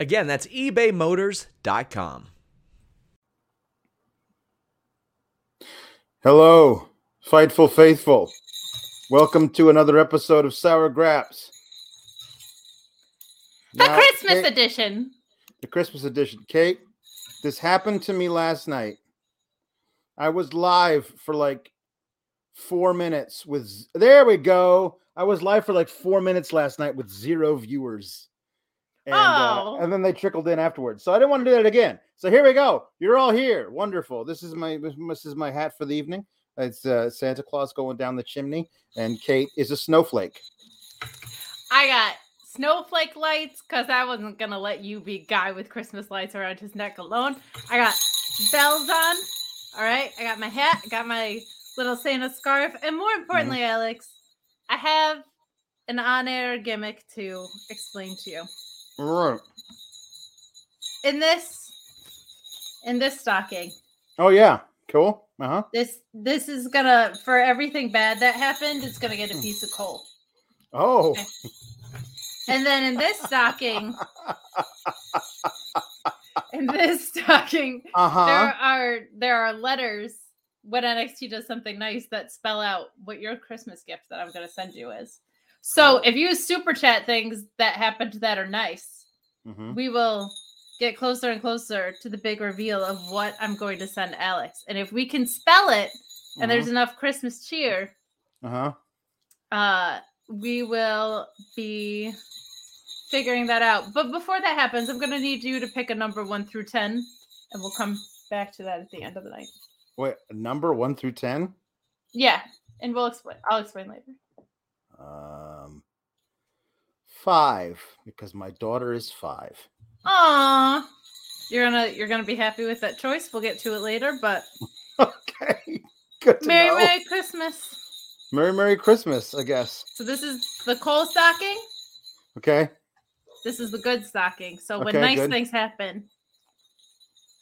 Again, that's ebaymotors.com. Hello, Fightful Faithful. Welcome to another episode of Sour Graps. The Now, Christmas Kate- edition. The Christmas edition. Kate, this happened to me last night. I was live for like four minutes with. There we go. I was live for like four minutes last night with zero viewers. And, uh, Oh. and then they trickled in afterwards. So I didn't want to do that again. So here we go. You're all here. Wonderful. This is my this is my hat for the evening. It's uh, Santa Claus going down the chimney, and Kate is a snowflake. I got snowflake lights because I wasn't gonna let you be guy with Christmas lights around his neck alone. I got bells on. All right. I got my hat. I got my little Santa scarf, and more importantly, Alex, I have an on-air gimmick to explain to you. Right. In this, in this stocking, Oh yeah, cool. Uh huh. this this is gonna for everything bad that happened. It's gonna get a piece of coal. Oh, And then in this stocking, in this stocking, uh huh. there are there are letters when NXT does something nice that spell out what your Christmas gift that I'm going to send you is. So if you super chat things that happened that are nice, Mhm. we will get closer and closer to the big reveal of what I'm going to send Alex. And if we can spell it and there's enough Christmas cheer, Uh huh. uh we will be figuring that out but before that happens i'm going to need you to pick a number 1 through 10 and we'll come back to that at the end of the night Wait, number one through ten. yeah and we'll explain i'll explain later Um, five because my daughter is five. Ah, you're gonna you're gonna be happy with that choice we'll get to it later but Okay, good to merry know. merry christmas Merry Merry Christmas, I guess. so this is the coal stocking Okay. this is the good stocking so when Okay, nice good. things happen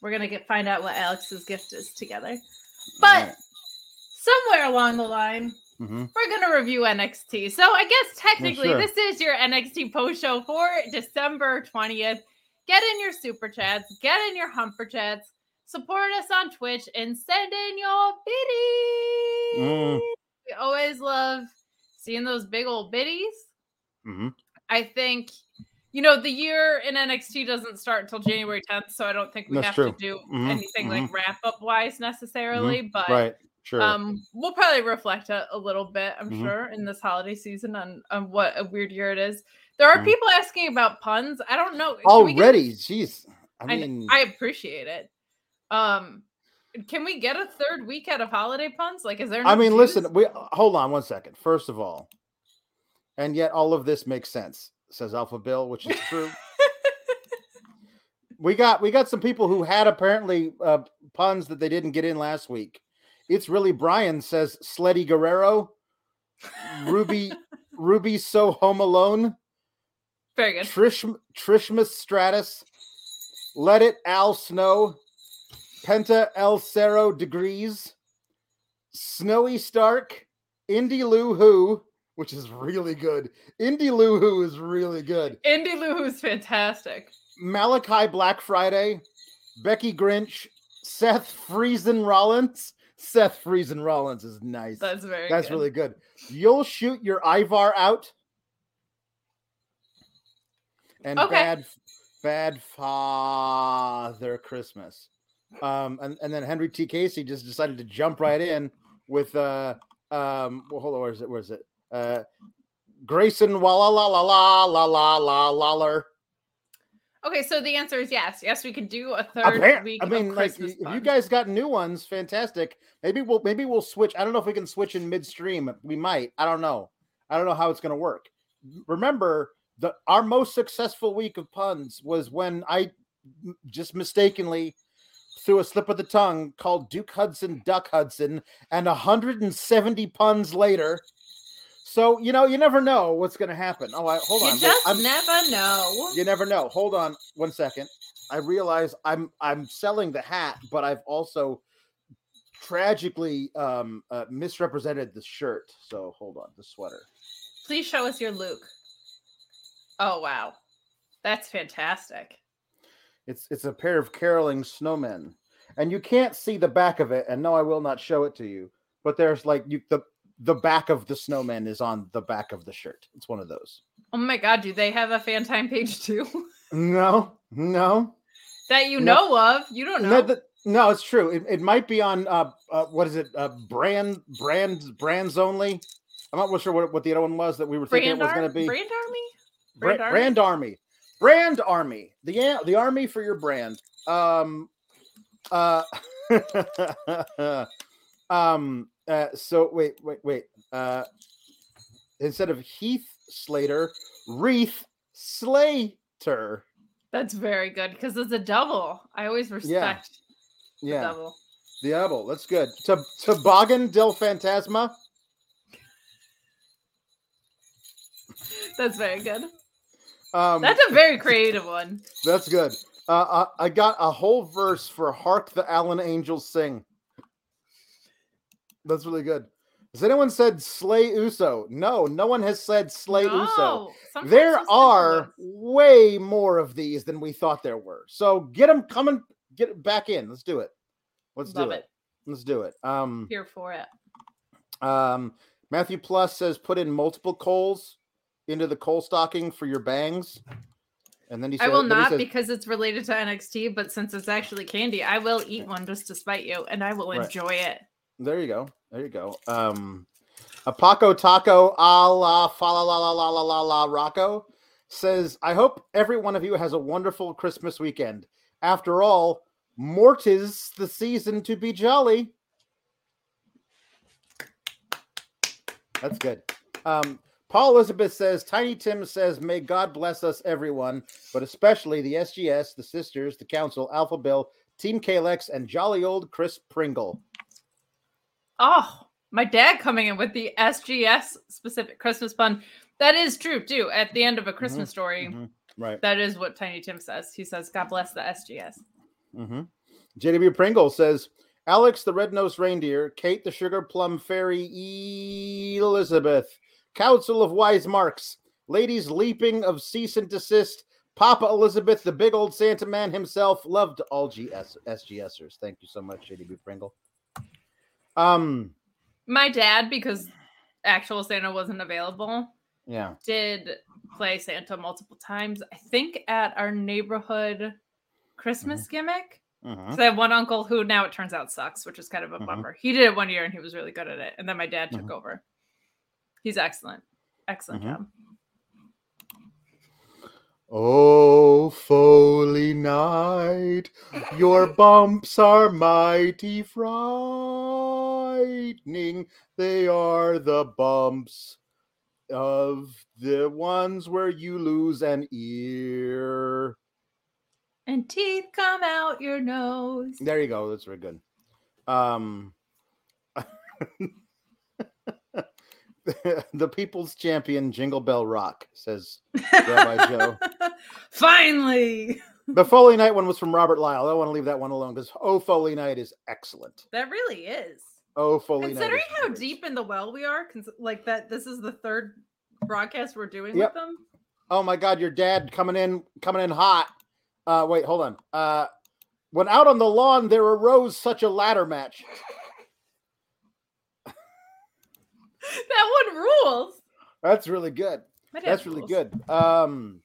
we're gonna get find out what alex's gift is together but somewhere along the line hmm we're gonna review NXT. So I guess technically sure. this is your NXT post show for December 20th. Get in your super chats, get in your humper chats, support us on Twitch, and send in your biddies. Mm. We always love seeing those big old biddies. hmm I think you know the year in NXT doesn't start until January 10th, so I don't think we That's have true. to do Mhm, anything like wrap up wise necessarily, but Right. Sure. um, we'll probably reflect a, a little bit, I'm Mhm. sure, in this holiday season on, on what a weird year it is. There are Mhm. people asking about puns. I don't know. can we get- Already, jeez. I I, mean, I appreciate it. Um, can we get a third week out of holiday puns? Like, is there? I mean, listen. We hold on one second. First of all, and yet all of this makes sense, says Alpha Bill, which is true. we got we got some people who had apparently uh, puns that they didn't get in last week. It's really Brian says Sleddy Guerrero, Ruby Ruby so home alone, Very good. Trish Trishmas Stratus, Let It Al Snow, Penta El Cerro Degrees, Snowy Stark, Indy Lou Who, which is really good. Indy Lou Who is really good. Indy Lou who's fantastic. Malachi Black Friday, Becky Grinch, Seth Friesen Rollins. Seth Friesen Rollins is nice. That's very. That's good. really good. You'll shoot your Ivar out. And Okay. bad bad father Christmas. Um, and, and then Henry T. Casey just decided to jump right in with uh um well hold on, where is it? Where is it? Uh Grayson Walla la la la la la la Lawler. Okay, so the answer is yes. Yes, we could do a third Appar- week. I mean, like Christmas if you guys got new ones, fantastic. Maybe we'll maybe we'll switch. I don't know if we can switch in midstream. We might. I don't know. I don't know how it's gonna work. Remember, the our most successful week of puns was when I just mistakenly threw a slip of the tongue called Duke Hudson Duck Hudson, and 170 puns later. So you know, you never know what's gonna happen. Oh, I, hold you on. Wait, just I'm- never know. you never know. Hold on one second. I realize I'm I'm selling the hat, but I've also tragically um uh, misrepresented the shirt. So hold on, the sweater. Please show us your Luke. Oh wow, that's fantastic. It's it's a pair of caroling snowmen, and you can't see the back of it. And no, I will not show it to you. But there's like you the the back of the snowman is on the back of the shirt. It's one of those. Oh my god, do they have a fan time page too? No, no, that you No. know of? You don't know. No, th- no, it's true. It, it might be on uh, uh what is it? Uh brand brands brands only. I'm not sure what, what the other one was that we were thinking Brand, it was Ar- going to be. Brand Army? Bra- Brand Army? brand army. Brand army. The the army for your brand. Um uh um uh so wait wait wait uh instead of Heath Slater, Wreath Slater. That's very good because it's a double. I always respect the Yeah. double. The double. That's good. To Toboggan del Fantasma. That's very good. Um, That's a very creative one. That's good. Uh, I, I got a whole verse for "Hark the Allen Angels Sing." That's really good. Has anyone said "Slay Uso"? No, no one has said "Slay Uso." No, sometimes There are way more of these than we thought there were. So get them coming, get it back in. Let's do it. Let's Love do it. it. Let's do it. Um, Here for it. um, Matthew Plus says put in multiple coals into the coal stocking for your bangs. And then he said, I will not says- because it's related to NXT, but since it's actually candy, I will eat one just to spite you, and I will Right. enjoy it. There you go. There you go. Um, a Paco Taco a la fa la la la la la la Rocco says, I hope every one of you has a wonderful Christmas weekend. After all, Mort is the season to be jolly. That's good. Um, Paul Elizabeth says, Tiny Tim says, May God bless us, everyone, but especially the SGS, the sisters, the council, Alpha Bill, Team Kalex, and jolly old Chris Pringle. Oh, my dad coming in with the SGS specific Christmas pun. That is true too. At the end of a Christmas story, Mhm. Right. that is what Tiny Tim says. He says, "God bless the SGS." Mm-hmm. JW Pringle says Alex the red nosed reindeer, Kate the sugar plum fairy, Elizabeth, Council of Wise Marks, ladies leaping of cease and desist, Papa Elizabeth, the big old Santa man himself, loved all GS SGSers. Thank you so much, JW Pringle. Um, My dad, because actual Santa wasn't available, yeah, did play Santa multiple times. I think at our neighborhood Christmas gimmick. mhm. So I have one uncle who now it turns out sucks, which is kind of a Mhm. bummer. He did it one year and he was really good at it, and then my dad took Mhm. over. He's excellent, excellent job. Oh, Foley Night, your bumps are mighty frightening. They are the bumps of the ones where you lose an ear. And teeth come out your nose. There you go. That's very good. Um, the people's champion, Jingle Bell Rock, says Rabbi Joe. Finally, The Foley Night one was from Robert Lyle. I don't want to leave that one alone because Oh Foley Night is excellent. that really is. Oh Night. Considering how deep in the well we are, cons- like that, this is the third broadcast we're doing Yep. with them. Oh my God, your dad coming in, coming in hot. Uh, wait, hold on. Uh, when out on the lawn, there arose such a ladder match. That one rules. That's really good. That's really rules. good. Um,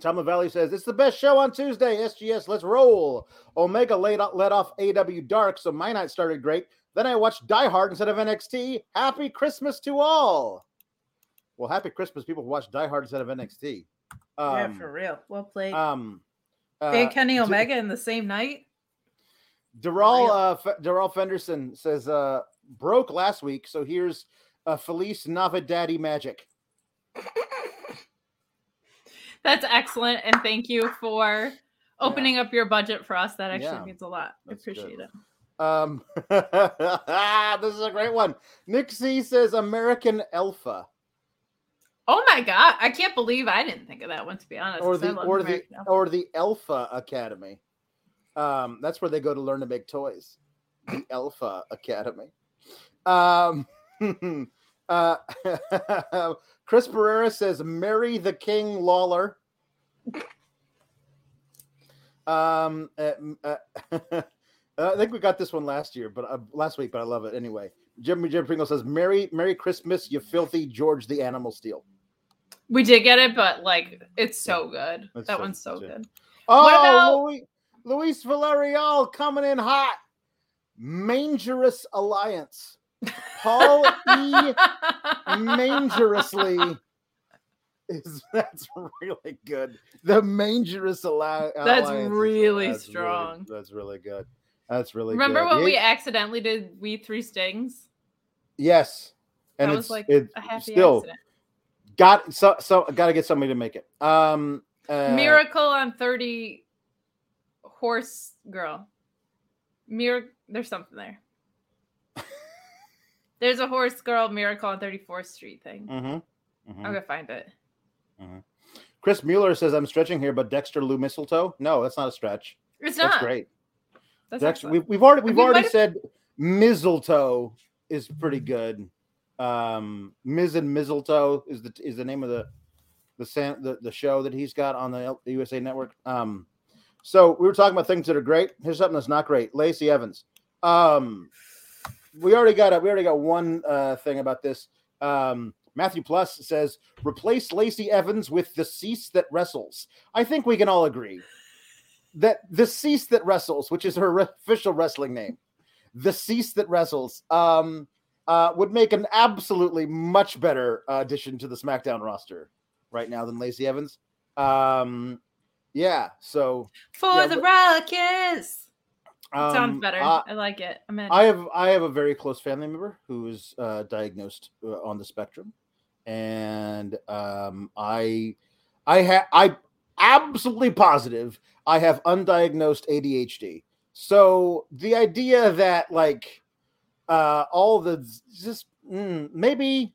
Tom Valley says it's the best show on Tuesday. SGS, let's roll. Omega laid out, let off AEW Dark, so my night started great. Then I watched Die Hard instead of NXT. Happy Christmas to all. Well, happy Christmas, people who watch Die Hard instead of NXT. Um, yeah, for real. Well played. um, uh, and Kenny D- Omega in the same night. Daryl real. uh, F- Daryl Fenderson says uh, broke last week, so here's uh, Felice Navidaddy magic. That's excellent, and thank you for opening up your budget for us. That actually Yeah, means a lot. I that's good. appreciate it. Um, this is a great one. Nick C says American Alpha, Oh my god, I can't believe I didn't think of that one. To be honest, or the or the Alpha. or the Alpha Academy. Um, that's where they go to learn to make toys. The Alpha Academy. Um, uh, Chris Pereira says, "Marry the King Lawler." Um, uh, m- uh, I think we got this one last year, but uh, last week, but I love it anyway. Jimmy Jim Pringle says, "Merry Merry Christmas, you filthy George the Animal Steel." we did get it, but like it's so good. That's that so- one's so good. Oh, about- Luis, Luis Villarreal coming in hot. Mangerous Alliance. Paul E. Mangerously is that's really good. The Mangerous Alli- That's really that's strong. that's really good. That's really Remember good. when we accidentally did We Three Stings? Yes. And That it's was like it A happy still accident. got so so got to get somebody to make it. Um uh, Miracle on 30 Horse Girl. Mir- there's something there. There's a horse girl miracle on 34th Street thing. mhm, mhm. I'm gonna find it. Chris Mueller says I'm stretching here, but Dexter Lou Mistletoe. No, that's not a stretch. It's not. That's great. That's Dexter, we've, we've already we've We already might've- said mistletoe is pretty good. Um, Miz and Mistletoe is the is the name of the the san- the, the show that he's got on the L- USA Network. Um, so we were talking about things that are great. Here's something that's not great. Lacey Evans. Um, we already got a, we already got one uh, thing about this. Um, Matthew Plus says replace Lacey Evans with the cease that wrestles. I think we can all agree that the cease that wrestles, which is her official wrestling name, the cease that wrestles, um, uh, would make an absolutely much better uh, addition to the SmackDown roster right now than Lacey Evans. Um, yeah, so For yeah, the Rockets. um, Sounds better. uh, I like it. I'm in. I have I have a very close family member who is uh, diagnosed uh, on the spectrum, and um, I I have I absolutely positive I have undiagnosed ADHD. So the idea that like uh, all the just mm, maybe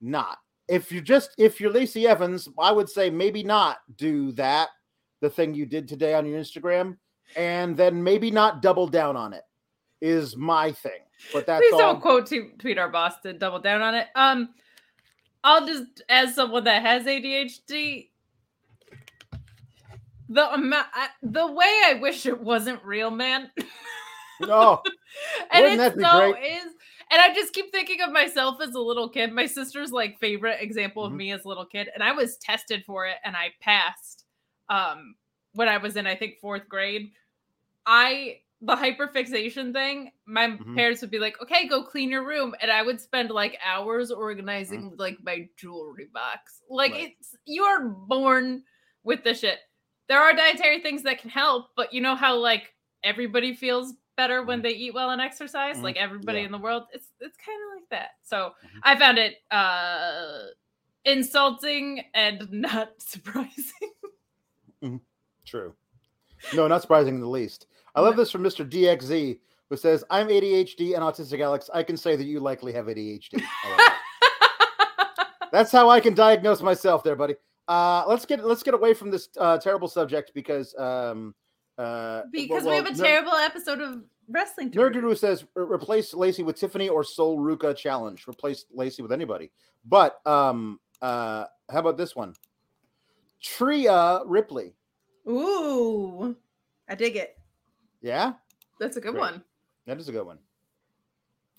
not. If you're just if you're Lacey Evans, I would say maybe not do that. The thing you did today on your Instagram, and then maybe not double down on it is my thing. But that's Please all. don't quote t- tweet our boss to double down on it. Um, I'll just as someone that has ADHD, the amount, I, the way I wish it wasn't real, man. No, and Wouldn't it that be so great? is. And I just keep thinking of myself as a little kid. My sister's like favorite example Mhm. of me as a little kid, and I was tested for it, and I passed. Um, when I was in, I think fourth grade, I the hyperfixation thing. My Mhm. parents would be like, "Okay, go clean your room," and I would spend like hours organizing like my jewelry box. Like Mm-hmm. Right. it's you are born with the shit. There are dietary things that can help, but you know how like everybody feels better when they eat well and exercise Mhm. like everybody Yeah. in the world it's it's kind of like that so Mhm. i found it uh insulting and not surprising true. No, not surprising in the least. I love this from Mr. DXZ, who says, "I'm ADHD and autistic, Alex. I can say that you likely have ADHD." That. That's how I can diagnose myself, there, buddy. Uh, let's get let's get away from this uh, terrible subject because um, uh, because well, we have a Ner- terrible episode of wrestling to Nerd. Guru says "Re- replace Lacey with Tiffany or Sol Ruca challenge. Replace Lacey with anybody. But um uh how about this one? Tria Ripley. ooh i dig it Yeah, that's a good Great. one that is a good one.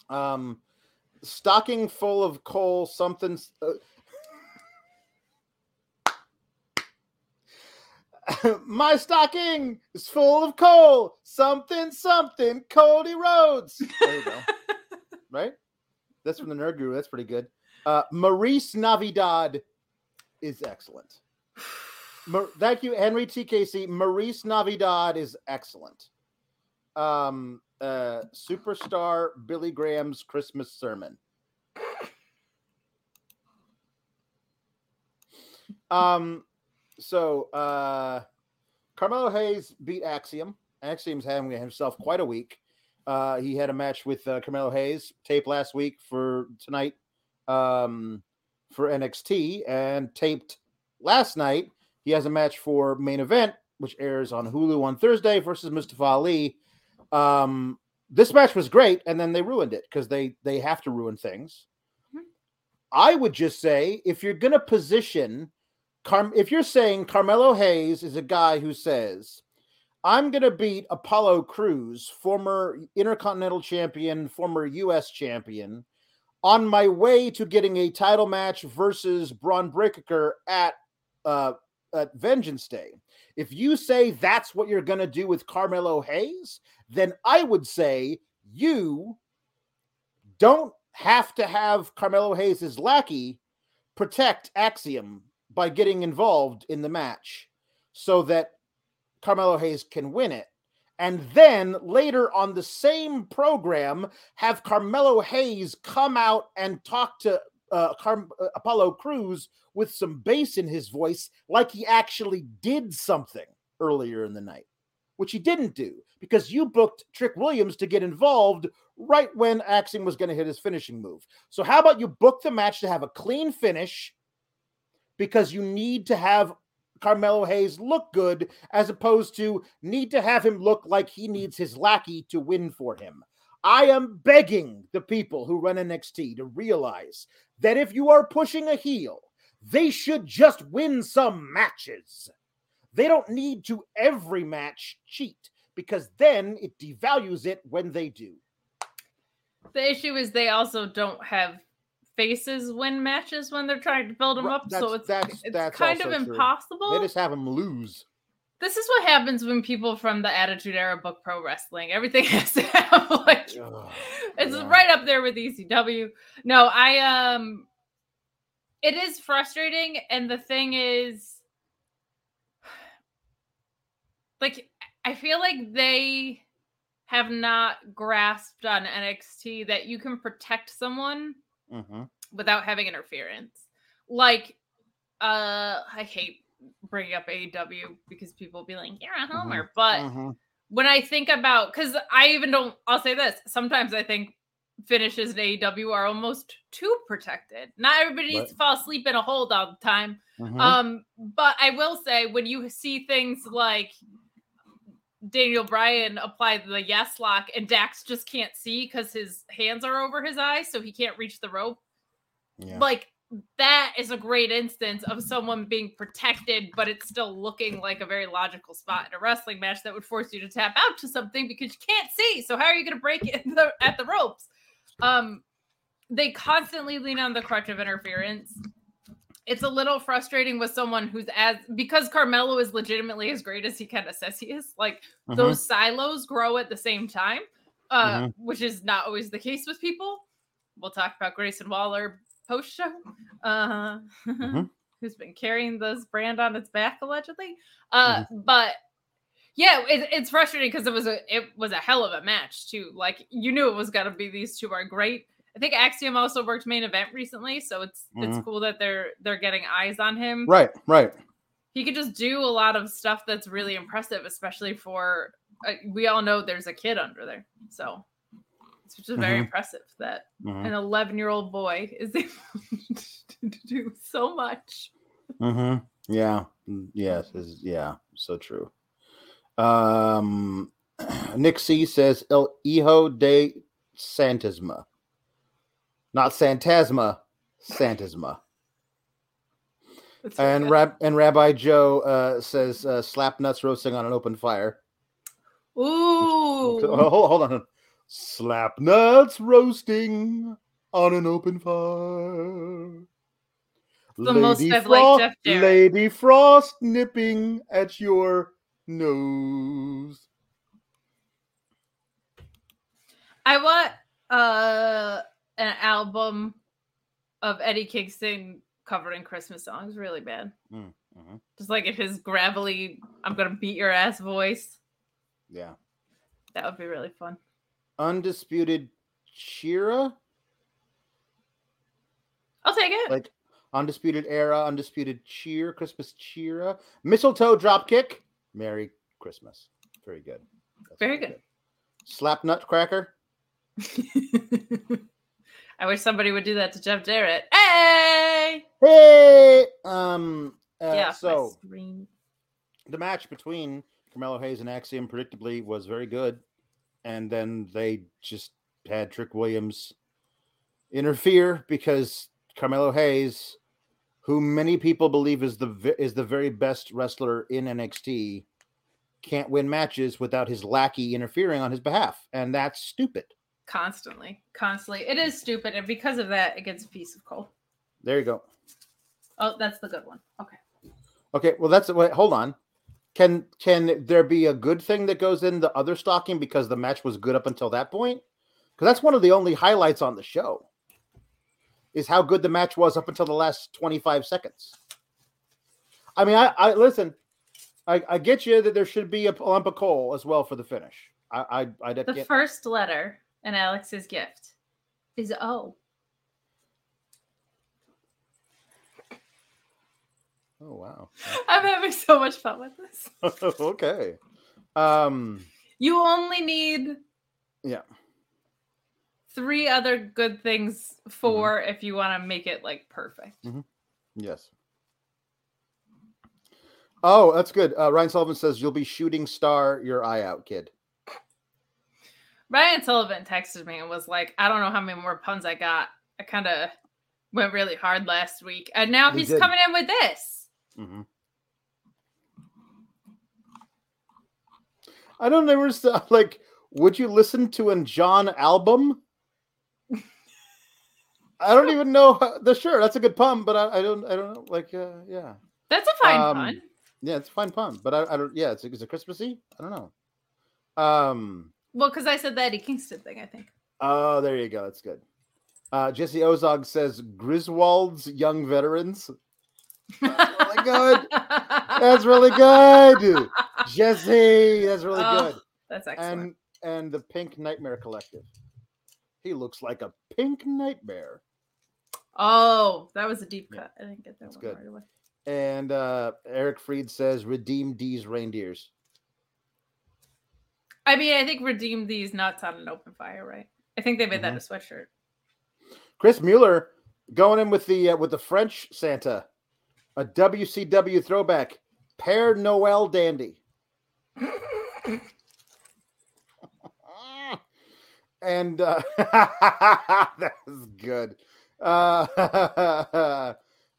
Um stocking full of coal something uh, My stocking is full of coal. Something, something, Cody Rhodes. There you go. right? That's from the Nerd Guru. That's pretty good. Uh, Maurice Navidad is excellent. Mar- Thank you, Henry TKC. Maurice Navidad is excellent. Um, uh, superstar Billy Graham's Christmas sermon. Um, so uh, Carmelo Hayes beat Axiom. Axiom's having himself quite a week. Uh, he had a match with uh, Carmelo Hayes taped last week for tonight um, for NXT and taped last night. He has a match for main event, which airs on Hulu on Thursday versus Mustafa Ali. Um, this match was great, and then they ruined it because they they have to ruin things. Mhm. I would just say if you're gonna position Car- if you're saying Carmelo Hayes is a guy who says, I'm going to beat Apollo Crews, former Intercontinental Champion, former U.S. Champion, on my way to getting a title match versus Bron Breakker at, uh, at Vengeance Day. If you say that's what you're going to do with Carmelo Hayes, then I would say you don't have to have Carmelo Hayes' lackey protect Axiom by getting involved in the match so that Carmelo Hayes can win it. And then later on the same program, have Carmelo Hayes come out and talk to uh, Car- uh, Apollo Crews with some bass in his voice, like he actually did something earlier in the night, which he didn't do because you booked Trick Williams to get involved right when Axiom was going to hit his finishing move. So, how about you book the match to have a clean finish? Because you need to have Carmelo Hayes look good as opposed to need to have him look like he needs his lackey to win for him. I am begging the people who run NXT to realize that if you are pushing a heel, they should just win some matches. They don't need to every match cheat because then it devalues it when they do. The issue is they also don't have faces win matches when they're trying to build them up, so it's that's- it's that's kind of also true. impossible. They just have them lose. This is what happens when people from the Attitude Era book pro wrestling. Everything has to have like it's yeah. right up there with ECW. No, I um it is frustrating and the thing is like I feel like they have not grasped on NXT that you can protect someone Mhm. without having interference. Like uh I hate bringing up AEW because people be like, "You're a homer," but Mhm. when I think about because I even don't I'll say this sometimes I think finishes in AEW are almost too protected. Not everybody needs Right. to fall asleep in a hold all the time. Mhm. Um, but I will say when you see things like Daniel Bryan applied the yes lock and Dax just can't see because his hands are over his eyes, so he can't reach the rope. Yeah. Like that is a great instance of someone being protected, but it's still looking like a very logical spot in a wrestling match that would force you to tap out to something because you can't see. So how are you going to break it the, at the ropes? Um, they constantly lean on the crutch of interference. It's a little frustrating with someone who's as because Carmelo is legitimately as great as he kind of says he is. Like Mhm. those silos grow at the same time, uh, Mhm. which is not always the case with people. We'll talk about Grayson Waller post show, uh, Mhm. who's been carrying this brand on its back allegedly. Uh, But yeah, it, it's frustrating because it was a it was a hell of a match too. Like you knew it was gonna be these two are great. I think Axiom also worked main event recently, so it's it's Mhm. cool that they're they're getting eyes on him Right, right. he could just do a lot of stuff that's really impressive, especially for uh, we all know there's a kid under there, so it's just very Mhm. impressive that Mhm. an 11 year old boy is able to do so much. Mm-hmm. Yeah. Mm, Yes. Is yeah. So true. Um, Nick C says El Hijo de Santisma, not Santasma, Santisma. That's And Rab and Rabbi Joe uh, says uh, slap nuts roasting on an open fire. good. Oh, Ooh, hold, hold on. Slap nuts roasting on an open fire. the most Lady I've Frost, liked Jeff Jarrett. Lady Frost nipping at your nose. I want uh an album of Eddie Kingston covering Christmas songs really bad. Mm, mhm. Just like if his gravelly I'm gonna beat your ass voice. Yeah. That would be really fun. Undisputed Cheera, I'll take it. like Undisputed Era, Undisputed Cheer, Christmas Cheera, Mistletoe Dropkick, Merry Christmas. Very good. That's Very good. Slap Nutcracker. I wish somebody would do that to Jeff Jarrett. Hey! Hey, um, uh, yeah, so the match between Carmelo Hayes and Axiom predictably was very good, and then they just had Trick Williams interfere because Carmelo Hayes, who many people believe is the is the very best wrestler in NXT, can't win matches without his lackey interfering on his behalf, and that's stupid. Constantly, constantly. It is stupid, and because of that, it gets a piece of coal. There you go. Oh, that's the good one. Okay. Okay, well that's wait, hold on. Can can there be a good thing that goes in the other stocking because the match was good up until that point? Because that's one of the only highlights on the show. Is how good the match was up until the last 25 seconds. I mean, I, I listen, I, I get you that there should be a lump of coal as well for the finish. I I I The first letter in Alex's gift is O. Oh wow. I'm having so much fun with this. okay. Um You only need yeah. three other good things Mm-hmm. for if you want to make it like perfect. Yes. Oh, that's good. Uh, Ryan Sullivan says you'll be shooting star your eye out, kid. Ryan Sullivan texted me and was like, I don't know how many more puns I got. I kind of went really hard last week. And now he's did. coming in with this. Mm-hmm. I don't s- like. Would you listen to a John album? I don't even know how, the sure. That's a good pun, but I, I don't. I don't know. Like, uh, yeah, That's a fine Um, pun. yeah, it's a fine pun, but I, I don't. Yeah, it's is it Christmassy? I don't know. Um. Well, because I said the Eddie Kingston thing, I think. Oh, there you go. That's good. Uh, Jesse Ozog says Griswold's young veterans. really good. That's really good, Jesse. That's really Oh, good. That's excellent. And and the Pink Nightmare Collective. He looks like a pink nightmare. oh, that was a deep Yeah, cut. I didn't get that that's one good. right away. And uh, Eric Freed says, "Redeem D's reindeers." I mean, I think redeem these nuts on an open fire, right? I think they made Mm-hmm. that a sweatshirt. Chris Mueller going in with the uh, with the French Santa, a WCW throwback, Père Noel dandy. and uh, that is good. Uh,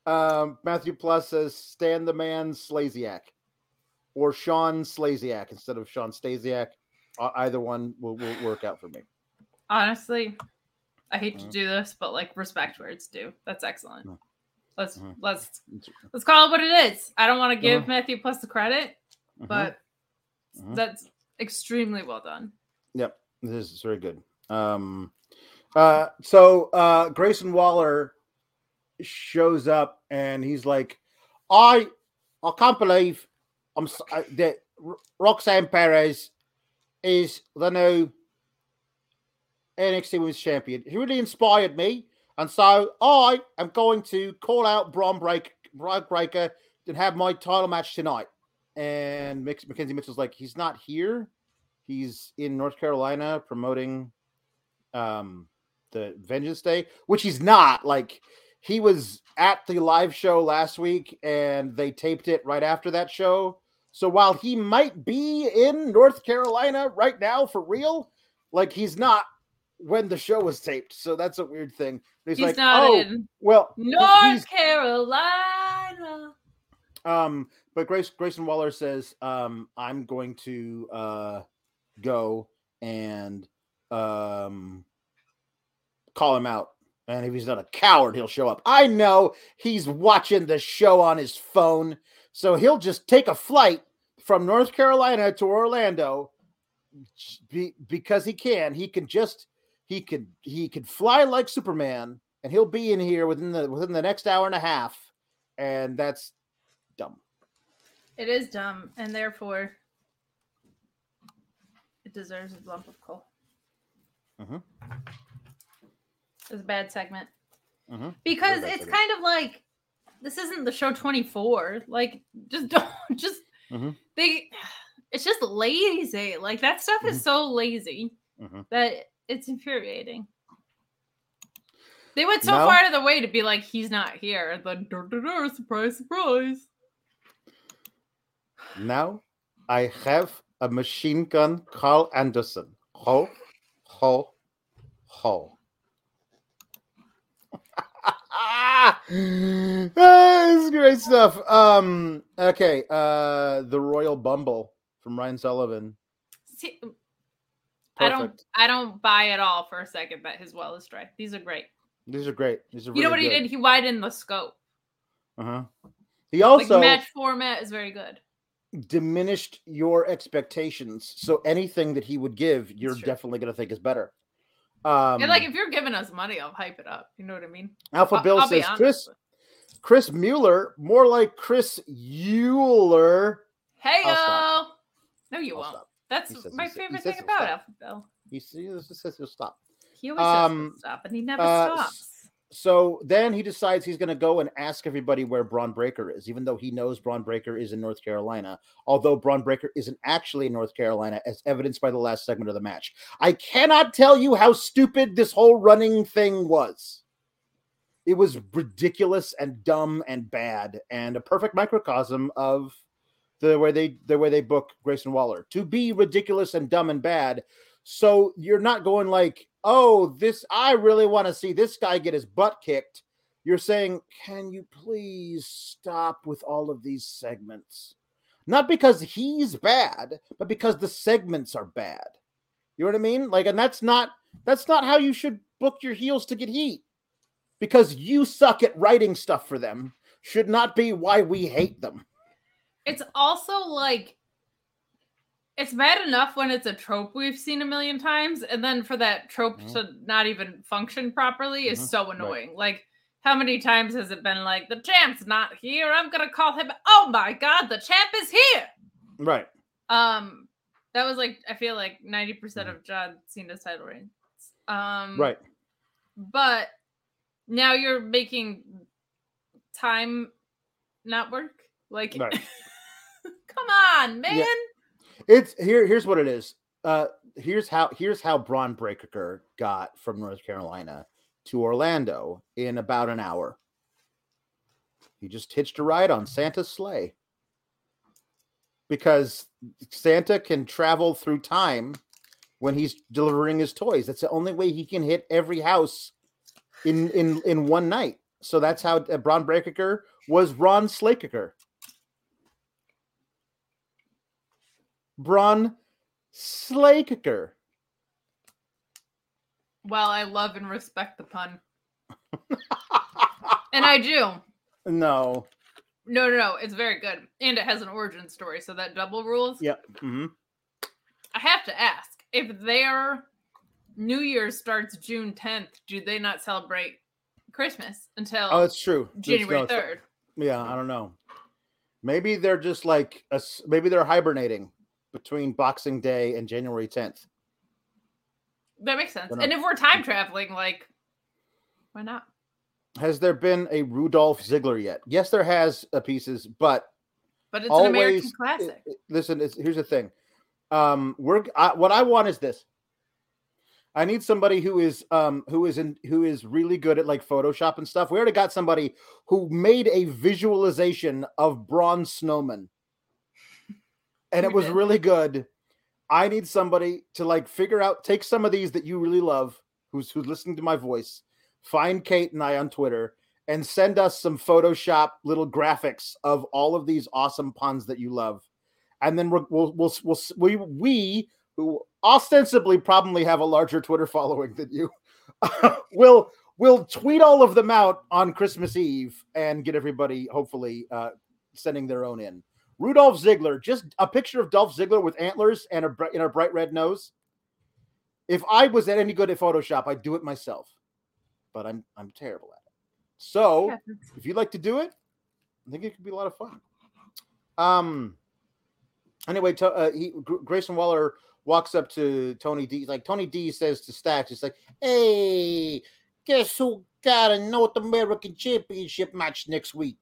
um, Matthew Plus says "Stand the Man Slasiak or Sean Slasiak instead of Sean Stasiak. Uh, either one will, will work out for me. Honestly, I hate to Mhm. do this, but like respect where it's due. That's excellent. Mhm. Let's Mhm. let's let's call it what it is. I don't want to give Mhm. Matthew Plus the credit, Mhm. but Mhm. that's extremely well done. Yep, this is very good. Um, uh, so uh, Grayson Waller shows up and he's like, "I, I can't believe I'm that Roxanne Perez is the new NXT Women's Champion. He really inspired me, and so I am going to call out Braun Break, Breaker and have my title match tonight." And McKenzie Mitchell's like, "He's not here." he's in North Carolina promoting um the Vengeance Day, which he's not. Like he was at the live show last week and they taped it right after that show. So while he might be in North Carolina right now for real, like he's not when the show was taped. So that's a weird thing. He's, He's like, not oh, in well, North Carolina. um, but Grace Grayson Waller says, um, I'm going to uh go and um call him out And if he's not a coward, he'll show up. I know he's watching the show on his phone. So he'll just take a flight from North Carolina to Orlando be, because he can. He can just he could he could fly like Superman and he'll be in here within the within the next hour and a half. And that's dumb. It is dumb, and therefore it deserves a lump of coal. Mhm. It's a bad segment Mhm. because bad it's segment. kind of like this isn't the show 24. Like, just don't just Mhm. they. It's just lazy. Like that stuff Mm-hmm. is so lazy Mhm. that it's infuriating. They went so No. far out of the way to be like, he's not here. And then, surprise, surprise. Now I have a machine gun, Carl Anderson. Ho, ho, ho. ah, this is great stuff. Um, okay, uh, the Royal Bumble from Ryan Sullivan. See, I don't, I don't buy at all for a second that his well is dry. These are great. These are great. These are you know really what he did? He widened the scope. Uh-huh. He also like match format is very good. diminished your expectations. So anything that he would give, you're definitely going to think is better. Um, and like, if you're giving us money, I'll hype it up. You know what I mean? Alpha I'll- Bill I'll says Chris Chris Mueller, more like Chris Euler. Hey No, you I'll won't. stop. That's says- my he sa- he favorite thing about stop. Alpha Bill. He says he says he'll stop. He always Um, says he'll stop, and he never uh, stops. So then he decides he's going to go and ask everybody where Bron Breakker is, even though he knows Bron Breakker is in North Carolina. Although Bron Breakker isn't actually in North Carolina, as evidenced by the last segment of the match. I cannot tell you how stupid this whole running thing was. It was ridiculous and dumb and bad, and a perfect microcosm of the way they the way they book Grayson Waller to be ridiculous and dumb and bad. So you're not going like, oh, this I really want to see this guy get his butt kicked. You're saying, can you please stop with all of these segments? Not because he's bad, but because the segments are bad. You know what I mean? Like, and that's not that's not how you should book your heels to get heat. Because you suck at writing stuff for them should not be why we hate them. It's also like it's bad enough when it's a trope we've seen a million times, and then for that trope Mhm. to not even function properly is Mhm. so Right. annoying. Like, how many times has it been like the champ's not here? I'm gonna call him. Oh my god, the champ is here. Right. Um, that was like I feel like ninety percent of John Cena's title reigns. Um, Mm-hmm. Right. but now you're making time not work. Like, Right. come on, man. Yeah. It's here. Here's what it is. Uh, here's how. Here's how Bron Breakker got from North Carolina to Orlando in about an hour. He just hitched a ride on Santa's sleigh because Santa can travel through time when he's delivering his toys. That's the only way he can hit every house in in in one night. So that's how uh, Bron Breakker was Ron Slakeker. Braun Slakeker. Well, I love and respect the pun, and I do. no. No, no, no. It's very good, and it has an origin story, so that double rules. Yeah. hmm I have to ask if their New Year starts June 10th. Do they not celebrate Christmas until Oh, it's true. It's- January no, 3rd? Yeah, I don't know. Maybe they're just like maybe they're hibernating between Boxing Day and January 10th. That makes sense. And if we're time traveling, like, why not? Has there been a Rudolph Ziegler yet? Yes, there has uh, pieces, but But it's an American classic. i- i- listen. It's, here's the thing. Um, we're I, what I want is this. I need somebody who is um who is in who is really good at like Photoshop and stuff. We already got somebody who made a visualization of Braun Snowman, and it was did. really good. I need somebody to like figure out, take some of these that you really love, who's who's listening to my voice, find Kate and I on Twitter, and send us some Photoshop little graphics of all of these awesome puns that you love, and then we'll we'll we'll, we'll we we who ostensibly probably have a larger Twitter following than you will we'll tweet all of them out on Christmas Eve and get everybody hopefully uh, sending their own in. Rudolph Ziegler, just a picture of Dolph Ziggler with antlers and a in a bright red nose. If I was at any good at Photoshop, I'd do it myself, but I'm I'm terrible at it. So if you'd like to do it, I think it could be a lot of fun. Um. Anyway, to, uh, he, Grayson Waller walks up to Tony D. Like Tony D says to Stacks, it's like, "Hey, guess who got a North American Championship match next week?"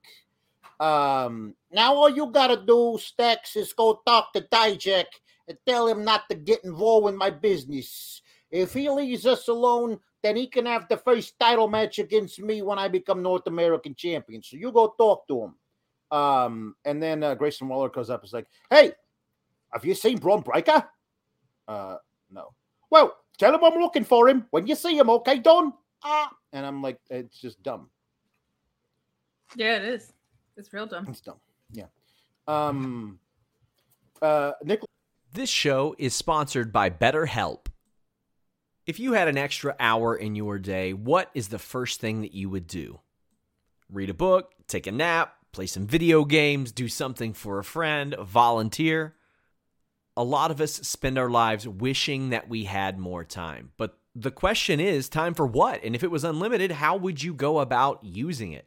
Um, now all you gotta do, Stacks, is go talk to Dijak and tell him not to get involved in my business. If he leaves us alone, then he can have the first title match against me when I become North American champion. So you go talk to him. Um, and then uh, Grayson Waller goes up and is like, Hey, have you seen Bron Breakker? Uh, no. Well, tell him I'm looking for him. When you see him, okay, Don? Ah. And I'm like, it's just dumb. Yeah, it is. It's real dumb. It's dumb. Yeah. Um, uh, Nick. This show is sponsored by BetterHelp. If you had an extra hour in your day, what is the first thing that you would do? Read a book, take a nap, play some video games, do something for a friend, volunteer. A lot of us spend our lives wishing that we had more time. But the question is time for what? And if it was unlimited, how would you go about using it?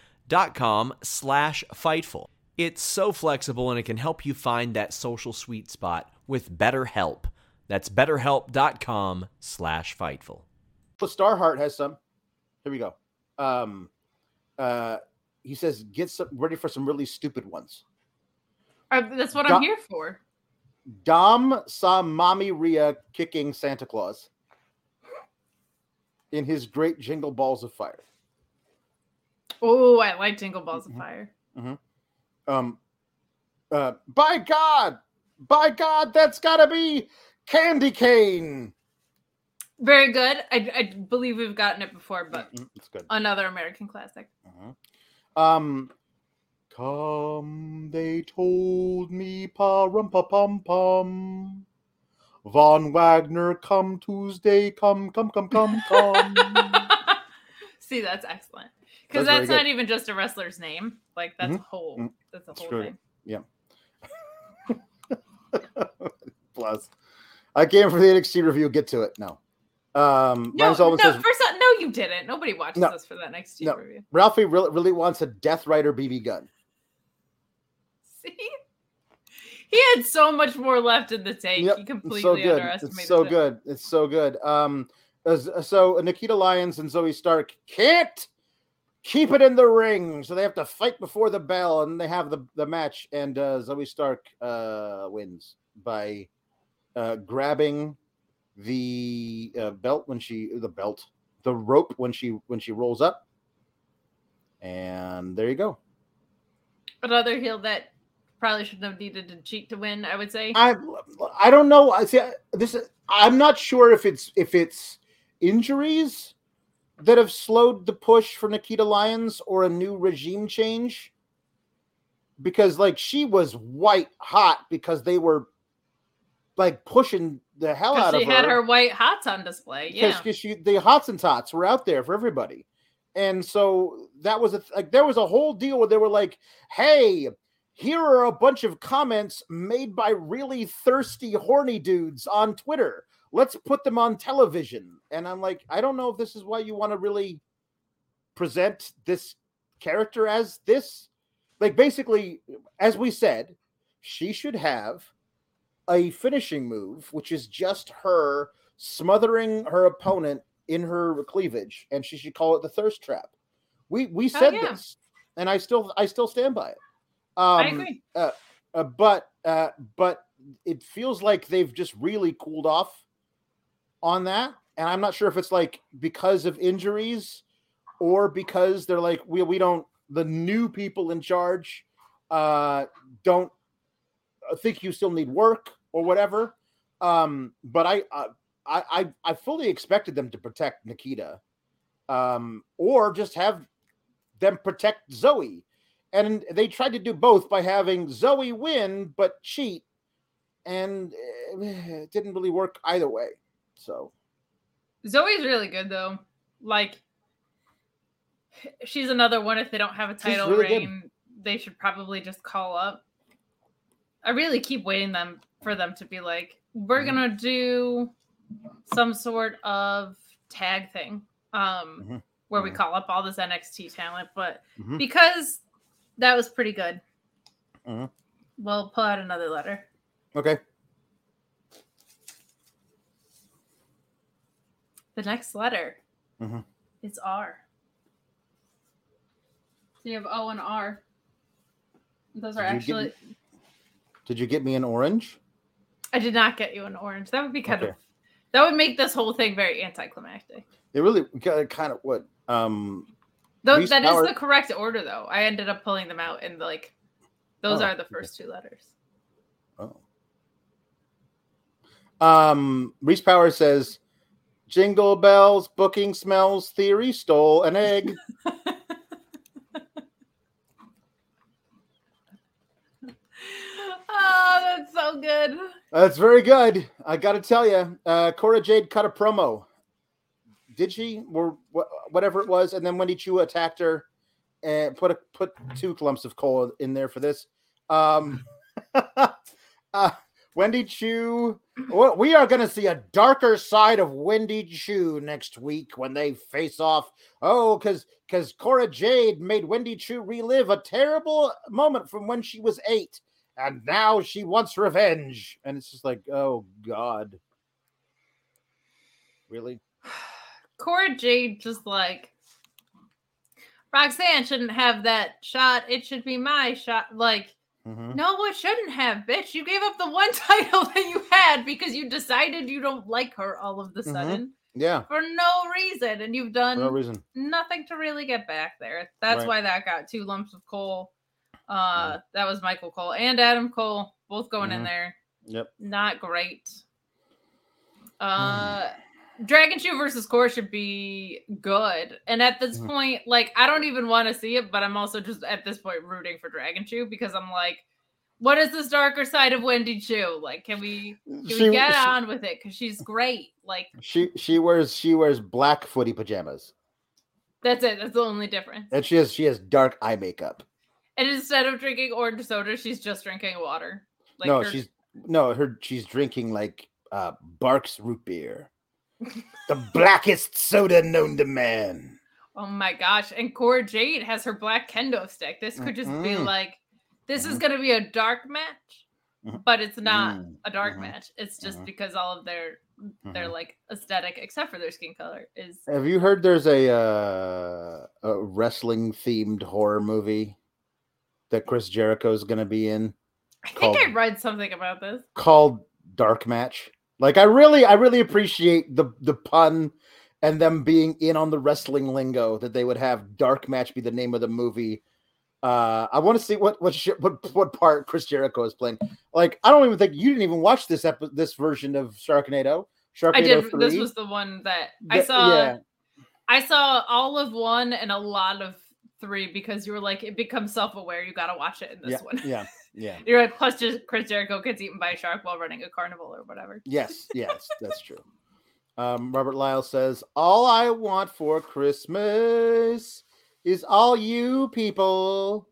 dot com slash Fightful. It's so flexible and it can help you find that social sweet spot with BetterHelp. That's betterhelp.com slash Fightful. Well, Starheart has some. Here we go. Um, uh, he says, get some ready for some really stupid ones. Uh, that's what I'm here for. Dom saw Mommy Rhea kicking Santa Claus in his great Jingle Balls of Fire. Oh, I like Jingle Balls mm-hmm. of Fire. Mm-hmm. Um, uh, by God, by God, that's got to be Candy Cane. Very good. I, I believe we've gotten it before, but mm-hmm. it's good. Another American classic. Uh-huh. Um, come, they told me, pa rum pa pum pum. Von Wagner, come Tuesday, come, come, come, come, come. See, that's excellent because that's, that's not even just a wrestler's name. Like that's mm-hmm. a whole. Mm-hmm. That's a whole Screw thing. Yeah. Plus, I came for the NXT review. Get to it. No. Um, no, no, says, first all, no, you didn't. Nobody watches no, us for that NXT no. review. Ralphie really, really wants a Death Rider BB gun. See, he had so much more left in the tank. Yep. He completely so good. underestimated. It's so it. good. It's so good. Um, so Nikkita Lyons and Zoey Stark can't keep it in the ring. So they have to fight before the bell, and they have the, the match. And uh, Zoey Stark uh, wins by uh, grabbing the uh, belt when she the belt the rope when she when she rolls up. And there you go. Another heel that probably shouldn't have needed to cheat to win. I would say. I I don't know. I see this. I'm not sure if it's if it's injuries that have slowed the push for Nikkita Lyons or a new regime change? Because like she was white hot because they were like pushing the hell out of her. She had her white hots on display. Yeah, because she the hots and tots were out there for everybody, and so that was a like there was a whole deal where they were like, "Hey, here are a bunch of comments made by really thirsty, horny dudes on Twitter let's put them on television. And I'm like, I don't know if this is why you want to really present this character as this. Like basically, as we said, she should have a finishing move, which is just her smothering her opponent in her cleavage, and she should call it the thirst trap. We we said yeah. this, and I still I still stand by it. Um, I agree. uh, but uh, but it feels like they've just really cooled off on that, and I'm not sure if it's like because of injuries or because they're like we we don't the new people in charge uh, don't think you still need work or whatever. Um, but I, uh, I I I fully expected them to protect Nikkita, um, or just have them protect Zoey. And they tried to do both by having Zoey win but cheat, and eh, it didn't really work either way. So Zoey's really good though. Like she's another one. If they don't have a title really good. reign, they should probably just call up. I really keep waiting them for them to be like, we're Mhm. gonna do some sort of tag thing, um, Mhm. where we Mhm. call up all this NXT talent. But Mhm. because that was pretty good, Mhm. we'll pull out another letter. okay, The next letter Mhm. is R. So you have O and R. Those are Did you actually. get did you get me an orange? I did not get you an orange. That would be kind Okay. of. That would make this whole thing very anticlimactic. It really got kind of what um Though that is Power- the correct order, though. I ended up pulling them out, and like, those Oh, are the okay. first two letters. Oh. Um, Reese Power says, "Jingle bells, booking smells. Theory stole an egg." oh, that's so good. That's very good. I got to tell you, uh, Cora Jade cut a promo. Did she, or wh- whatever it was, and then Wendy Choo attacked her and put a put two clumps of coal in there for this. Um, uh, Wendy Choo. We are going to see a darker side of Wendy Choo next week when they face off. Oh, because because Cora Jade made Wendy Choo relive a terrible moment from when she was eight and now she wants revenge. And it's just like, oh God. Really? Cora Jade just like Roxanne shouldn't have that shot. It should be my shot. Like, Mhm. no, it shouldn't have, bitch. You gave up the one title that you had because you decided you don't like her all of the Mhm. sudden Yeah, for no reason, and you've done no reason. nothing to really get back there. That's Right. why that got two lumps of coal. Uh, that was Michael Cole and Adam Cole both going in Mhm. there. Yep. Not great. Uh, Dragon Shoe versus Core should be good. And at this Mhm. point, like I don't even want to see it, but I'm also just at this point rooting for Dragon Shoe because I'm like, what is this darker side of Wendy Choo? Like, can we can She, we get she, on with it? Because she's great. Like, she she wears she wears black footy pajamas. that's it. That's the only difference. And she has she has dark eye makeup. And instead of drinking orange soda, she's just drinking water. Like no, her- she's no her she's drinking like uh Barq's root beer. The blackest soda known to man. Oh my gosh. And Cora Jade has her black kendo stick. This could just be Mhm. like this is Mhm. gonna be a dark match, Mhm. but it's not Mm, a dark match. It's just because all of their their like aesthetic, except for their skin color, is Have you heard there's a uh, a wrestling themed horror movie that Chris Jericho is going to be in I think I read something about this. called Dark Match? Like I really I really appreciate the the pun and them being in on the wrestling lingo that they would have Dark Match be the name of the movie. Uh, I want to see what what sh- what what part Chris Jericho is playing. Like I don't even think you didn't even watch this epi- this version of Sharknado. Sharknado I did. 3. This was the one that I saw. yeah. I saw all of one and a lot of three because you were like, it becomes self aware. You got to watch it in this yeah, one. yeah, yeah. You're like, plus just Chris Jericho gets eaten by a shark while running a carnival or whatever. Yes, yes, that's true. Um, Robert Lyle says, All I want for Christmas is all you people.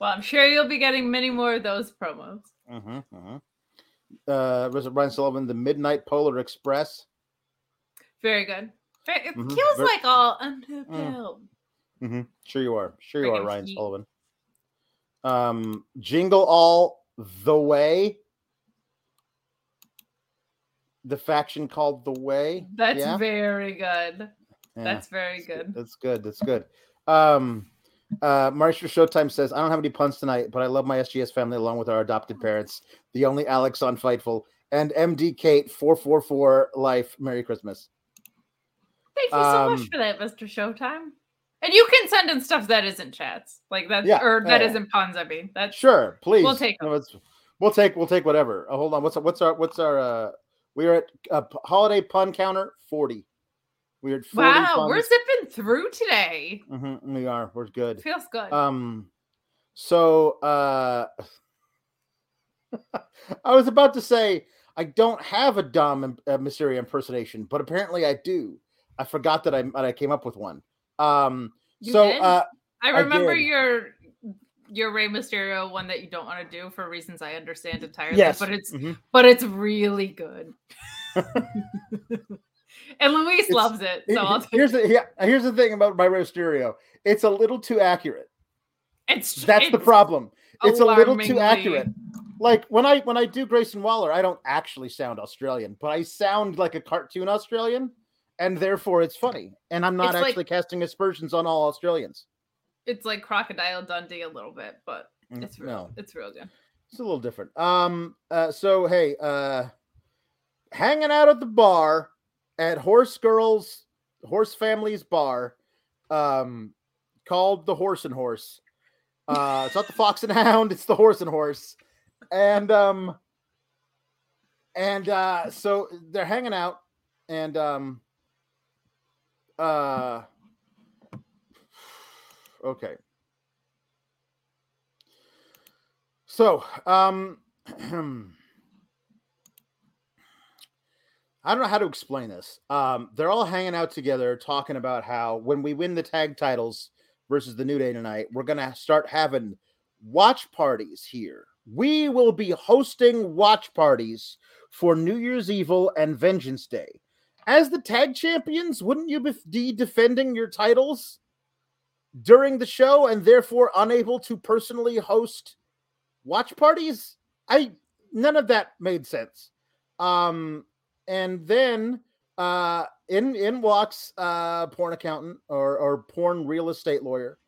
Well, I'm sure you'll be getting many more of those promos. Mm-hmm, mm-hmm. Uh, it Brian Sullivan, the Midnight Polar Express? Very good. It Mhm, feels ver- like all unfulfilled. Mm-hmm. Sure you are. Sure you are, Ryan heat. Sullivan. Um, Jingle All the Way. The faction called the Way. That's yeah? very good. Yeah, That's very good. That's good. That's good. Um, uh, Maestro Showtime says, I don't have any puns tonight, but I love my SGS family along with our adopted parents, the only Alex on Fightful, and MD Kate 444 Life. Merry Christmas. Thank you so Um, much for that, Mr. Showtime. And you can send in stuff that isn't chats, like that, Yeah, or that yeah. not puns. I mean, that's Sure, please. We'll take No, we'll take we'll take whatever. Oh, hold on. What's what's our what's our uh we are at uh, holiday pun counter 40. We're at 40 wow. We're zipping through today. Mhm, we are. We're good. Feels good. Um, so uh, I was about to say I don't have a Dom im- uh, Mysterio impersonation, but apparently I do. I forgot that I that I came up with one. Um, You so uh, I I remember did. your your Rey Mysterio one that you don't want to do for reasons I understand entirely. yes, but it's mhm. but it's really good. and Luis It's- loves it. So I'll here's the yeah, here's the thing about my Mysterio. It's a little too accurate. it's That's the problem. It's a little too accurate. Like when I when I do Grayson Waller, I don't actually sound Australian, but I sound like a cartoon Australian, and therefore it's funny. And I'm not It's like- actually casting aspersions on all Australians. It's like Crocodile Dundee a little bit, but Mm, it's real. no, It's real good. it's a little different. Um. Uh. So hey. Uh. Hanging out at the bar at Horse Girls Horse Family's bar, um, called the Horse and Horse. Uh, it's not the Fox and Hound. It's the Horse and Horse, and um, and uh, so they're hanging out, and um, uh, okay. So, um, I don't know how to explain this. Um, they're all hanging out together, talking about how when we win the tag titles versus the New Day tonight, we're gonna start having watch parties here. We will be hosting watch parties for New Year's Evil and Vengeance Day. As the tag champions, wouldn't you be defending your titles during the show and therefore unable to personally host watch parties? I none of that made sense. Um, and then uh, in in walks uh, porn accountant or or porn real estate lawyer,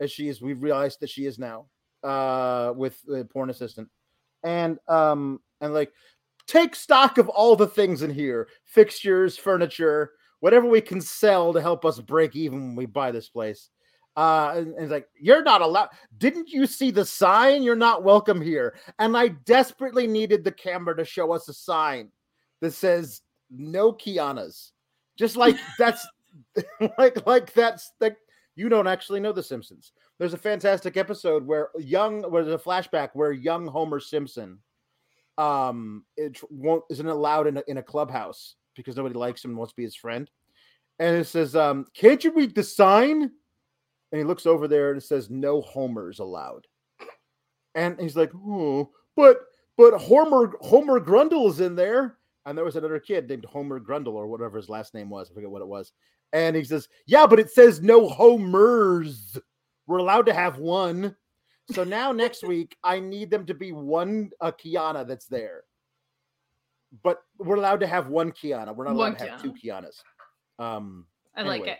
as she is. We've realized that she is now uh, with the porn assistant, and um and like take stock of all the things in here: fixtures, furniture, whatever we can sell to help us break even when we buy this place. Uh, and, and it's like you're not allowed. Didn't you see the sign? You're not welcome here. And I desperately needed the camera to show us a sign that says no Kianas. Just like that's like like that's like you don't actually know the Simpsons. There's a fantastic episode where young where there's a flashback where young Homer Simpson um it won't isn't allowed in a, in a clubhouse because nobody likes him and wants to be his friend. And it says, um, can't you read the sign? And he looks over there and it says no homers allowed. And he's like, oh, but but Homer Homer Grundle is in there. And there was another kid named Homer Grundle or whatever his last name was. I forget what it was. And he says, Yeah, but it says no homers. We're allowed to have one. So now next week, I need them to be one uh, Kiana that's there. But we're allowed to have one Kiana. We're not allowed One to have two Kianas. Um, I like it.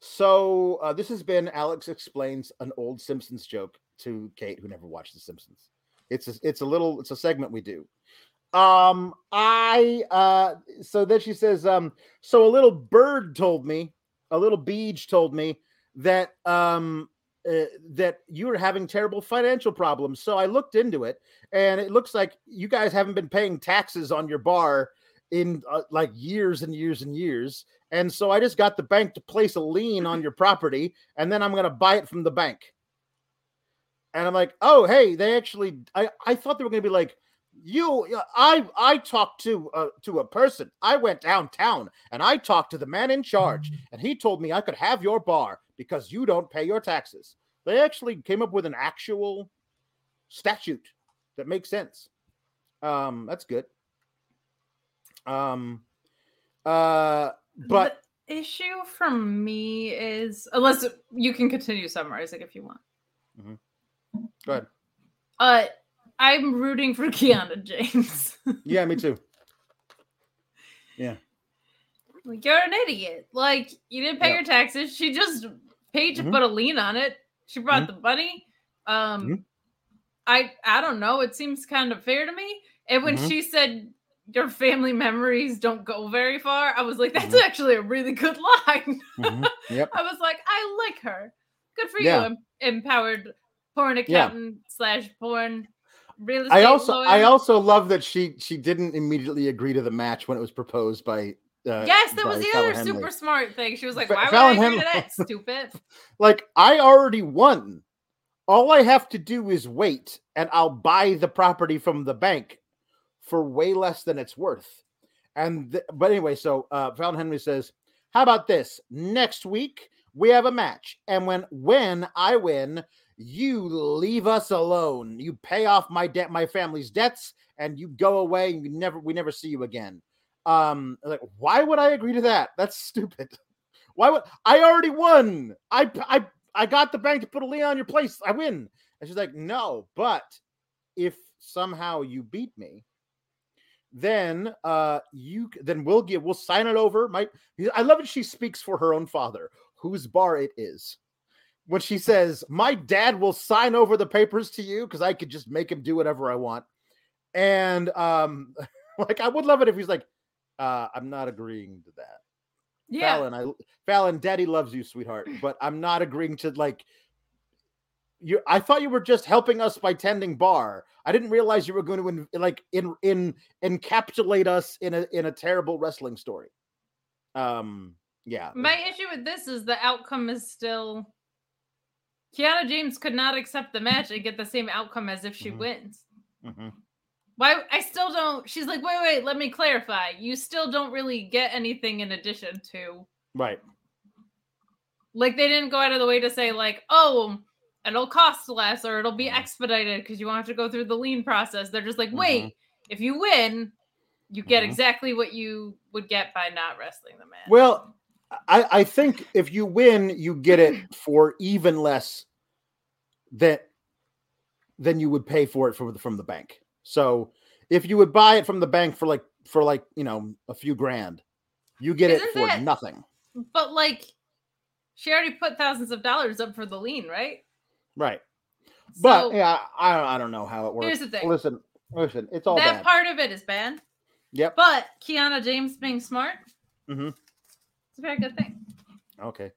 so uh, this has been Alex explains an old Simpsons joke to Kate, who never watched The Simpsons. It's a, it's a little it's a segment we do. Um, I uh, so then she says, um, so a little bird told me, a little beach told me that um uh, that you were having terrible financial problems. So I looked into it, and it looks like you guys haven't been paying taxes on your bar in uh, like years and years and years. And so I just got the bank to place a lien on your property, and then I'm going to buy it from the bank. And I'm like, oh, hey, they actually, I, I thought they were going to be like, you, I, I talked to, uh, to a person. I went downtown and I talked to the man in charge, and he told me I could have your bar because you don't pay your taxes. They actually came up with an actual statute that makes sense. Um, that's good. Um, uh, but the issue for me is. Unless you can continue summarizing if you want. Go ahead. Uh, I'm rooting for Kiana James. Yeah, me too. Yeah. Like you're an idiot. Like you didn't pay Yeah. your taxes. She just paid to Mhm. put a lien on it. She brought Mhm. the bunny. Um, Mhm. I I don't know. It seems kind of fair to me. And when Mhm. she said your family memories don't go very far, I was like, that's Mhm. actually a really good line. Mhm. Yep. I was like, I like her. Good for Yeah. you, empowered porn accountant slash porn real estate I also lawyer. I also love that she she didn't immediately agree to the match when it was proposed by uh, yes, that was the Fallon other Henley. super smart thing. She was like, "Why would Fallon I agree to that, stupid?" like I already won. All I have to do is wait, and I'll buy the property from the bank for way less than it's worth. And th- but anyway, so uh, Fallon Henley says, "How about this? Next week we have a match, and when when I win, you leave us alone. You pay off my debt, my family's debts, and you go away. And you never we never see you again." Um, like why would I agree to that? That's stupid. Why would I already won? I I I got the bank to put a lien on your place. I win. And she's like, no, but if somehow you beat me, then uh you then we'll give we'll sign it over. My I love it. She speaks for her own father, whose bar it is. When she says, My dad will sign over the papers to you because I could just make him do whatever I want. And um, like I would love it if he's like, uh, I'm not agreeing to that. Yeah, Fallon, I Fallon, Daddy loves you, sweetheart, but I'm not agreeing to like you. I thought you were just helping us by tending bar. I didn't realize you were going to in, like in in encapsulate us in a in a terrible wrestling story. Um, yeah, my issue with this is the outcome is still. Kiana James could not accept the match and get the same outcome as if she Mhm. wins. Mhm. Why? I still don't. She's like, wait, wait, let me clarify. You still don't really get anything in addition to right. like they didn't go out of the way to say like oh it'll cost less or it'll be Mhm. expedited because you won't have to go through the lien process they're just like Mhm. wait if you win you get Mhm. exactly what you would get by not wrestling the man. Well, I I think if you win, you get it for even less that than you would pay for it from the, from the bank. So if you would buy it from the bank for like for like you know a few grand, you get it Isn't for that- nothing. but like she already put thousands of dollars up for the lien right Right. But yeah, I don't, I don't know how it works. here's the thing. Listen, listen, it's all that bad. part of it is bad yep. but kiana james being smart mm-hmm. it's a very good thing Okay.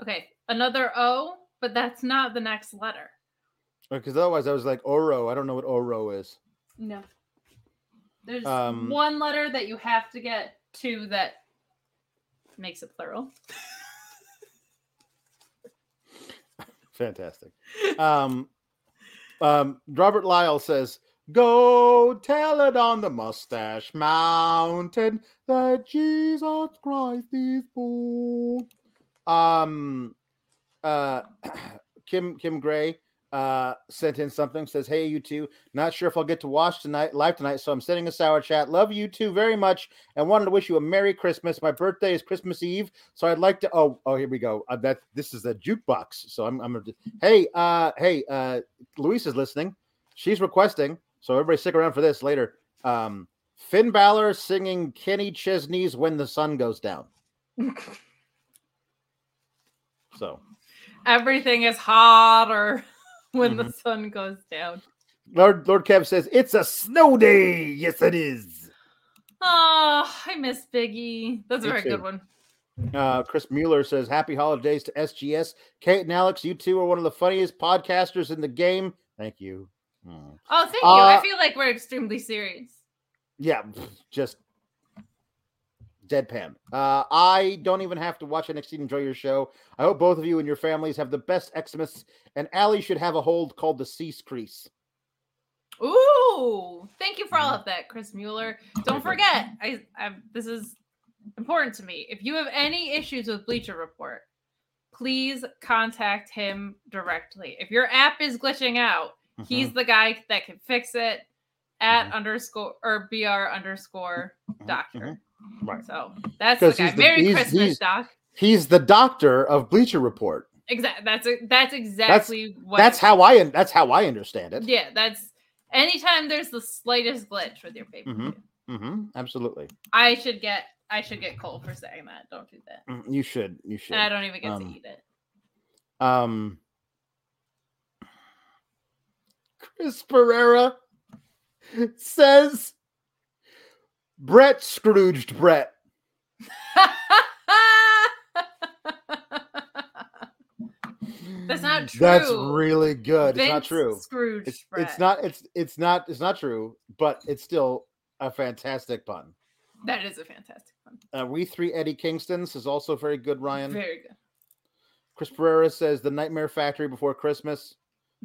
okay another o but that's not the next letter Because otherwise, I was like Oro. I don't know what Oro is. No. There's Um, one letter that you have to get to that makes it plural. Fantastic. Um, um, Robert Lyle says, "Go tell it on the Mustache Mountain that Jesus Christ is born." Um, uh, Kim Kim Gray uh sent in something says hey you two not sure if i'll get to watch tonight live tonight so i'm sending a sour chat. Love you two very much and wanted to wish you a merry christmas. My birthday is christmas eve so i'd like to oh oh here we go. Uh, that this is a jukebox so i'm, I'm gonna hey uh hey uh luis is listening. She's requesting so everybody stick around for this later um finn Balor singing kenny chesney's when the sun goes down. So. Everything is hotter when the Mhm. sun goes down. lord lord kev says it's a snow day yes it is Oh, I miss Biggie. That's a very good one. Uh, Chris Mueller says, Happy holidays to SGS. Kate and Alex, you two are one of the funniest podcasters in the game. Thank you. Hmm. Oh, thank you. I Uh, feel like we're extremely serious. Yeah, just deadpan. Uh, I don't even have to watch NXT to enjoy your show. I hope both of you and your families have the best Xmas, and Allie should have a hold called the Cease Crease. Ooh, thank you for all Mhm. of that, Chris Mueller. Don't forget, I, I this is important to me. If you have any issues with Bleacher Report, please contact him directly. If your app is glitching out, he's Mhm, the guy that can fix it at Mhm. underscore or br underscore doctor. mhm. Right. So that's the 'Cause guy. he's the- Merry he's- Christmas, he's- Doc. He's the doctor of Bleacher Report. Exactly. That's a, that's exactly what. That's how I that's how I understand it. Yeah, that's anytime there's the slightest glitch with your paper. Mhm. Mm-hmm. Absolutely. I should get I should get Cole for saying that. Don't do that. Mm, You should. You should. And I don't even get Um, to eat it. Um, Chris Pereira says Brett Scrooged Brett. That's not true. That's really good. it's not true. Scrooge. It's, it's not. It's it's not. It's not true. But it's still a fantastic pun. That is a fantastic one. Uh, we three Eddie Kingstons is also very good. Ryan Very good. Chris Pereira says the Nightmare Factory before Christmas.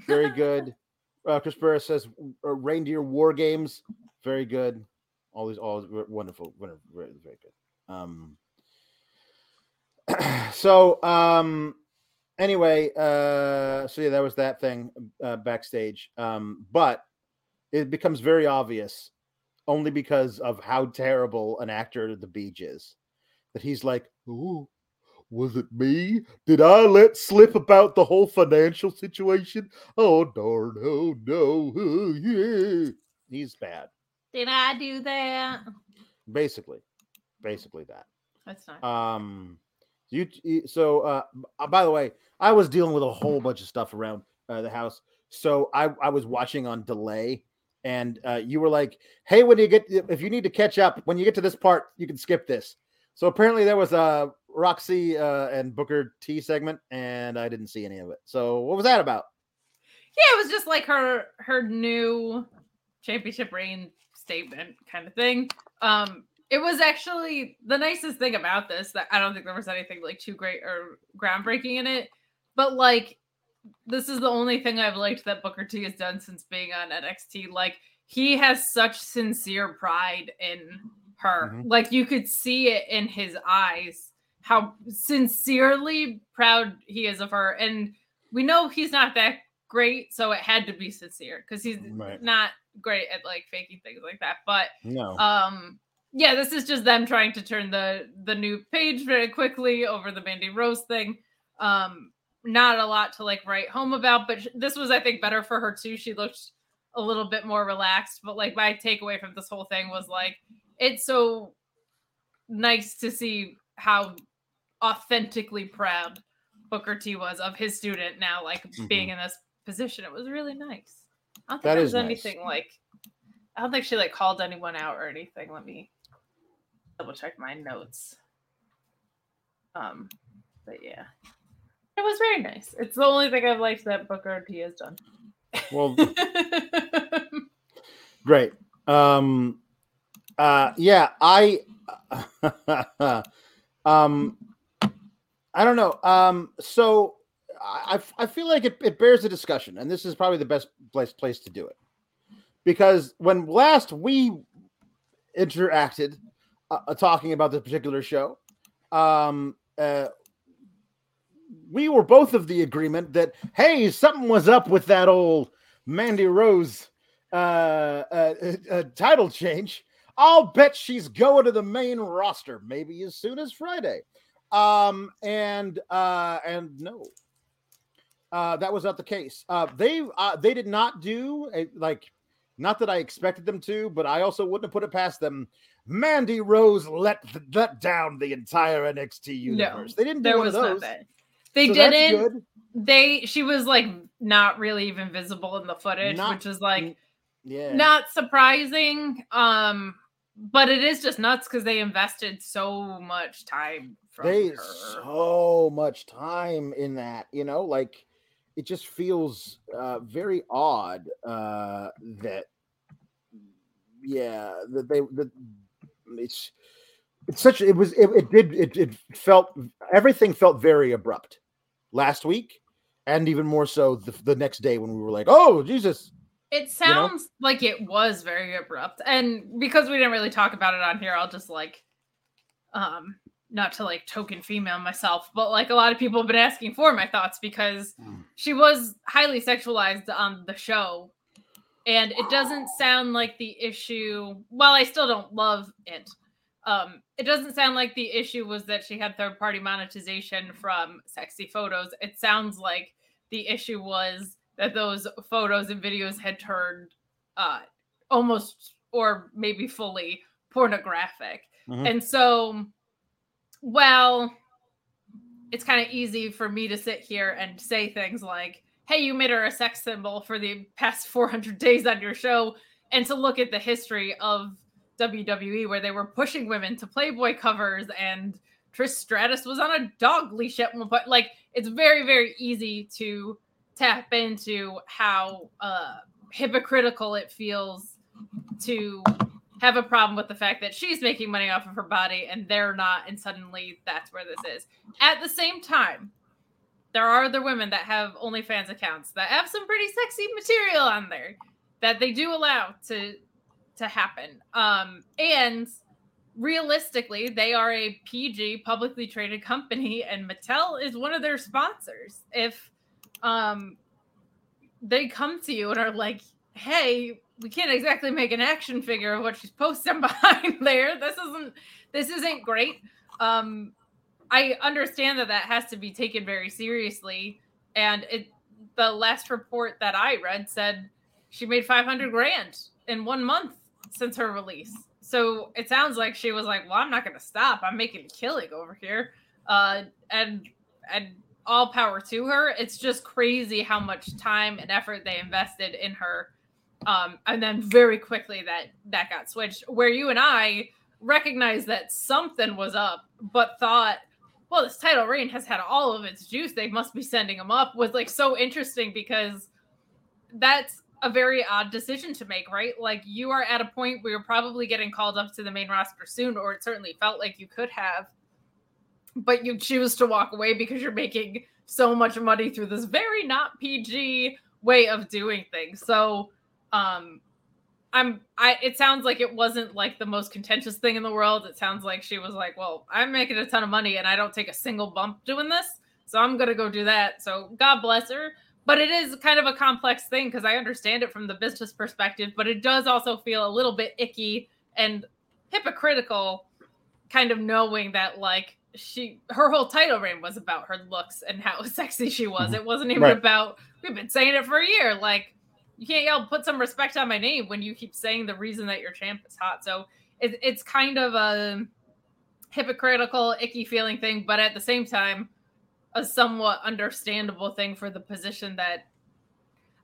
Very good. uh, Chris Pereira says uh, Reindeer War Games. Very good. All these, all wonderful, wonderful, very, very good. Um. so, um. Anyway, uh. So yeah, that was that thing uh, backstage. Um. But it becomes very obvious, only because of how terrible an actor the Beach is, that he's like, ooh. Was it me? Did I let slip about the whole financial situation? Oh darn! Oh no! Oh, yeah. He's bad. Did I do that? Basically, basically that. That's not. Um, you so uh, uh, by the way, I was dealing with a whole bunch of stuff around uh, the house, so I I was watching on delay, and uh, you were like, "Hey, when you get if you need to catch up, when you get to this part, you can skip this." So apparently there was a Roxy uh, and Booker T segment, and I didn't see any of it. So what was that about? yeah, it was just like her her new championship reign statement kind of thing. Um, it was actually the nicest thing about this that I don't think there was anything like too great or groundbreaking in it, but like this is the only thing I've liked that Booker T has done since being on NXT. Like he has such sincere pride in her. Mhm. Like you could see it in his eyes how sincerely proud he is of her. And we know he's not that great, so it had to be sincere because he's Right. not great at like faking things like that. But No. um yeah this is just them trying to turn the the new page very quickly over the mandy rose thing um not a lot to like write home about but this was i think better for her too she looked a little bit more relaxed but like my takeaway from this whole thing was like it's so nice to see how authentically proud booker t was of his student now like being in this position it was really nice i don't think That there is was nice. anything like I don't think she like called anyone out or anything. Let me double check my notes. Um, but yeah, it was very nice. It's the only thing I've liked that Booker T has done. Well, great. Um, uh, yeah, I, um, I don't know. Um, so I, I- feel like it, it bears a discussion, and this is probably the best place place to do it because when last we interacted uh, uh, talking about this particular show, um, uh, we were both of the agreement that hey, something was up with that old Mandy Rose uh, uh, uh, title change. I'll bet she's going to the main roster, maybe as soon as Friday. Um, and uh, and no, uh, that was not the case. Uh, they uh, they did not do a, like, not that I expected them to, but I also wouldn't have put it past them. Mandy Rose let let down the entire NXT universe. they didn't do there one was of those. They So didn't. They she was like not really even visible in the footage, Not- which is like Yeah. not surprising. Um, but it is just nuts because they invested so much time from they her. so much time in that you know like it just feels uh very odd uh that yeah that they that it's it's such it was it, it did it, it felt everything felt very abrupt last week and even more so the, the next day when we were like oh jesus It you know? sounds like it was very abrupt. And because we didn't really talk about it on here, I'll just like um not to like token female myself, but like a lot of people have been asking for my thoughts because Mm. she was highly sexualized on the show. And it doesn't sound like the issue, well, I still don't love it, Um, it doesn't sound like the issue was that she had third party monetization from sexy photos. It sounds like the issue was that those photos and videos had turned uh, almost or maybe fully pornographic. Mhm. And so, well, it's kind of easy for me to sit here and say things like, hey, you made her a sex symbol for the past 400 days on your show, and to look at the history of WWE where they were pushing women to Playboy covers and Trish Stratus was on a dog leash at one point. Like, it's very, very easy to tap into how uh, hypocritical it feels to have a problem with the fact that she's making money off of her body and they're not, and suddenly that's where this is. At the same time, there are other women that have OnlyFans accounts that have some pretty sexy material on there that they do allow to to happen. Um, and realistically, they are a PG publicly traded company, and Mattel is one of their sponsors. If um, they come to you and are like, "Hey, we can't exactly make an action figure of what she's posting behind there. This isn't this isn't great." Um, I understand that that has to be taken very seriously, and it the last report that I read said she made 500 grand in one month since her release. So it sounds like she was like, "Well, I'm not going to stop. I'm making a killing over here." Uh, and and all power to her. It's just crazy how much time and effort they invested in her. Um, and then very quickly that that got switched. Where you and I recognized that something was up, but thought, well, this title reign has had all of its juice. They must be sending him up. Was like so interesting because that's a very odd decision to make, right? Like you are at a point where you're probably getting called up to the main roster soon, or it certainly felt like you could have, but you choose to walk away because you're making so much money through this very not PG way of doing things. So, um, I'm I it sounds like it wasn't like the most contentious thing in the world. It sounds like she was like, "Well, I'm making a ton of money and I don't take a single bump doing this, so I'm going to go do that." So, God bless her. But it is kind of a complex thing because I understand it from the business perspective, but it does also feel a little bit icky and hypocritical kind of knowing that like she her whole title reign was about her looks and how sexy she was. Mhm. It wasn't even Right. about we've been saying it for a year. Like you can't yell put some respect on my name when you keep saying the reason that your champ is hot. So it, it's kind of a hypocritical, icky feeling thing, but at the same time, a somewhat understandable thing for the position that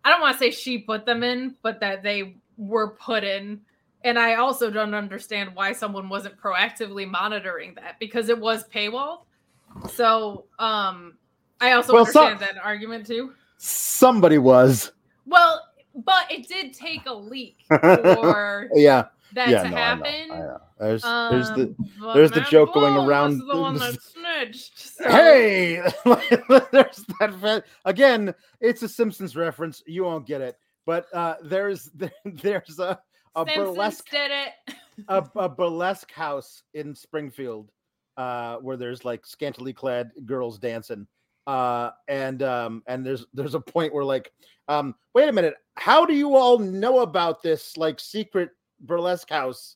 I don't want to say she put them in, but that they were put in. And I also don't understand why someone wasn't proactively monitoring that because it was paywall. So um I also Well, so- understand that argument too. Somebody was. Well, but it did take a leak for Yeah. that yeah. to no, I know, happen. I know. There's, there's the. Um, there's the joke going around- The one that snitched. so- Hey, there's that. Again, it's a Simpsons reference. You won't get it, but uh, there's there's a a Simpsons burlesque did it. a, a burlesque house in Springfield uh, where there's like scantily clad girls dancing. Uh, and um, and there's there's a point where like, um, wait a minute, how do you all know about this like secret burlesque house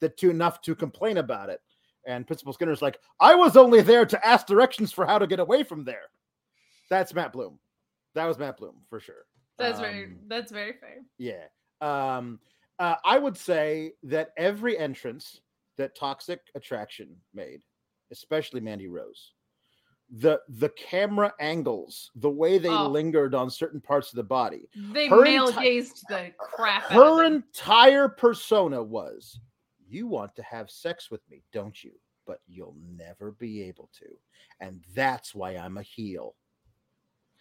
that to enough to complain about it? And Principal Skinner's like, I was only there to ask directions for how to get away from there. That's Matt Bloom. That was Matt Bloom for sure. That's very Um, that's very fair. yeah. Um, uh, I would say that every entrance that Toxic Attraction made, especially Mandy Rose, the the camera angles, the way they Oh. lingered on certain parts of the body, They her male enti- gazed the crap out her entire persona was, "You want to have sex with me, don't you? But you'll never be able to, and that's why I'm a heel."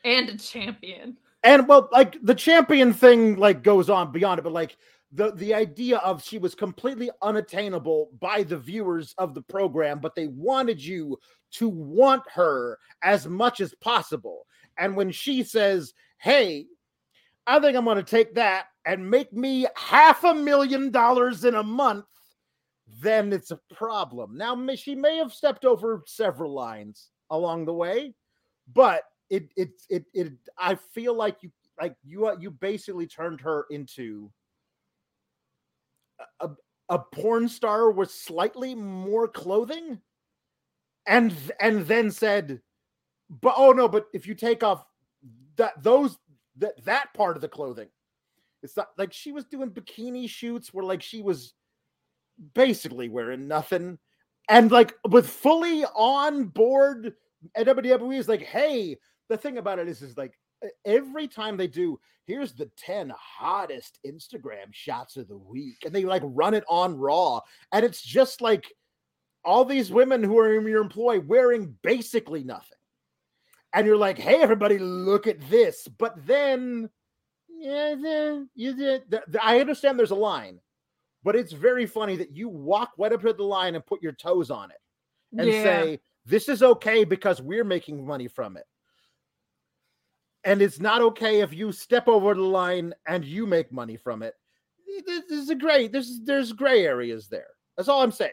and a champion. and well like the champion thing like goes on beyond it but like the the idea of she was completely unattainable by the viewers of the program but they wanted you to want her as much as possible. And when she says hey i think i'm going to take that and make me half a million dollars in a month then it's a problem. Now she may have stepped over several lines along the way but it it it, it i feel like you like you uh, you basically turned her into a, a porn star with slightly more clothing and and then said but oh no but if you take off that those that that part of the clothing it's not like she was doing bikini shoots where like she was basically wearing nothing. And like with fully on board WWE is like hey the thing about it is is like every time they do here's the 10 hottest Instagram shots of the week. And they like run it on raw. And it's just like all these women who are in your employ wearing basically nothing. And you're like hey everybody look at this. But then yeah the, you did i understand there's a line but it's very funny that you walk right up to the line and put your toes on it and Yeah. say this is okay because we're making money from it. And it's not okay if you step over the line and you make money from it. This this is a gray there's there's gray areas there. That's all i'm saying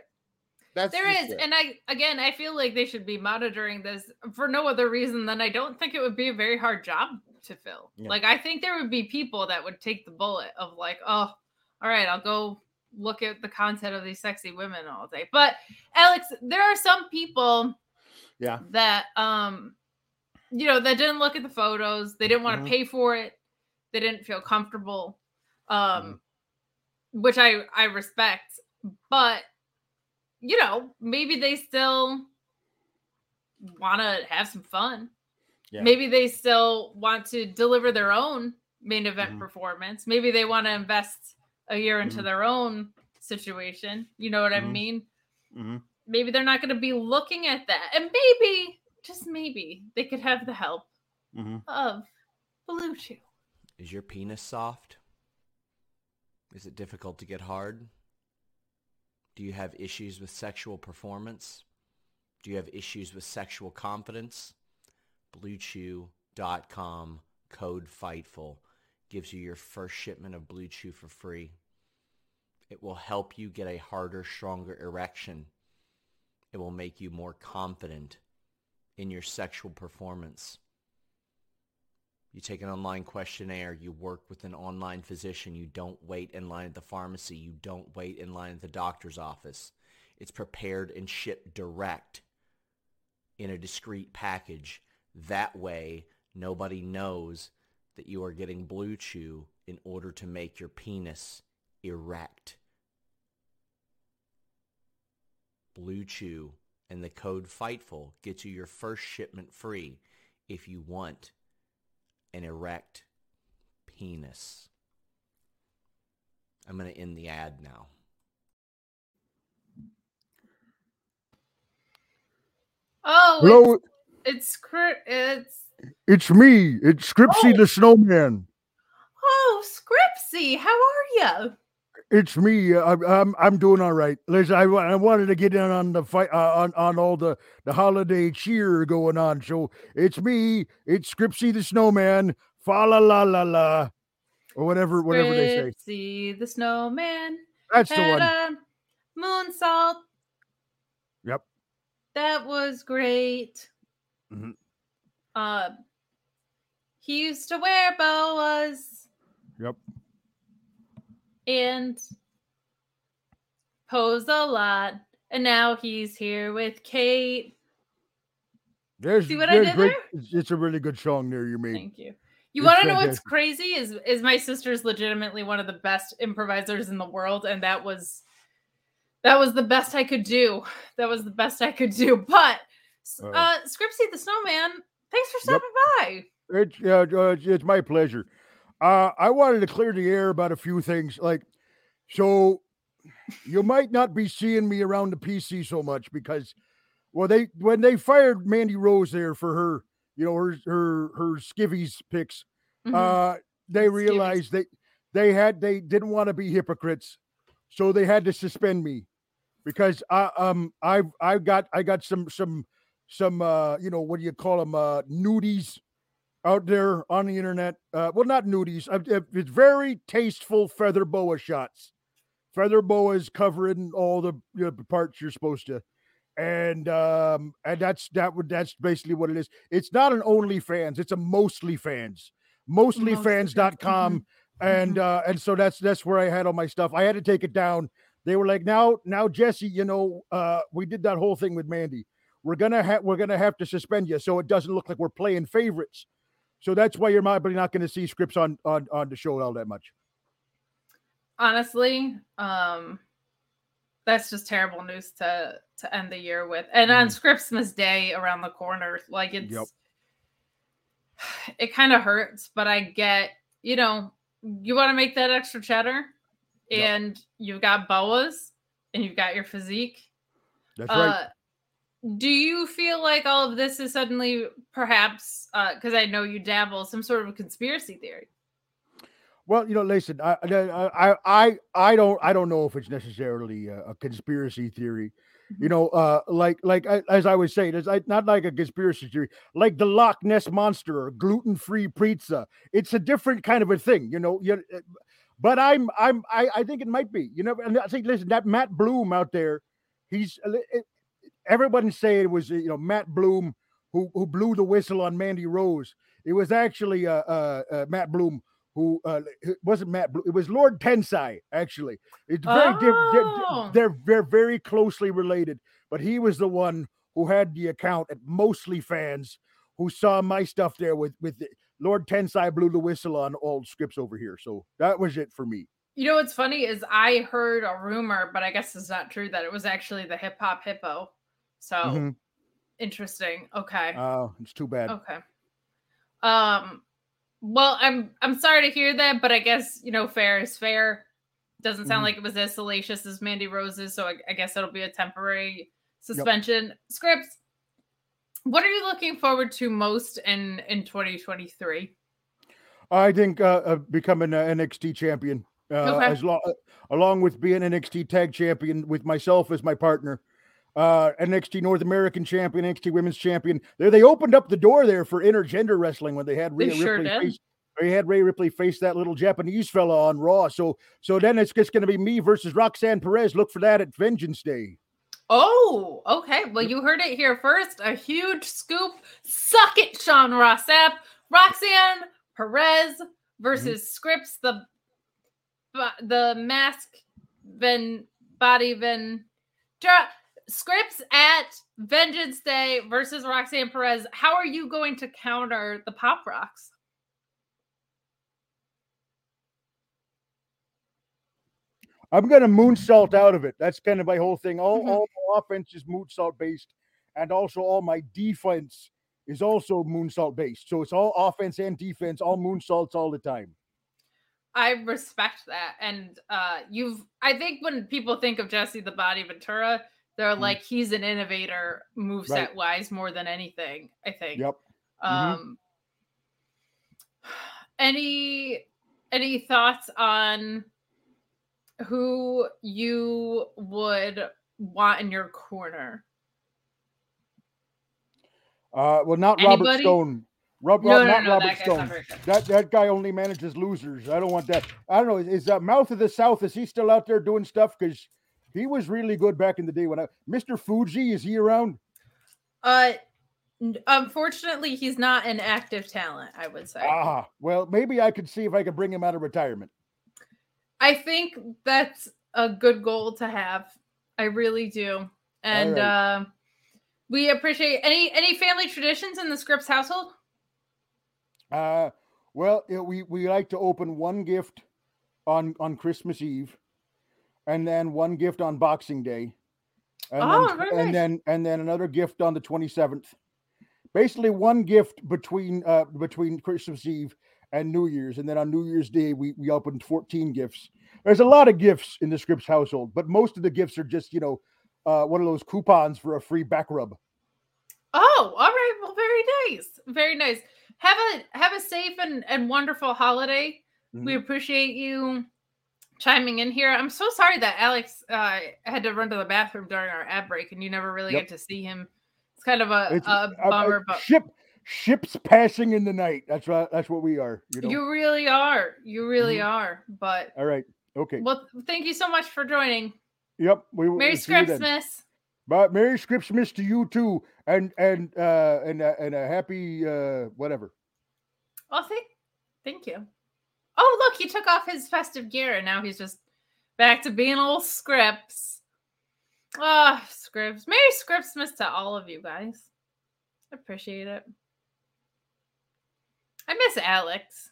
that's There is, it. and I again, I feel like they should be monitoring this for no other reason than I don't think it would be a very hard job to fill. Yeah. Like I think there would be people that would take the bullet of like, oh, all right, I'll go look at the content of these sexy women all day. But Alex, there are some people yeah that um you know that didn't look at the photos they didn't want to Mhm. pay for it they didn't feel comfortable Mm-hmm. um which i i respect but you know maybe they still want to have some fun Yeah. maybe they still want to deliver their own main event Mhm. performance maybe they want to invest a year into Mhm. their own situation you know what i Mhm. mean Mhm. maybe they're not going to be looking at that. And maybe, just maybe, they could have the help Mhm. of Blue Chew. Is your penis soft? Is it difficult to get hard? Do you have issues with sexual performance? Do you have issues with sexual confidence? BlueChew.com code FIGHTFUL gives you your first shipment of Blue Chew for free. It will help you get a harder, stronger erection. It will make you more confident in your sexual performance. You take an online questionnaire. You work with an online physician. You don't wait in line at the pharmacy. You don't wait in line at the doctor's office. It's prepared and shipped direct in a discreet package. That way, nobody knows that you are getting Blue Chew in order to make your penis erect. Blue Chew and the code FIGHTFUL gets you your first shipment free if you want an erect penis. I'm going to end the ad now. Oh, Hello, it's it's it's it's me. It's Scripsy Oh. the Snowman. oh Scripsy, how are you? It's me. uh, I'm I'm, I'm doing all right. Liz, I, I wanted to get in on the fight uh, on on all the the holiday cheer going on. So it's me. It's Scripsy the Snowman. Fa la la la la, or whatever whatever they say. Scripsy the snowman That's the one. moonsault. Yep. That was great. Mhm. Uh, he used to wear boas. Yep. And posed a lot. And now he's here with Kate. There's, See what I did great- there? It's, a really good song there you made. Thank you. You want to know what's crazy? Is is my sister's legitimately one of the best improvisers in the world, and that was that was the best I could do. That was the best I could do. But Uh, uh, Scripsy the Snowman, thanks for Yep. stopping by. It's uh, uh, it's, it's my pleasure. Uh, I wanted to clear the air about a few things. Like, so you might not be seeing me around the PC so much because, well, they when they fired Mandy Rose there for her, you know, her her her skivvies picks, Mhm. uh, they Skivvies. realized they they had they didn't want to be hypocrites, so they had to suspend me because I um I I got I got some some some uh you know what do you call them uh nudies out there on the internet. Uh, well, not nudies. uh, uh, It's very tasteful feather boa shots. Feather boas covering all the you know, parts you're supposed to, and um, and that's that would that's basically what it is. It's not an OnlyFans. It's a mostly fans. Mostlyfans.com, Mostly fans, and uh, and so that's that's where I had all my stuff. I had to take it down they were like, now, now, Jesse, you know, uh, we did that whole thing with Mandy. We're gonna have we're gonna have to suspend you so it doesn't look like we're playing favorites. So that's why you're probably not going to see scripts on on on the show all that much. Honestly, um, that's just terrible news to to end the year with. And on Mhm. Christmas Day around the corner, like it's Yep. it kind of hurts, but I get, you know, you want to make that extra cheddar Yep. and you've got boas and you've got your physique. That's right. Uh, do you feel like all of this is suddenly perhaps because I know you dabble some sort of conspiracy theory? Well, you know, listen, I, I, I, I, don't, I don't know if it's necessarily a, a conspiracy theory. You Mhm. know, uh, like, like I, as I was saying, it's not like a conspiracy theory, like the Loch Ness monster or gluten-free pizza. It's a different kind of a thing, you know. You, uh, but I'm, I'm, I, I think it might be. You know, and I think, listen, that Matt Bloom out there, he's. Everybody say it was, you know, Matt Bloom who who blew the whistle on Mandy Rose. It was actually uh, uh, uh Matt Bloom who uh, it wasn't Matt. Blue, it was Lord Tensai. Actually, it's very diff- di- di- Oh. they're they're very closely related. But he was the one who had the account at mostly fans who saw my stuff there with with the, Lord Tensai blew the whistle on all scripts over here. So that was it for me. You know what's funny is I heard a rumor, but I guess it's not true that it was actually the hip hop hippo. So Mhm. interesting. Okay. Oh, it's too bad. Okay. Um well, I'm I'm sorry to hear that, but I guess you know fair is fair. Doesn't sound Mhm. like it was as salacious as Mandy Rose's, so I, I guess it'll be a temporary suspension. Scripts. What are you looking forward to most in in 2023? I think uh, uh, becoming an NXT champion, uh, Okay. as long along with being an NXT tag champion with myself as my partner, uh, NXT North American champion, NXT Women's champion. There, they opened up the door there for intergender wrestling when they had They Rhea sure Ripley face. They had Rhea Ripley face that little Japanese fella on Raw. So, so then it's just going to be me versus Roxanne Perez. Look for that at Vengeance Day. Oh, okay. Well, you heard it here first. A huge scoop. Suck it, Sean Ross Sapp. Roxanne Perez versus Scripps, the the mask Ven body Ven Dra- Scripps at Vengeance Day versus Roxanne Perez. How are you going to counter the Pop Rocks? I'm going to moonsault out of it. That's kind of my whole thing. All, Mhm. all my offense is moonsault based, and also all my defense is also moonsault based. So it's all offense and defense, all moonsaults all the time. I respect that. And uh you've I think when people think of Jesse the Body Ventura, they're Mm. like he's an innovator moveset Right. wise more than anything, I think. Yep. Mhm. Um any any thoughts on who you would want in your corner? Uh, well, not Robert Stone. Rob, No, Rob- no, not no, Robert that Stone. not. That that guy only manages losers. I don't want that. I don't know. Is that Mouth of the South? Is he still out there doing stuff? Because he was really good back in the day. When I, Mr. Fuji is he around? Uh unfortunately he's not an active talent, I would say. Ah, well, maybe I could see if I could bring him out of retirement. I think that's a good goal to have. I really do. And right. uh, we appreciate any any family traditions in the Scripps household. Uh, well, we we like to open one gift on on Christmas Eve, and then one gift on Boxing Day, and Oh, then and nice. then and then another gift on the twenty seventh. Basically, one gift between uh between Christmas Eve and New Year's, and then on New Year's Day we we opened fourteen gifts. There's a lot of gifts in the Scripps household, but most of the gifts are just you know uh one of those coupons for a free back rub. Oh, all right. Well, very nice. Very nice. Have a have a safe and, and wonderful holiday. We Mhm. appreciate you chiming in here. I'm so sorry that Alex uh, had to run to the bathroom during our ad break and you never really Yep. get to see him. It's kind of a, a I- I- bummer, but ship ships passing in the night. That's right. That's what we are. You know. you really are. You really Mhm. are. But All right. Okay. well, thank you so much for joining. Yep. We will Merry see you then. Scripsmas. But Merry Christmas to you too, and and uh and uh, and a happy uh whatever. Oh, thank, thank you. Oh, look, he took off his festive gear and now he's just Back to being old scripts. Ah, scripts. Merry Scriptmas to all of you guys. Appreciate it. I miss Alex.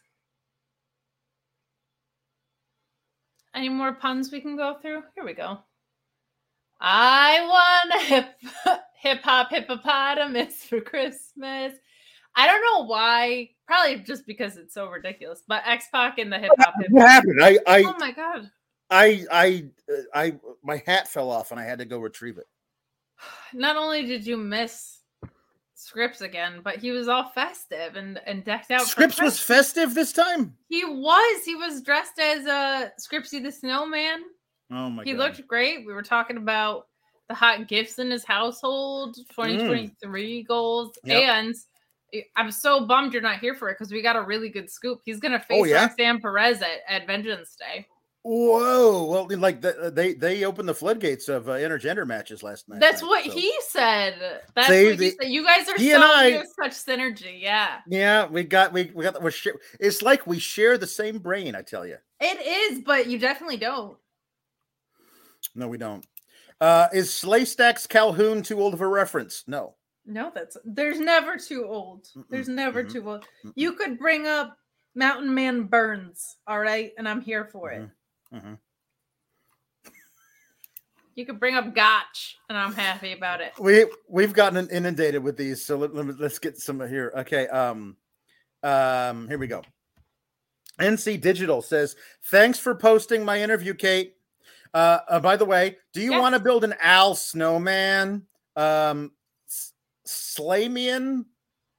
Any more puns we can go through? Here we go. I want a hip hip hop hippopotamus for Christmas. I don't know why. Probably just because it's so ridiculous. But X Pac and the hip hop. What happened? I, I, Oh my god! I, I, uh, I, my hat fell off and I had to go retrieve it. Not only did you miss Scripps again, but he was all festive and and decked out. Scripps was festive this time. He was. He was dressed as a Scripsy the Snowman. Oh my god. he god! looked great. We were talking about the hot gifts in his household, Mm. 2023 goals, Yep. and I'm so bummed you're not here for it because we got a really good scoop. He's gonna face Oh, yeah? Roxanne Perez at, at Vengeance Day. Whoa! Well, like the, they they opened the floodgates of uh, intergender matches last night. That's night, what so- he said. That's See, what he the- said. You guys are he so and I- you have such synergy. Yeah, Yeah, we got we we got we're share, It's like we share the same brain. I tell you. it is, but you definitely don't. No, we don't. Uh, is Slaystack's Calhoun too old of a reference? No. No, that's there's never too old. There's never mhm, too old. mm-mm. You could bring up Mountain Man Burns, all right, and I'm here for it. Mhm. You could bring up Gotch, and I'm happy about it. We we've gotten inundated with these, so let, let, us get some here. Okay, um, um, here we go. NC Digital says, "Thanks for posting my interview, Kate. Uh, uh, by the way, do you Yes. want to build an Al snowman, um, Slamian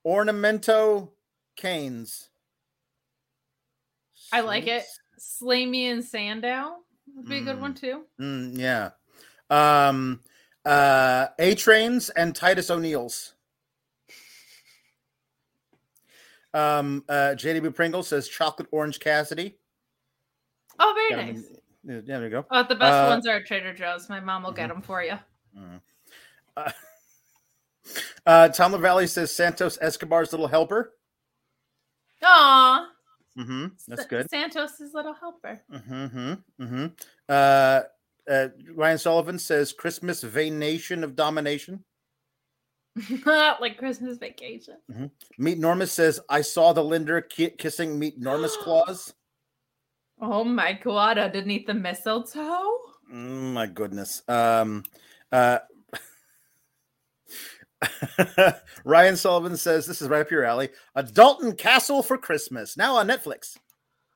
ornamento canes? I like it. Slamian Sandow would be a good one too. Mm, yeah. Um, uh, A Trains and Titus O'Neill's. Um, uh, JDB Pringle says chocolate orange Cassidy. Oh, very nice. yeah, there we go. Oh, the best Uh, ones are at Trader Joe's. My mom will get them for you. Mm. Uh, uh, Tom LaValle says Santos Escobar's little helper. Aw, Mm-hmm. That's good. Santos's little helper. Mm-hmm. Mm-hmm. Uh, uh, Ryan Sullivan says Christmas Vaination of Domination. like Christmas vacation. Meet Normus says I saw the Linder ki- kissing Meet Normus claws. Oh my god, underneath the mistletoe? Mm, my goodness. Um, uh, Ryan Sullivan says this is right up your alley. A Dalton Castle for Christmas now on Netflix.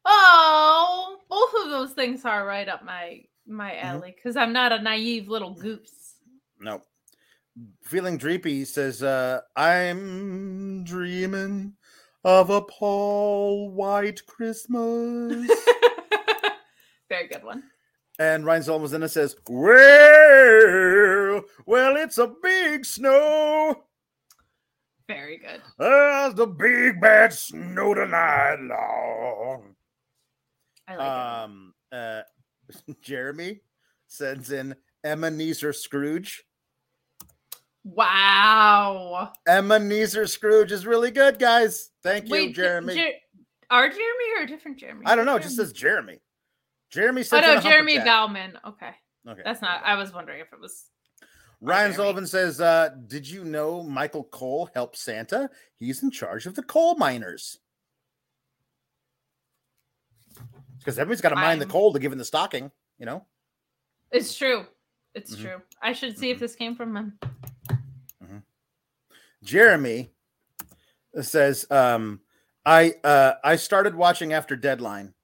Oh, both of those things are right up my my Mhm. alley because I'm not a naive little goose. No. Feeling dreepy says uh, I'm dreaming of a Paul White Christmas. Very good one. And Ryan Sullivan says, Well, well, it's a big snow. Very good. As the big bad snow tonight long. I like it. Um, uh, Jeremy sends in Ebenezer Scrooge. Wow. Ebenezer Scrooge is really good, guys. Thank you, Wait, Jeremy. Jer- our Jeremy or a different Jeremy? I don't know. It just says Jeremy. Jeremy Oh sends no, Jeremy. Bauman. Okay, Okay. that's not. I was wondering if it was. Ryan Sullivan says, uh, "Did you know Michael Cole helped Santa? He's in charge of the coal miners." Because everybody's got to mine the coal to give in the stocking, you know. It's true. It's Mhm. true. I should see if Mhm. this came from him. Jeremy says, um, "I uh, I started watching after Deadline,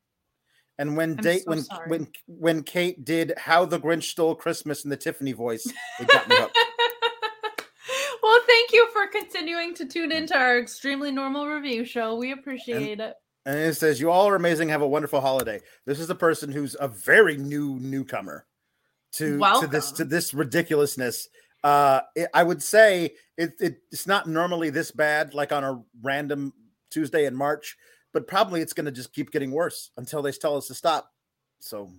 and when I'm date so when sorry. when when Kate did How the Grinch Stole Christmas in the Tiffany voice, it got me hooked." well, thank you for continuing to tune into our extremely normal review show. We appreciate it. And it says, "You all are amazing. Have a wonderful holiday." This is a person who's a very new newcomer to to this to this ridiculousness. Uh, it, I would say it, it it's not normally this bad, like on a random Tuesday in March, but probably it's going to just keep getting worse until they tell us to stop. So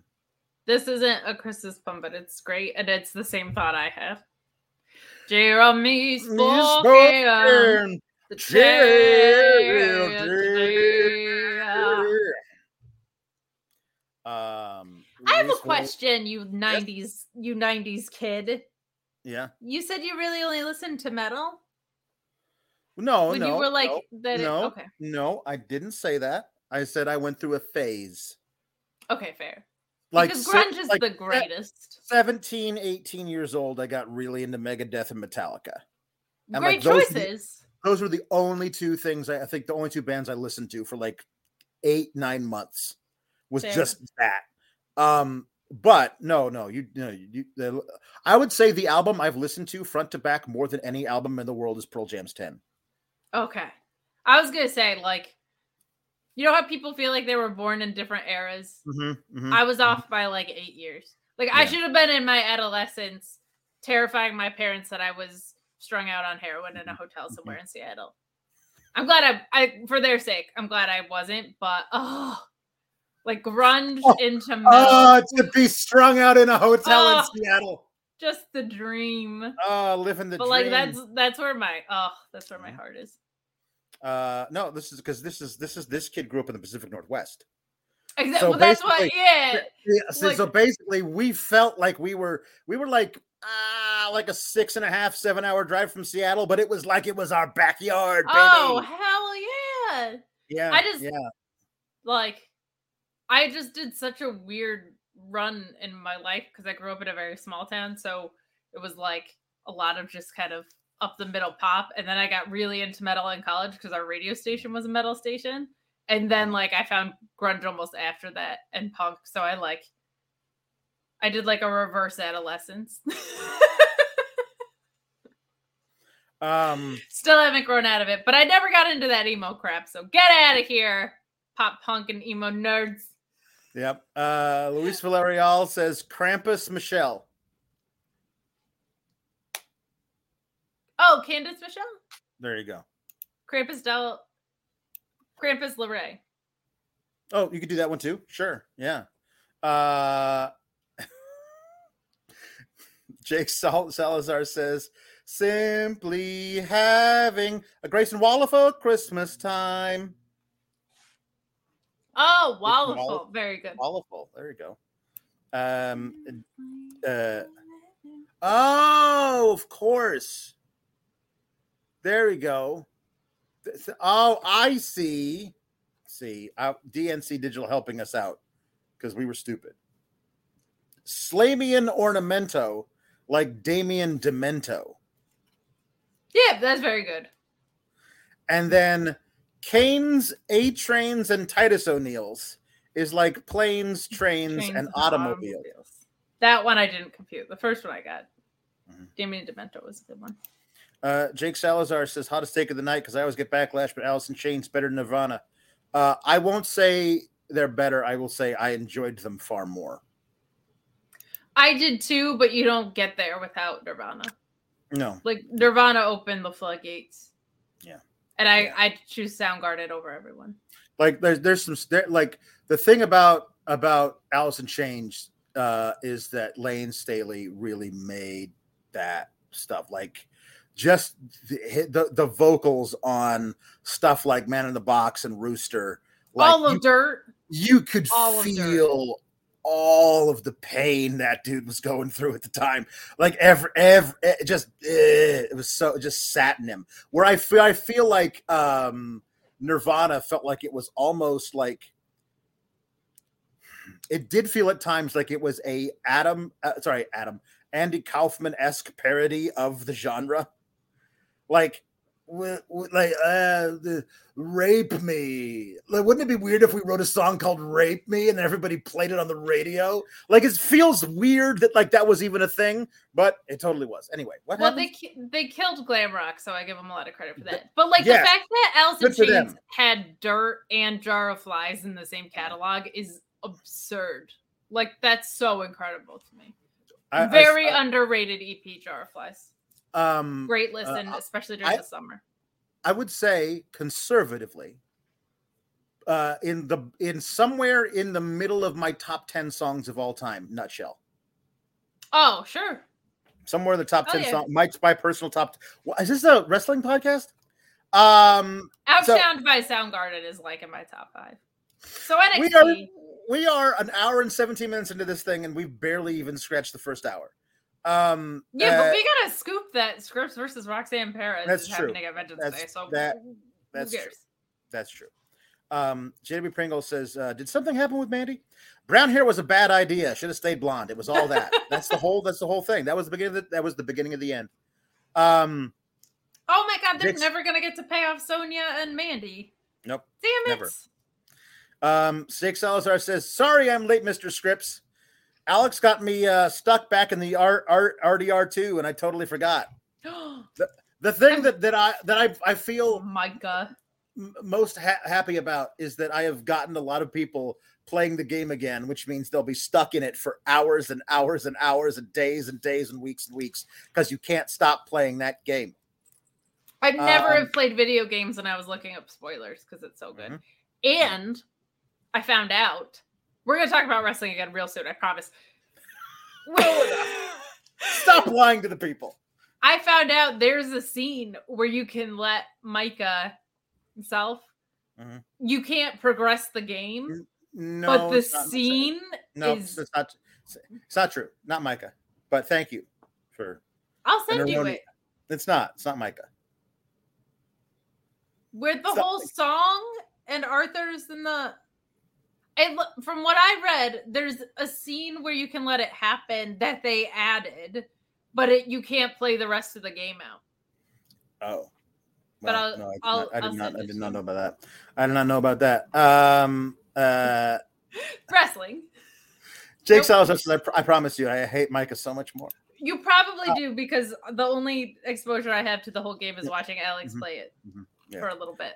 This isn't a Christmas pun, but it's great, and it's the same thought I have. Jeremy spoken. The. Um, I have a question, you '90s, you '90s kid. Yeah. You said you really only listened to metal No, when no. you were like no, that. it- no, okay, no, I didn't say that. I said I went through a phase. okay, fair. Like because se- grunge is like the greatest. 17, 18 years old, I got really into Megadeth and Metallica. and, Great like, those- choices. Those were the only two things I, I think the only two bands I listened to for like eight, nine months was Fair. just that. Um, but no, no, you know, you, the, I would say the album I've listened to front to back more than any album in the world is Pearl Jam's 10. Okay. I was gonna say, like, you know how people feel like they were born in different eras? Mm-hmm, mm-hmm. I was off by like eight years. Like I should have been in my adolescence terrifying my parents that I was strung out on heroin Mm-hmm. in a hotel somewhere in Seattle. I'm glad I I for their sake, I'm glad I wasn't, but oh like grunge Oh, into metal. Oh, to be strung out in a hotel Oh. in Seattle. just the dream. Oh, living the but dream. like that's that's where my oh that's where my heart is. Uh no, this is because this is this is this kid grew up in the Pacific Northwest. Exactly. So well, that's what basically- yeah. Yeah, so, so basically we felt like we were we were like ah like a six and a half, seven hour drive from Seattle, but it was like it was our backyard, baby. Oh hell yeah. yeah. I just- yeah. like I just did such a weird run in my life because I grew up in a very small town, so it was like a lot of just kind of up the middle pop, and then I got really into metal in college because our radio station was a metal station, and then like I found grunge almost after that and punk, so I like I did like a reverse adolescence. Um Still haven't grown out of it, but I never got into that emo crap. So get out of here, pop punk and emo nerds. yep. Uh Luis Villarreal says Krampus Michelle. Oh, Candice Michelle? There you go. Krampus Del Krampus Leray. Oh, you could do that one too. Sure. Yeah. Uh Jake Sal- Salazar says, simply having a Grayson Waller for Christmas time. Oh, Wall- Very good. Wallaful. There you go. Um uh oh, of course. There we go. Oh, I see. See, uh, DNC Digital helping us out because we were stupid. Slamian Ornamento, like Damien Demento. Yeah, that's very good. And then Kane's A Trains and Titus O'Neill's is like planes, trains, Trains and and automobiles. That one I didn't compute. The first one I got. Mhm. Damien Demento was a good one. Uh, Jake Salazar says hottest take of the night because I always get backlash, but Alice in Chains better than Nirvana. Uh, I won't say they're better. I will say I enjoyed them far more. I did too, but you don't get there without Nirvana. No, Like Nirvana opened the floodgates. Yeah. And I Yeah. I choose Soundgarden over everyone. like there's there's some there, like the thing about about Alice in Chains uh, is that Layne Staley really made that stuff like just the, the the vocals on stuff like Man in the Box and Rooster. Like All of you, Dirt. you could all of feel all of the pain that dude was going through at the time. Like every every it just eh, it was so it just sat in him. Where I feel I feel like um Nirvana felt like it was almost like it did feel at times like it was a Adam uh, sorry Adam Andy Kaufman esque parody of the genre, like like uh, the rape me. Like, wouldn't it be weird if we wrote a song called "Rape Me" and everybody played it on the radio? Like, it feels weird that like that was even a thing, but it totally was. Anyway, what Well, happened? they they killed glam rock, so I give them a lot of credit for that. But like yeah. the fact that Good Chains had Dirt and Jar of Flies in the same catalog is absurd. Like that's so incredible to me. I- I- Very I- underrated EP Jar of Flies. Um, Great listen, uh, especially during I- the summer. I would say conservatively, uh, in the in somewhere in the middle of my top ten songs of all time. Nutshell. Oh, sure. somewhere in the top Oh, 10 yeah. song Mike's my personal top what, is this a wrestling podcast um So- Outshined by Soundgarden is like in my top five. So NXT. We are we are an hour and 17 minutes into this thing, and we've barely even scratched the first hour. Um, yeah, uh, but we gotta scoop that Scripps versus Roxanne Perez That's is true. happening at Vengeance That's- Day. So that- who that's true. That's true. Um, JW Pringle says, uh, "Did something happen with Mandy? Brown hair was a bad idea. Should have stayed blonde. It was all that. that's the whole. That's the whole thing. That was the beginning. Of the, that was the beginning of the end. Um, Oh my god, they're never gonna get to pay off Sonya and Mandy. Nope, Damn it. never. um, Six Salazar says, "Sorry, I'm late, Mister Scripps. Alex got me uh, stuck back in the R, R, RDR two, and I totally forgot. The the thing that that I that I I oh feel my god. m- most ha- happy about is that I have gotten a lot of people playing the game again, which means they'll be stuck in it for hours and hours and hours and days and days and weeks and weeks because you can't stop playing that game. I'd never Um, have played video games when I was looking up spoilers because it's so good. Mhm. And I found out we're gonna talk about wrestling again real soon, I promise. Stop lying to the people. I found out there's a scene where you can let Micah himself. Mhm. You can't progress the game, No, but the scene No, is. it's not. It's not true. Not Micah. But thank you for. I'll send you it. It's not. It's not Micah. Where the whole song and Arthur's in the. It, from what I read, there's a scene where you can let it happen that they added, but it, you can't play the rest of the game out. Oh. But I'll- no, I did I'll- not. I I'll not. I did not know about that. I did not know about that. Um. Uh. Wrestling. Jake Nope. Says, I, pr- I promise you, I hate Micah so much more. You probably Uh, do because the only exposure I have to the whole game is Yeah. watching Alex Mhm. play it Mhm. Yeah. for a little bit.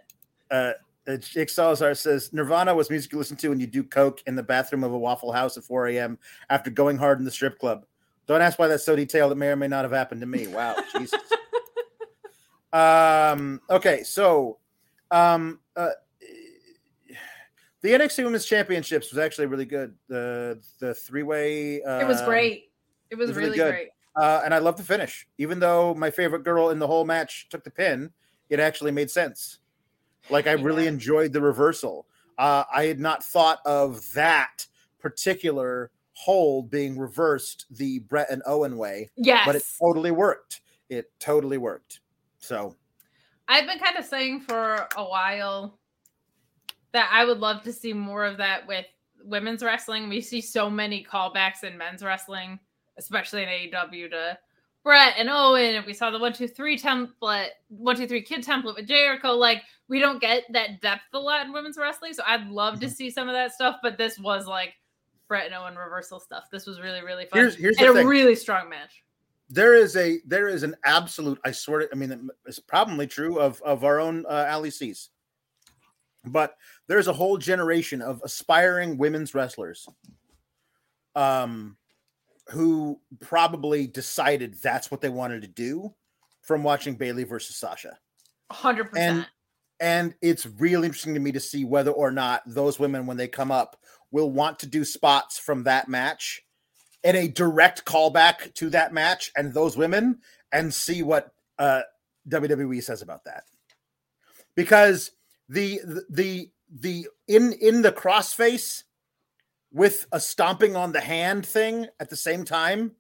Uh, Jake Salazar says, Nirvana was music you listen to when you do coke in the bathroom of a Waffle House at 4 a.m. after going hard in the strip club. Don't ask why that's so detailed. It may or may not have happened to me. Wow, Jesus. Um. Okay, so, um, uh, the NXT Women's Championships was actually really good. The the three way. Uh, it was great. It was, was really really, great. uh, and I love the finish. Even though my favorite girl in the whole match took the pin, it actually made sense. Like I really enjoyed the reversal. Uh, I had not thought of that particular hold being reversed the Brett and Owen way, Yes. but it totally worked. It totally worked. So I've been kind of saying for a while that I would love to see more of that with women's wrestling. We see so many callbacks in men's wrestling, especially in AEW to Brett and Owen. And we saw the one, two, three template, one, two, three kid template with Jericho. Like, we don't get that depth a lot in women's wrestling. So I'd love Mm-hmm. to see some of that stuff. But this was like Brett and Owen reversal stuff. This was really, really fun. here's here's and a really strong match. there is a there is an absolute i swear to, i mean it's probably true of of our own uh, ali c's but there's a whole generation of aspiring women's wrestlers um who probably decided that's what they wanted to do from watching Bayley versus sasha 100%. And- and it's real interesting to me to see whether or not those women when they come up will want to do spots from that match in a direct callback to that match and those women and see what uh WWE says about that. Because the the the in in the crossface with a stomping on the hand thing at the same time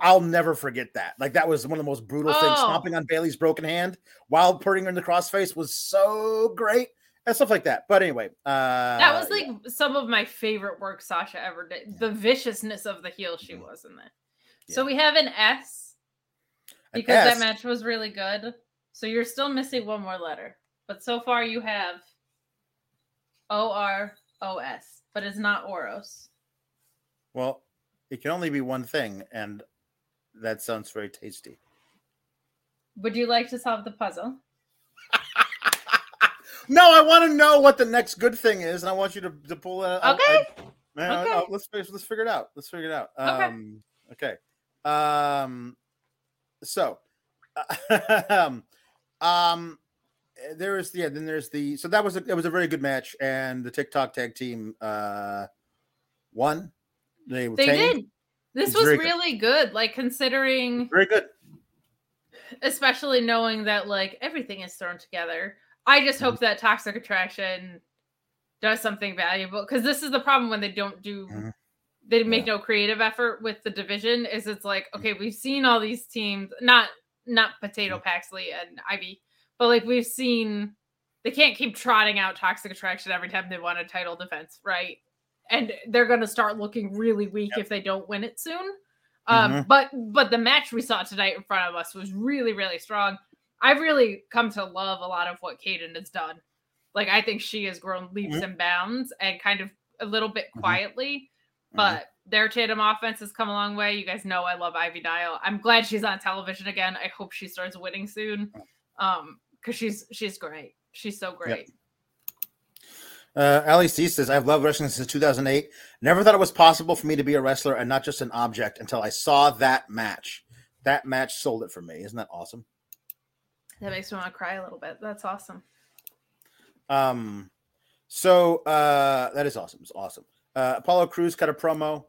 I'll never forget that. Like that was one of the most brutal things. Oh. Stomping on Bayley's broken hand while putting her in the crossface was so great and stuff like that. But anyway, uh, That was yeah. like some of my favorite work Sasha ever did. The viciousness of the heel she Mhm. was in that. So we have an S An because S. that match was really good. So you're still missing one more letter. But so far you have O R O S, but it's not Oros. Well, it can only be one thing, and that sounds very tasty. Would you like to solve the puzzle? no, I want to know what the next good thing is, and I want you to, to pull it. I- Okay. I- man, Okay. uh, let's let's figure it out. Let's figure it out. Okay. Um, okay. Um, so, um, um, there is yeah. Then there's the so that was a it was a very good match, and the TikTok tag team uh won. They They did. This It's was very good. really good. Like considering very good. especially knowing that like everything is thrown together. I just Mm-hmm. hope that Toxic Attraction does something valuable because this is the problem when they don't do Mhm. they make no creative effort with the division is it's like Mm. okay we've seen all these teams not not potato Mm. paxley and ivy but like we've seen they can't keep trotting out toxic attraction every time they want a title defense right and they're going to start looking really weak if they don't win it soon um Mhm. but but the match we saw tonight in front of us was really really strong i've really come to love a lot of what Kayden has done like i think she has grown leaps Mhm. and bounds and kind of a little bit Mhm. quietly Mhm. but their tandem offense has come a long way. You guys know I love Ivy Nile. I'm glad she's on television again. I hope she starts winning soon. Um, because she's she's great. She's so great. Uh, Ali C says, I've loved wrestling since 2008. Never thought it was possible for me to be a wrestler and not just an object until I saw that match. That match sold it for me. Isn't that awesome? That makes me want to cry a little bit. That's awesome. Um, so uh, that is awesome. It's awesome. Uh, Apollo Crews cut a promo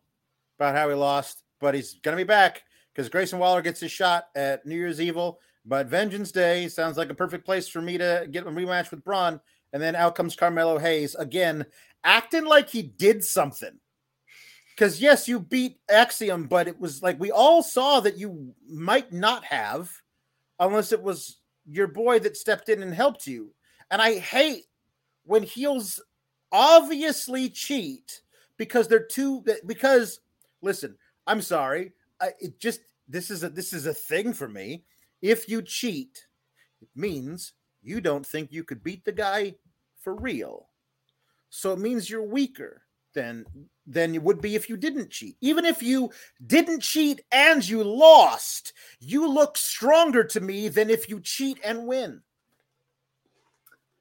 about how he lost, but he's gonna be back because Grayson Waller gets his shot at New Year's Evil. But Vengeance Day sounds like a perfect place for me to get a rematch with Bron. And then out comes Carmelo Hayes again, acting like he did something. Because yes, you beat Axiom, but it was like we all saw that you might not have, unless it was your boy that stepped in and helped you. And I hate when heels obviously cheat because they're too because listen, I'm sorry. I, it just this is a this is a thing for me. If you cheat, it means you don't think you could beat the guy for real. So it means you're weaker than than you would be if you didn't cheat. Even if you didn't cheat and you lost, you look stronger to me than if you cheat and win.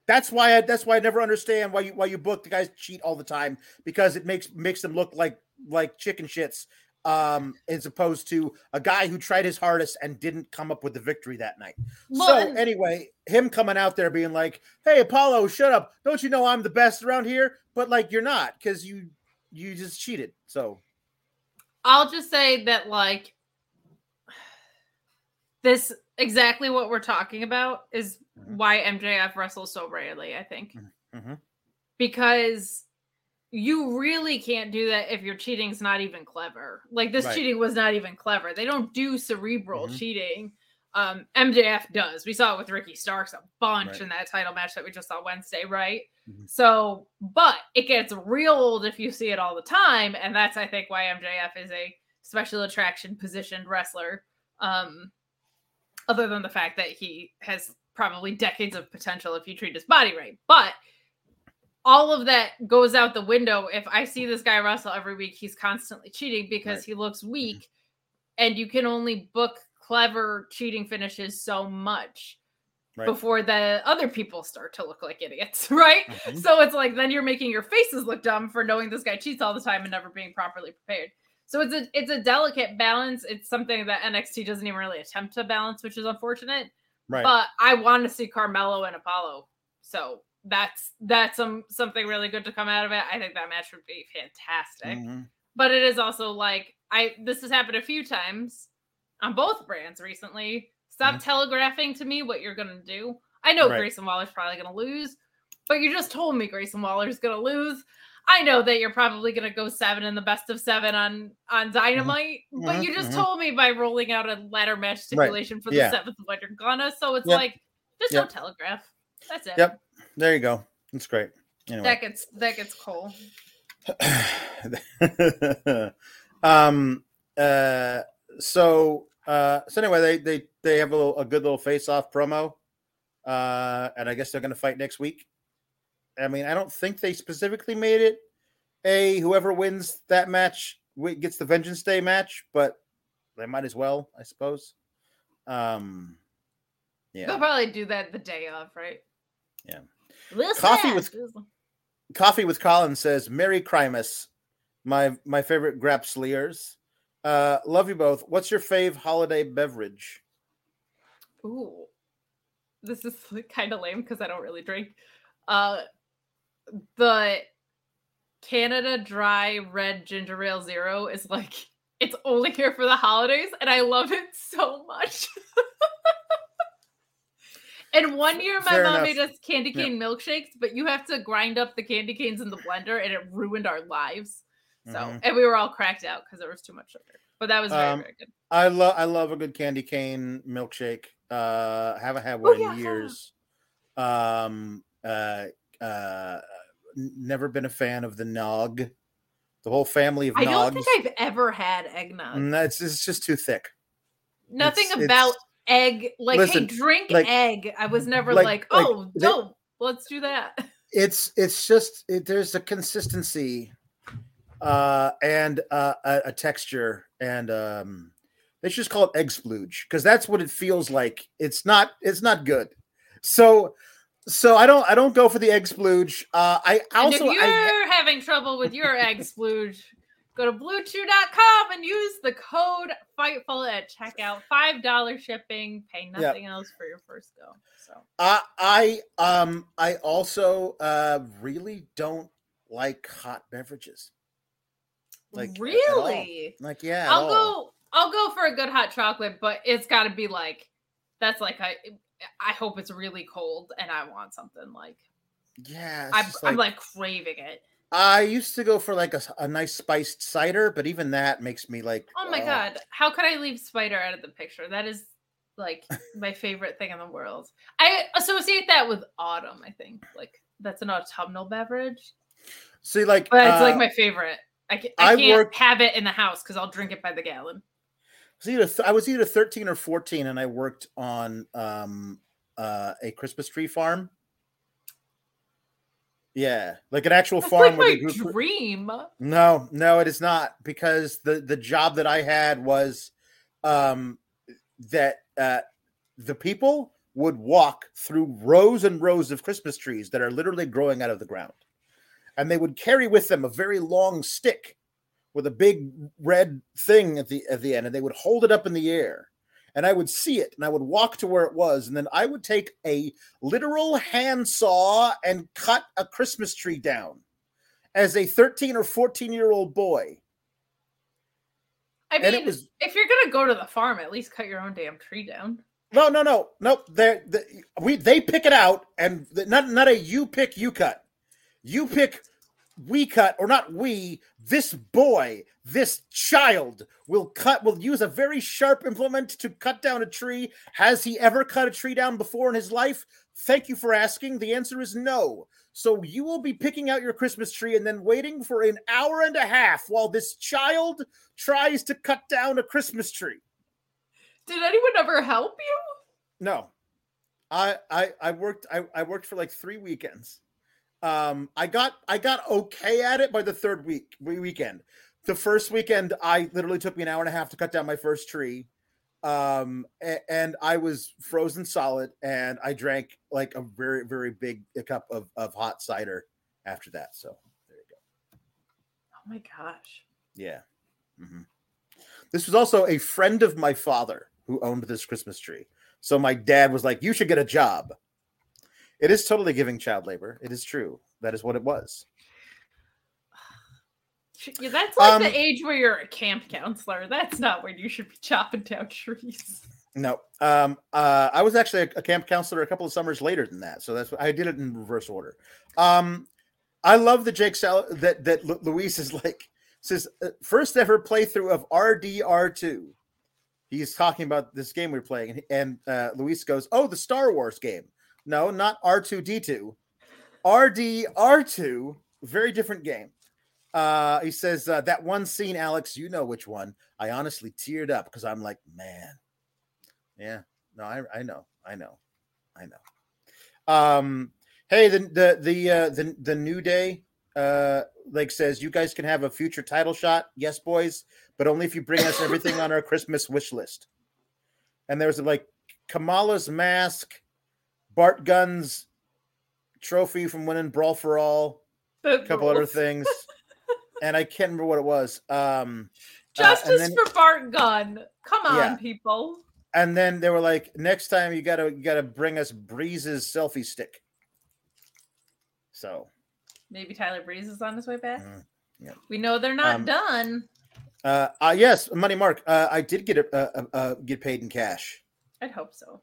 That's why I that's why I never understand why you why you book the guys cheat all the time because it makes makes them look like like chicken shits um as opposed to a guy who tried his hardest and didn't come up with the victory that night. Well, so and- anyway, him coming out there being like, "Hey Apollo, shut up. Don't you know I'm the best around here?" But like you're not cuz you you just cheated. So I'll just say that like this exactly what we're talking about is Mhm. why MJF wrestles so rarely, I think. Mhm. Because you really can't do that if your cheating's not even clever. Like this Right. cheating was not even clever. They don't do cerebral Mhm. cheating. Um, MJF does. We saw it with Ricky Starks a bunch Right. in that title match that we just saw Wednesday, right? Mhm. So, but it gets real old if you see it all the time, and that's I think why MJF is a special attraction positioned wrestler. Um, other than the fact that he has probably decades of potential if you treat his body right, but all of that goes out the window if I see this guy wrestle every week. He's constantly cheating because Right. he looks weak, and you can only book clever cheating finishes so much Right. before the other people start to look like idiots, right? Mhm. So it's like then you're making your faces look dumb for knowing this guy cheats all the time and never being properly prepared. So it's a it's a delicate balance. It's something that NXT doesn't even really attempt to balance, which is unfortunate. right. But I want to see Carmelo and Apollo. So that's that's some something really good to come out of it. I think that match would be fantastic. Mhm. But it is also like I this has happened a few times on both brands recently. Stop telegraphing to me what you're gonna do. I know Mm-hmm. Right. Grayson Waller's probably gonna lose, but you just told me Grayson Waller's gonna lose. I know that you're probably gonna go seven in the best of seven on on Dynamite, but Mhm, you just mhm. told me by rolling out a ladder match stipulation for the Yeah. seventh one you're gonna. So it's Yep. like just Yep. don't telegraph. That's it. Yep. There you go. That's great. Anyway. That gets that gets cool. um uh so uh so anyway they they they have a little a good little face off promo uh and i guess they're gonna fight next week i mean i don't think they specifically made it a whoever wins that match gets the vengeance day match but they might as well i suppose um Yeah. They'll probably do that the day of, right? Yeah. Listen, Coffee with- coffee with colin says merry christmas my my favorite grapsleers uh love you both. What's your fave holiday beverage? Ooh, this is kind of lame because I don't really drink. Uh, the Canada Dry Red Ginger Ale Zero is like it's only here for the holidays, and I love it so much. And one year, my Fair mom enough. made us candy Yeah. cane milkshakes, but you have to grind up the candy canes in the blender, and it ruined our lives. So, Mhm. and we were all cracked out because there was too much sugar. But that was very, Um, very good. I love I love a good candy cane milkshake. Uh haven't had Oh, one yeah. in years. Um uh uh never been a fan of the nog. The whole family of I don't think I've ever had eggnog. Mm, it's, it's just too thick. Nothing it's- about it's- egg. Like, Listen, hey, drink like- egg. I was never like- like, like, oh, they- dope. Let's do that. It's it's just it, there's a consistency uh and uh, a, a texture and um they should just call it egg splooge because that's what it feels like. It's not it's not good. So so I don't I don't go for the egg splooge. Uh I And also if you're I, having trouble with your egg splooge, go to bluechew.com and use the code FIGHTFUL at checkout. $5 shipping. Pay Yeah. nothing else for your first go. So I I um I also uh really don't like hot beverages. Like really? Like yeah, I'll go I'll go for a good hot chocolate, but it's gotta be like that's like I I hope it's really cold and I want something like Yeah, I'm, just I'm like craving it. I used to go for like a, a nice spiced cider, but even that makes me like, Oh my "Ugh." god, how could I leave spider out of the picture? That is like my favorite thing in the world. I associate that with autumn, I think. Like that's an autumnal beverage. See, like, But it's like uh, my favorite. I, ca- I I can't worked- have it in the house because I'll drink it by the gallon. I was either th- I was either thirteen or fourteen, and I worked on um uh a Christmas tree farm. Yeah, like an actual That's farm like my they grew. cr- dream. No, no, it is not because the the job that I had was um that uh the people would walk through rows and rows of Christmas trees that are literally growing out of the ground. And they would carry with them a very long stick with a big red thing at the at the end and they would hold it up in the air. And I would see it and I would walk to where it was and then I would take a literal handsaw and cut a Christmas tree down as a 13 or 14 year old boy. I And it mean, was if you're gonna go to the farm, at least cut your own damn tree down. no, no, no, no. They we they pick it out, and the, not not a you pick you cut, you pick we cut or not we. This boy, this child will cut. Will use a very sharp implement to cut down a tree. Has he ever cut a tree down before in his life? Thank you for asking. The answer is no. So you will be picking out your Christmas tree and then waiting for an hour and a half while this child tries to cut down a Christmas tree. Did anyone ever help you? No. I I I worked I, I worked for like three weekends. Um I got I got okay at it by the third week weekend. The first weekend I literally took me an hour and a half to cut down my first tree. Um and I was frozen solid and I drank like a very very big cup of of hot cider after that. So there you go. Oh my gosh. Yeah. Mhm. This was also a friend of my father who owned this Christmas tree. So my dad was like, "You should get a job." It is totally giving child labor. It is true. That is what it was. Yeah, that's like Um, the age where you're a camp counselor. That's not where you should be chopping down trees. No, um, uh, I was actually a, a camp counselor a couple of summers later than that. So that's I did it in reverse order. Um, I love that Jake Sal that that Lu- Luis is like says uh, first ever playthrough of RDR2. He's talking about this game we're playing, and, and uh, Luis goes, "Oh, the Star Wars game." No, not R2D2. RDR2, very different game. Uh, he says uh, that one scene, Alex, you know which one. I honestly teared up because I'm like, man, yeah, no, I, I know, I know, I know. Um, hey, the the the uh, the the new day, uh, like says you guys can have a future title shot. Yes, boys, but only if you bring us everything on our Christmas wish list. And there's like Kamala's mask, Bart Gunn's trophy from winning Brawl for All, a couple other things, and I can't remember what it was. Um, uh, Justice then- for Bart Gunn. Come on, Yeah. people. and then they were like, next time you gotta you gotta bring us Breeze's selfie stick. So Maybe Tyler Breeze is on his way back. Mm, yeah. We know they're not Um, done. uh, uh yes, money mark. Uh, I did get a, uh, uh, uh, get paid in cash. I'd hope so.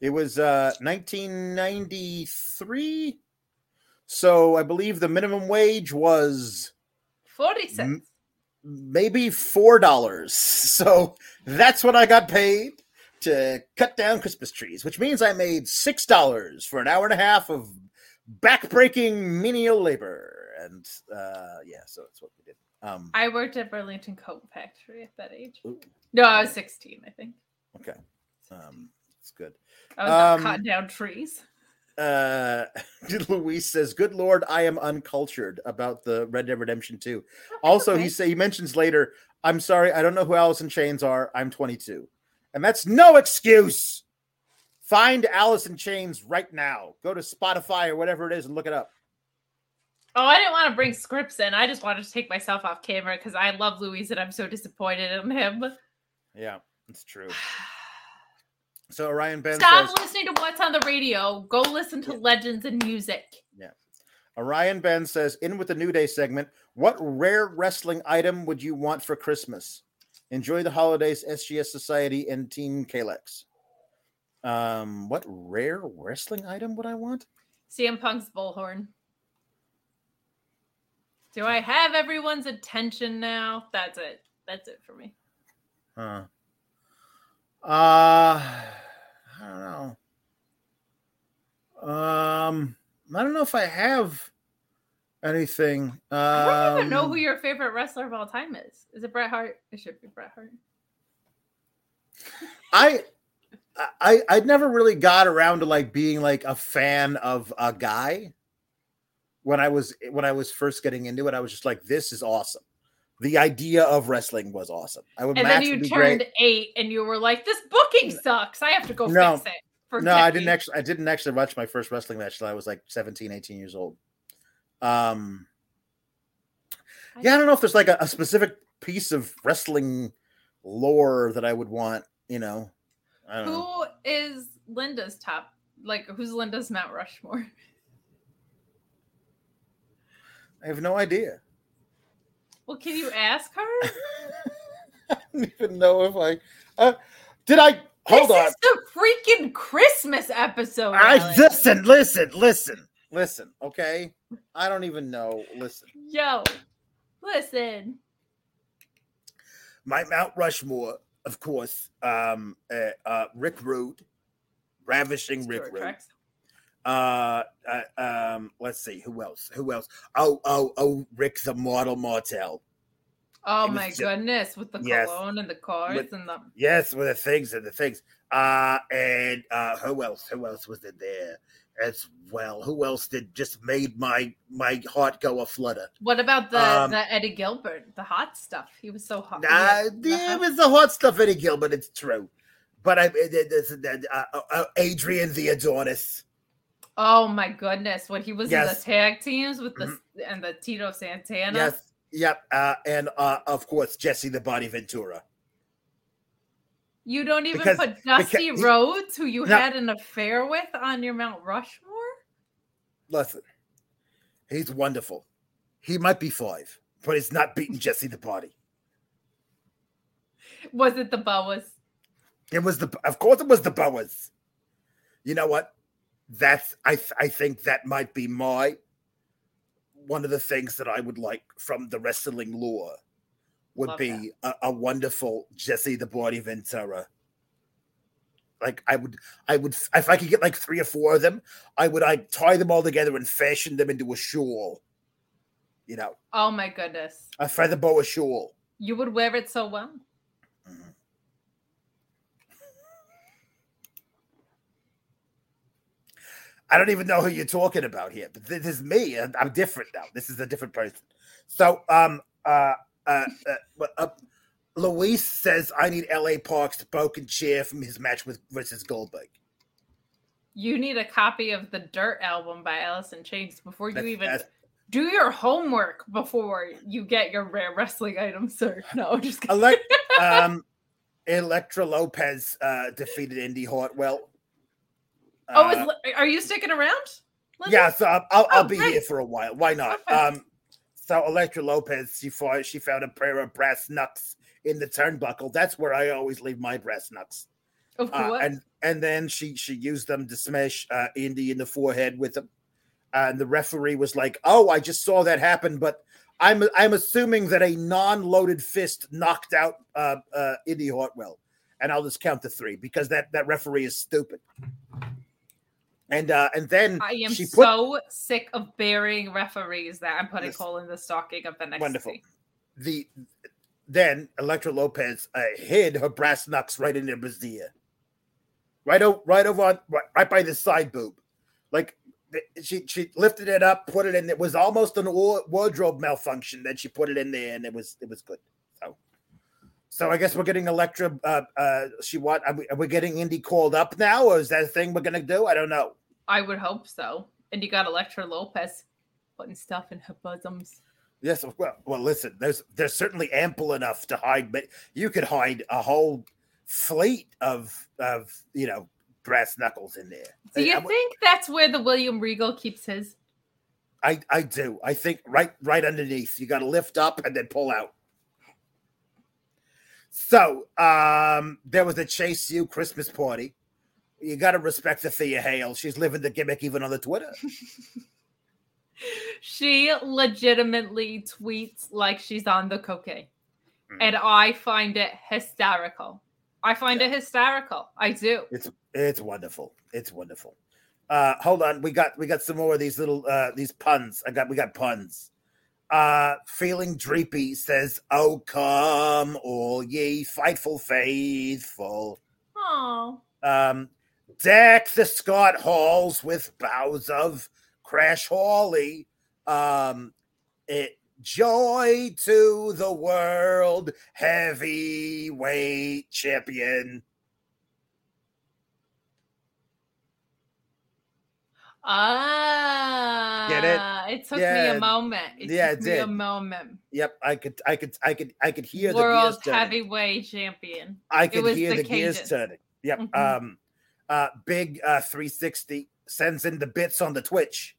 It was uh 1993. So I believe the minimum wage was 40 Mm. cents. maybe four dollars. So that's what I got paid to cut down Christmas trees, which means I made six dollars for an hour and a half of backbreaking menial labor. And uh yeah, so that's what we did. Um I worked at Burlington Coat Factory at that age. Ooh. No, I was 16, I think. okay. Um it's good. I was not Um, cutting down trees. Uh Luis says, Good Lord, I am uncultured about the Red Dead Redemption 2. Also, okay. he say he mentions later, I'm sorry, I don't know who Alice in Chains are. I'm 22. And that's no excuse. Find Alice in Chains right now. Go to Spotify or whatever it is and look it up. Oh, I didn't want to bring scripts in. I just wanted to take myself off camera because I love Luis and I'm so disappointed in him. Yeah, it's true. So Orion Ben Stop says listening to what's on the radio. Go listen to legends and music. Yeah. Orion Ben says, in with the New Day segment, what rare wrestling item would you want for Christmas? Enjoy the holidays, SGS Society and Team Kalex. Um, what rare wrestling item would I want? CM Punk's bullhorn. Do I have everyone's attention now? That's it. That's it for me. Huh. Uh I don't know. Um I don't know if I have anything. Um, I don't even know who your favorite wrestler of all time is. Is it Bret Hart? It should be Bret Hart. I I I never really got around to like being like a fan of a guy. When I was when I was first getting into it, I was just like, "This is awesome." The idea of wrestling was awesome. I would And then you turned great. eight and you were like, this booking sucks. I have to go No. fix it. For No, I didn't Jackie." actually. I didn't actually watch my first wrestling match till I was like 17, 18 years old. Um, yeah, I don't know if there's like a, a specific piece of wrestling lore that I would want. You know, I don't know. Who is Linda's top? Like, who's Linda's Mount Rushmore? I have no idea. Well, can you ask her? I don't even know if I uh, did. I hold this on. is the freaking Christmas episode. I Alex. listen, listen, listen, listen. Okay, I don't even know. Listen, Yo, listen. my Mount Rushmore, of course. Um, uh, uh Rick Rude, ravishing Rick Rude. Tracks. Uh, uh, um, let's see who else. Who else? Oh, oh, oh, Rick the Model Martel. Oh my ju- goodness, with the Yes. cologne and the cars With- and the Yes, with the things and the things. Uh, and uh, who else? Who else was in there as well? Who else did just made my my heart go a flutter? what about the Um, the Eddie Gilbert, the hot stuff? He was so hot. Nah, yeah, it was the hot stuff, Eddie Gilbert. It's true, but I there's uh, uh, uh, Adrian the Adonis. Oh my goodness, when he was in Yes. Mm-hmm. the tag teams with the and the Tito Santana. Yes, yep, uh, and uh, of course Jesse the Body Ventura. You don't even Because- put Dusty he- Rhodes, who you No. had an affair with, on your Mount Rushmore? Listen, he's wonderful. He might be five, but he's not beating Jesse the Body. Was it the Boas? It was the, of course, it was the Boas. You know what? That's I. th- I think that might be my one of the things that I would like from the wrestling lore would Love be a, a wonderful Jesse the Body Ventura. Like I would, I would, if I could get like three or four of them, I would, I tie them all together and fashion them into a shawl. You know, Oh my goodness. a feather boa shawl. You would wear it so well. I don't even know who you're talking about here, but this is me. and I'm different now. This is a different person. So, um, uh, uh, uh, uh Luis says I need L.A. Park's broken chair from his match with versus Goldberg. You need a copy of the Dirt album by Alice in Chains before you That's- even that's- do your homework before you get your rare wrestling items, sir. No, just kidding. Elect, um, Elektra Lopez uh, defeated Indi Hartwell. Oh, Uh, is, are you sticking around? Linda? Yeah, so I'll, I'll, I'll Oh, be great. here for a while. Why not? Okay. Um, so Elektra Lopez, she fought, she found a pair of brass knucks in the turnbuckle. That's where I always leave my brass knucks. Of Uh, and and then she she used them to smash uh, Indi in the forehead with them. And the referee was like, "Oh, I just saw that happen, but I'm I'm assuming that a non-loaded fist knocked out uh, uh, Indi Hartwell, and I'll just count to three because that that referee is stupid." And uh, and then I am she put so sick of burying referees that I'm putting Yes. In the stocking of the next Wonderful. the then Elektra Lopez uh, hid her brass knucks right in their brassiere, right over, right over on, right, right by the side boob, like she she lifted it up, put it in. It was almost an wa- wardrobe malfunction. Then she put it in there, and it was it was good. So, so I guess we're getting Elektra. Uh, uh, she what? Are we, are we getting Indi called up now, or is that a thing we're gonna do? I don't know. I would hope so. And you got Elektra Lopez putting stuff in her bosoms. Yes, well, well, listen, there's there's certainly ample enough to hide, but you could hide a whole fleet of of you know brass knuckles in there. Do you I, think that's where the William Regal keeps his? I I do. I think right right underneath. You got to lift up and then pull out. So um there was a Chase U Christmas party. You got to respect the Thea Hale. She's living the gimmick even on the Twitter. She legitimately tweets like she's on the cocaine. Mm. And I find it hysterical. I find it hysterical. I do. It's it's wonderful. It's wonderful. Uh hold on, we got we got some more of these little uh these puns. I got we got puns. Uh feeling dreepy says, Oh come all ye fightful faithful. Oh. Um deck the Scott halls with boughs of Crash Holly. Um it joy to the world heavyweight champion. Ah. get it? It took me a moment. It Yeah, took it me a moment. Yep, I could, I could, I could, I could hear the World heavyweight champion. I could hear the the, gears turning. Yep. Mhm. Um, uh, big uh 360 sends in the bits on the Twitch.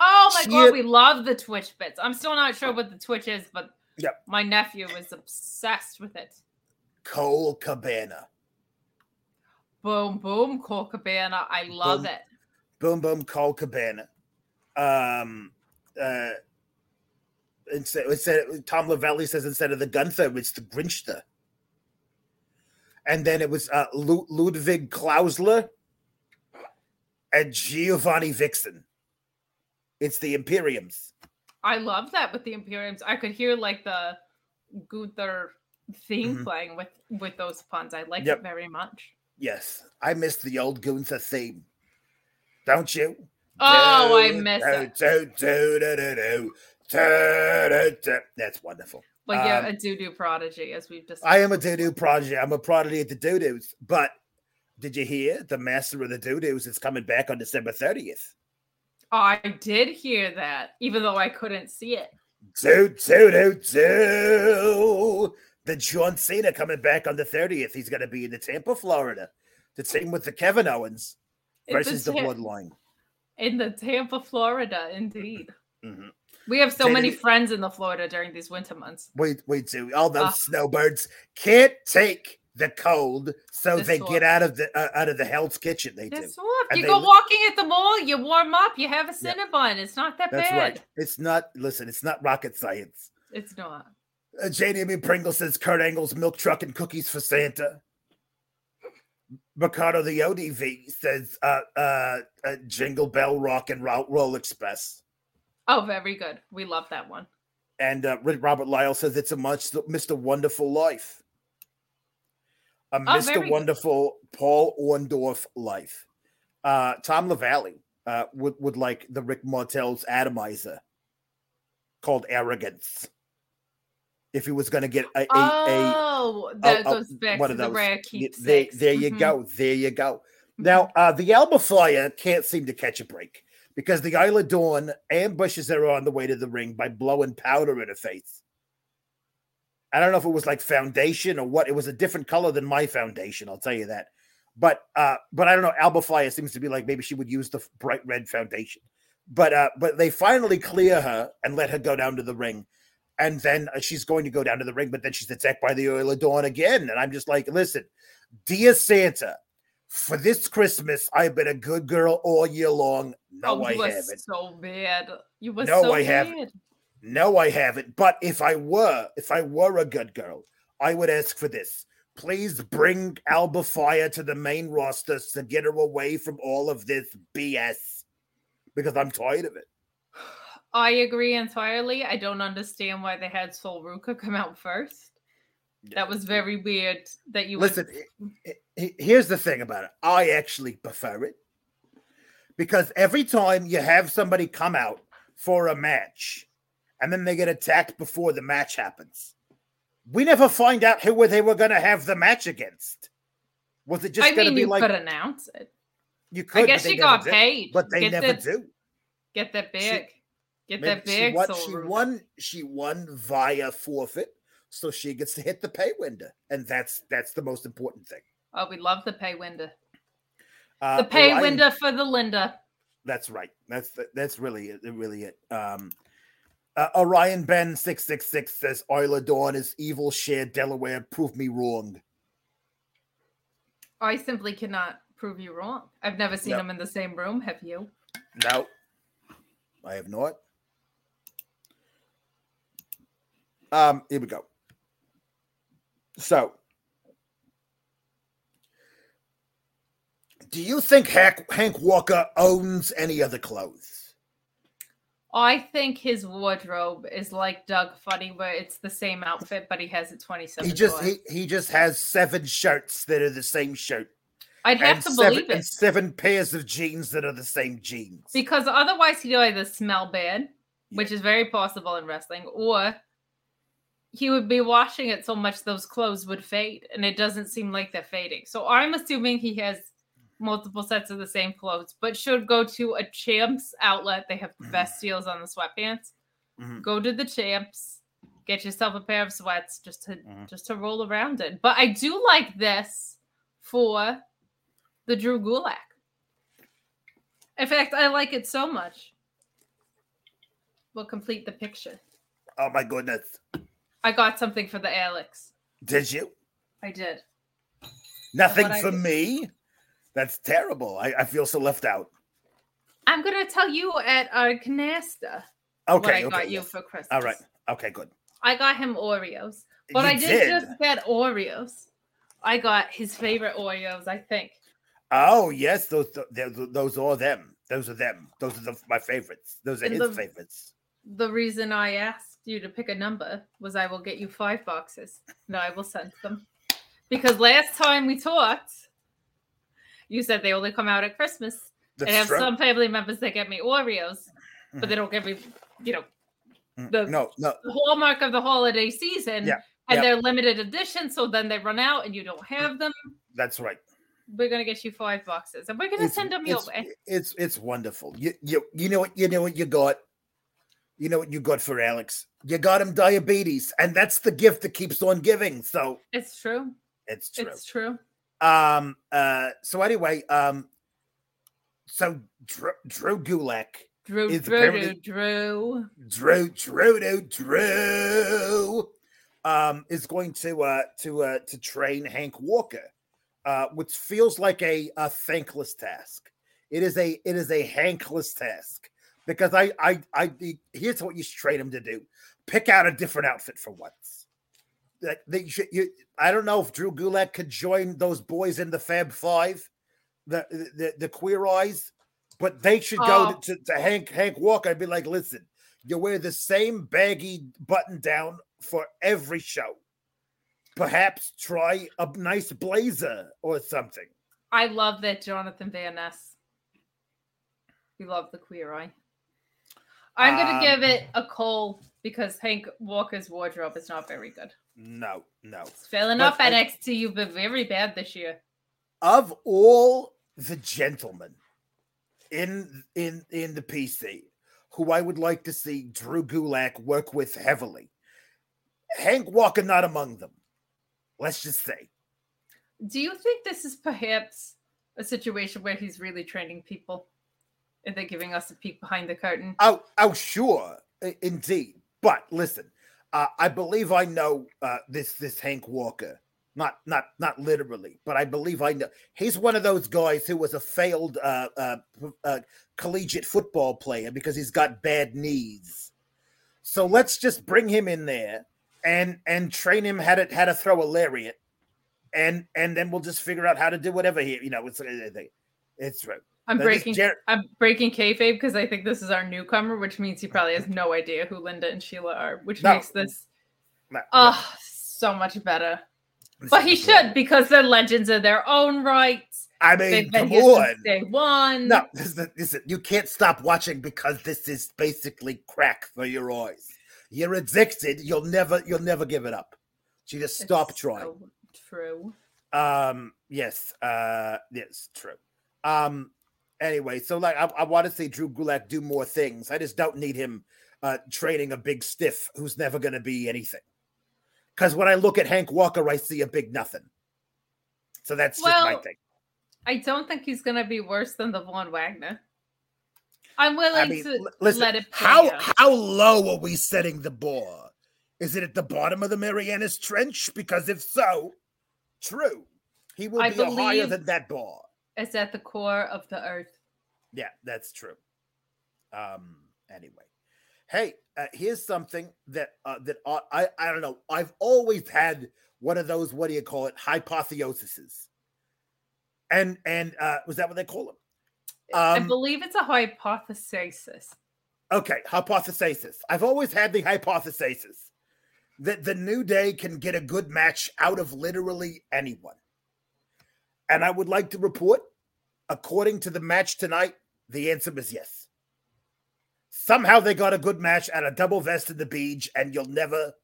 Oh my Shit. god, we love the Twitch bits. I'm still not sure what the Twitch is, but Yep. my nephew is obsessed with it. Cole Cabana. Boom, boom, Cole Cabana. I love Boom. it. Boom, boom, Cole Cabana. Um, uh, instead, instead Tom Lavelli says instead of the Gunther, it's the Grinchster. And then it was uh, Lu- Ludwig Klausler and Giovanni Vixen. It's the Imperiums. I love that with the Imperiums. I could hear like the Gunther theme Mhm. playing with with those puns. I like Yep. it very much. Yes, I miss the old Gunther theme. Don't you? Oh, I miss do, it. do, do, do, do, do, do, do, do. That's wonderful. Like yeah, Um, a doo doo prodigy, as we've discussed. I am a doo doo prodigy. I'm a prodigy at the doo doos. But did you hear the master of the doo doos is coming back on December 30th? I did hear that, even though I couldn't see it. Do, do, do, do. The John Cena coming back on the 30th. He's going to be in the Tampa, Florida. The same with the Kevin Owens In the versus the Bloodline. in the Tampa, Florida, indeed. Mhm. We have so many friends in the Florida during these winter months. We, we do. All those Ah. snowbirds can't take the cold, so The they get out of the uh, out of the Hell's Kitchen. They do. You go li- walking at the mall, you warm up, you have a Yeah. Cinnabon. It's not that That's bad. right. It's not. Listen, it's not rocket science. It's not. Uh, Jamie Pringle says Kurt Angle's milk truck and cookies for Santa. Ricardo the ODV says uh, uh, uh, Jingle Bell Rock and Roll Express. Oh, very good. We love that one. And uh, Robert Lyle says it's a much Mr. Wonderful life. A Oh, Mr. good. Wonderful Paul Orndorff life. Uh, Tom LaValle uh, would, would like the Rick Martell's atomizer called Arrogance. If he was going to get a, a, a oh, that oh, goes back one to of the those. rare keepsakes. There, there you Mhm. go. There you go. Mhm. Now, uh, the Alba Fyre can't seem to catch a break because the Isla Dawn ambushes her on the way to the ring by blowing powder in her face. I don't know if it was like foundation or what. It was a different color than my foundation. I'll tell you that. But uh, but I don't know. Alba Fyre seems to be like maybe she would use the bright red foundation. But uh, but they finally clear her and let her go down to the ring. And then uh, she's going to go down to the ring, but then she's attacked by the Oil of Dawn again. And I'm just like, listen, dear Santa, For this Christmas, I've been a good girl all year long. No, oh, I haven't. so bad. You were No, so I haven't. No, I haven't. But if I were, if I were a good girl, I would ask for this. Please bring Alba Fyre to the main roster to get her away from all of this BS because I'm tired of it. I agree entirely. I don't understand why they had Sol Ruca come out first. That was very weird that you Listen, i- i- i- here's the thing about it. I actually prefer it because every time you have somebody come out for a match and then they get attacked before the match happens, we never find out who they were going to have the match against. Was it just I going to mean, you like could announce it. you could? I guess she got do. paid. but they get never that, do. Get that She- big. get Maybe that she big. won. She won. She won via forfeit, so she gets to hit the pay window, and that's that's the most important thing. Oh, we love the pay window. Uh, The pay Orion- window for the Linda. That's right. That's that's really it. Really it. Um, uh, Orion Ben six six six says Euler Dawn is evil. Share Delaware. Prove me wrong. I simply cannot prove you wrong. I've never seen No. them in the same room. Have you? No, I have not. Um, here we go. So, do you think Hank, Hank Walker owns any other clothes? I think his wardrobe is like Doug Funnie, where it's the same outfit, but he has it 27 He just doors. he, he just has seven shirts that are the same shirt. I'd have to seven, believe and it. seven pairs of jeans that are the same jeans. Because otherwise he'd either smell bad, which is very possible in wrestling, or he would be washing it so much those clothes would fade, and it doesn't seem like they're fading. So I'm assuming he has multiple sets of the same clothes, but should go to a champs outlet. They have the best deals on the sweatpants. Mhm. Go to the champs, get yourself a pair of sweats just to Mhm. just to roll around in. But I do like this for the Drew Gulak. In fact, I like it so much. We'll complete the picture. Oh my goodness! I got something for the Alex. Did you? I did. Nothing what I for me. That's terrible. I, I feel so left out. I'm gonna tell you at our canasta Okay, what I okay, got you yes. for Christmas. All right. Okay, good. I got him Oreos, but You I did, just get Oreos. I got his favorite Oreos, I think. Oh yes, those those those are them. Those are them. Those are the, my favorites. Those are And his the- favorites. The reason I asked you to pick a number was I will get you five boxes. No, I will send them. Because last time we talked, you said they only come out at Christmas. That's I have true. some family members that get me Oreos, but they don't get me, you know, Mm, the- no, no. the hallmark of the holiday season. Yeah, And yeah. they're limited edition, so then they run out and you don't have them. That's right. We're gonna get you five boxes, and we're gonna It's, send them your it's, way. it's it's wonderful. You you you know what you know what you got. You know what you got for Alex. You got him diabetes, and that's the gift that keeps on giving. So It's true. it's true. It's true. Um. Uh. So anyway. Um. So Drew, Drew Gulak, Drew, Drew, Drew. Drew, Drew, Drew, Drew, um, is going to uh to uh to train Hank Walker, uh, which feels like a, a thankless task. It is a it is a Hankless task because I I I here's what you should train him to do: pick out a different outfit for once. They should you. I don't know if Drew Gulak could join those boys in the Fab Five, the the the Queer Eyes, but they should go Oh. to, to, to Hank Hank Walker and be like, listen, you wear the same baggy button down for every show. Perhaps try a nice blazer or something. I love that Jonathan Van Ness. We love the queer eye. I'm gonna Um, give it a coal because Hank Walker's wardrobe is not very good. No, no. It's filling But up at I- NXT, but very bad this year. Of all the gentlemen in in in the PC who I would like to see Drew Gulak work with heavily, Hank Walker not among them. Let's just say. Do you think this is perhaps a situation where he's really training people? And they're giving us a peek behind the curtain. Oh, oh, sure, indeed. But listen, uh, I believe I know uh, this this Hank Walker Not not not literally, but I believe I know. He's one of those guys who was a failed uh, uh, uh, collegiate football player because he's got bad knees. So let's just bring him in there and and train him how to how to throw a lariat, and and then we'll just figure out how to do whatever he you know it's it's right. I'm breaking. Jer- I'm breaking kayfabe because I think this is our newcomer, which means he probably has no idea who Linda and Sheila are, which No. makes this No, oh so much better. this But he should because they're legends in their own rights. I They've mean, been come on. day one. No, listen, listen, you can't stop watching because this is basically crack for your eyes. You're addicted. You'll never, you'll never give it up. So you just It's stop trying. so true. Um, yes, uh, yes, true. Um, anyway, so like, I, I want to see Drew Gulak do more things. I just don't need him uh training a big stiff who's never going to be anything. Because when I look at Hank Walker, I see a big nothing. So that's just my thing. I don't think he's gonna be worse than the Von Wagner. I'm willing I mean, to l- listen, let it how out. how low are we setting the bar? Is it at the bottom of the Marianas Trench? Because if so, true, he will I be a higher than that bar. It's at the core of the earth. Yeah, that's true. Um. Anyway, hey, uh, here's something that uh, that uh, I I don't know. I've always had one of those. What do you call it? Hypotheoses. And and uh, was that what they call them? I Um, believe it's a hypothesis. Okay, hypothesis. I've always had the hypothesis that the New Day can get a good match out of literally anyone. And I would like to report, according to the match tonight, the answer is yes. Somehow they got a good match at a double vest in the beach, and you'll never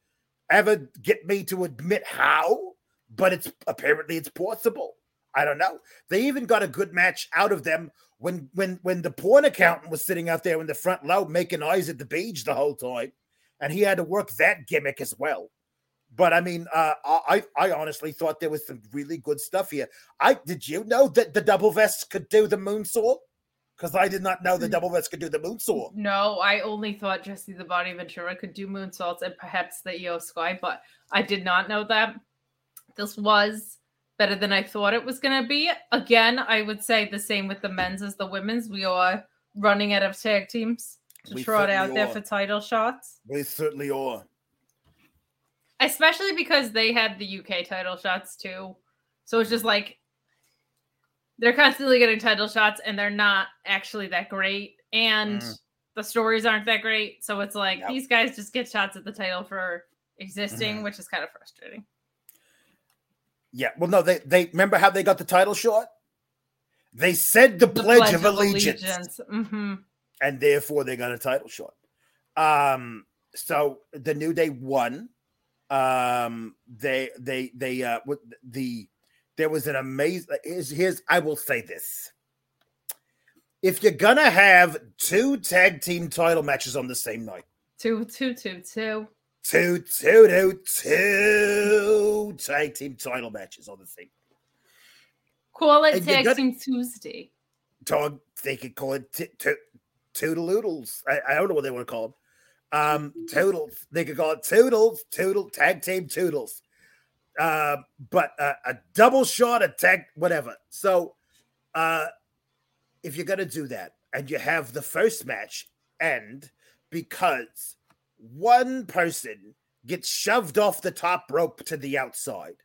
ever get me to admit how, but it's apparently it's possible. I don't know. They even got a good match out of them when when when the porn accountant was sitting out there in the front row making eyes at the beach the whole time, and he had to work that gimmick as well. But I mean, uh, I I honestly thought there was some really good stuff here. I did you know that the double vest could do the moonsault? Because I did not know the Mm. double vest could do the moonsault. No, I only thought Jesse the Body Ventura could do moonsaults and perhaps the IYO SKY, but I did not know that. This was better than I thought it was going to be. Again, I would say the same with the men's as the women's. We are running out of tag teams to We trot out certainly there for title shots, We certainly are. Especially because they had the UK title shots too. So it's just like they're constantly getting title shots and they're not actually that great. And Mm. the stories aren't that great. So it's like Nope. these guys just get shots at the title for existing, Mhm. which is kind of frustrating. Yeah. Well, no, they they remember how they got the title shot. They said the, The Pledge, of Allegiance. hmm and therefore they got a title shot. Um, so the New Day won. Um, they they they uh with the there was an amazing here's, here's I will say this. If you're gonna have two tag team title matches on the same night, Two, two, two, two. two, two, two, two tag team title matches on the same Call it And Tag got- Team Tuesday. dog, they could call it t- t- toodaloodles. I, I don't know what they want to call them. Um, toodles. They could call it toodles, toodle, tag team toodles. Uh, but uh, a double shot, a tag, whatever. So, uh, if you're gonna do that, and you have the first match end because one person gets shoved off the top rope to the outside,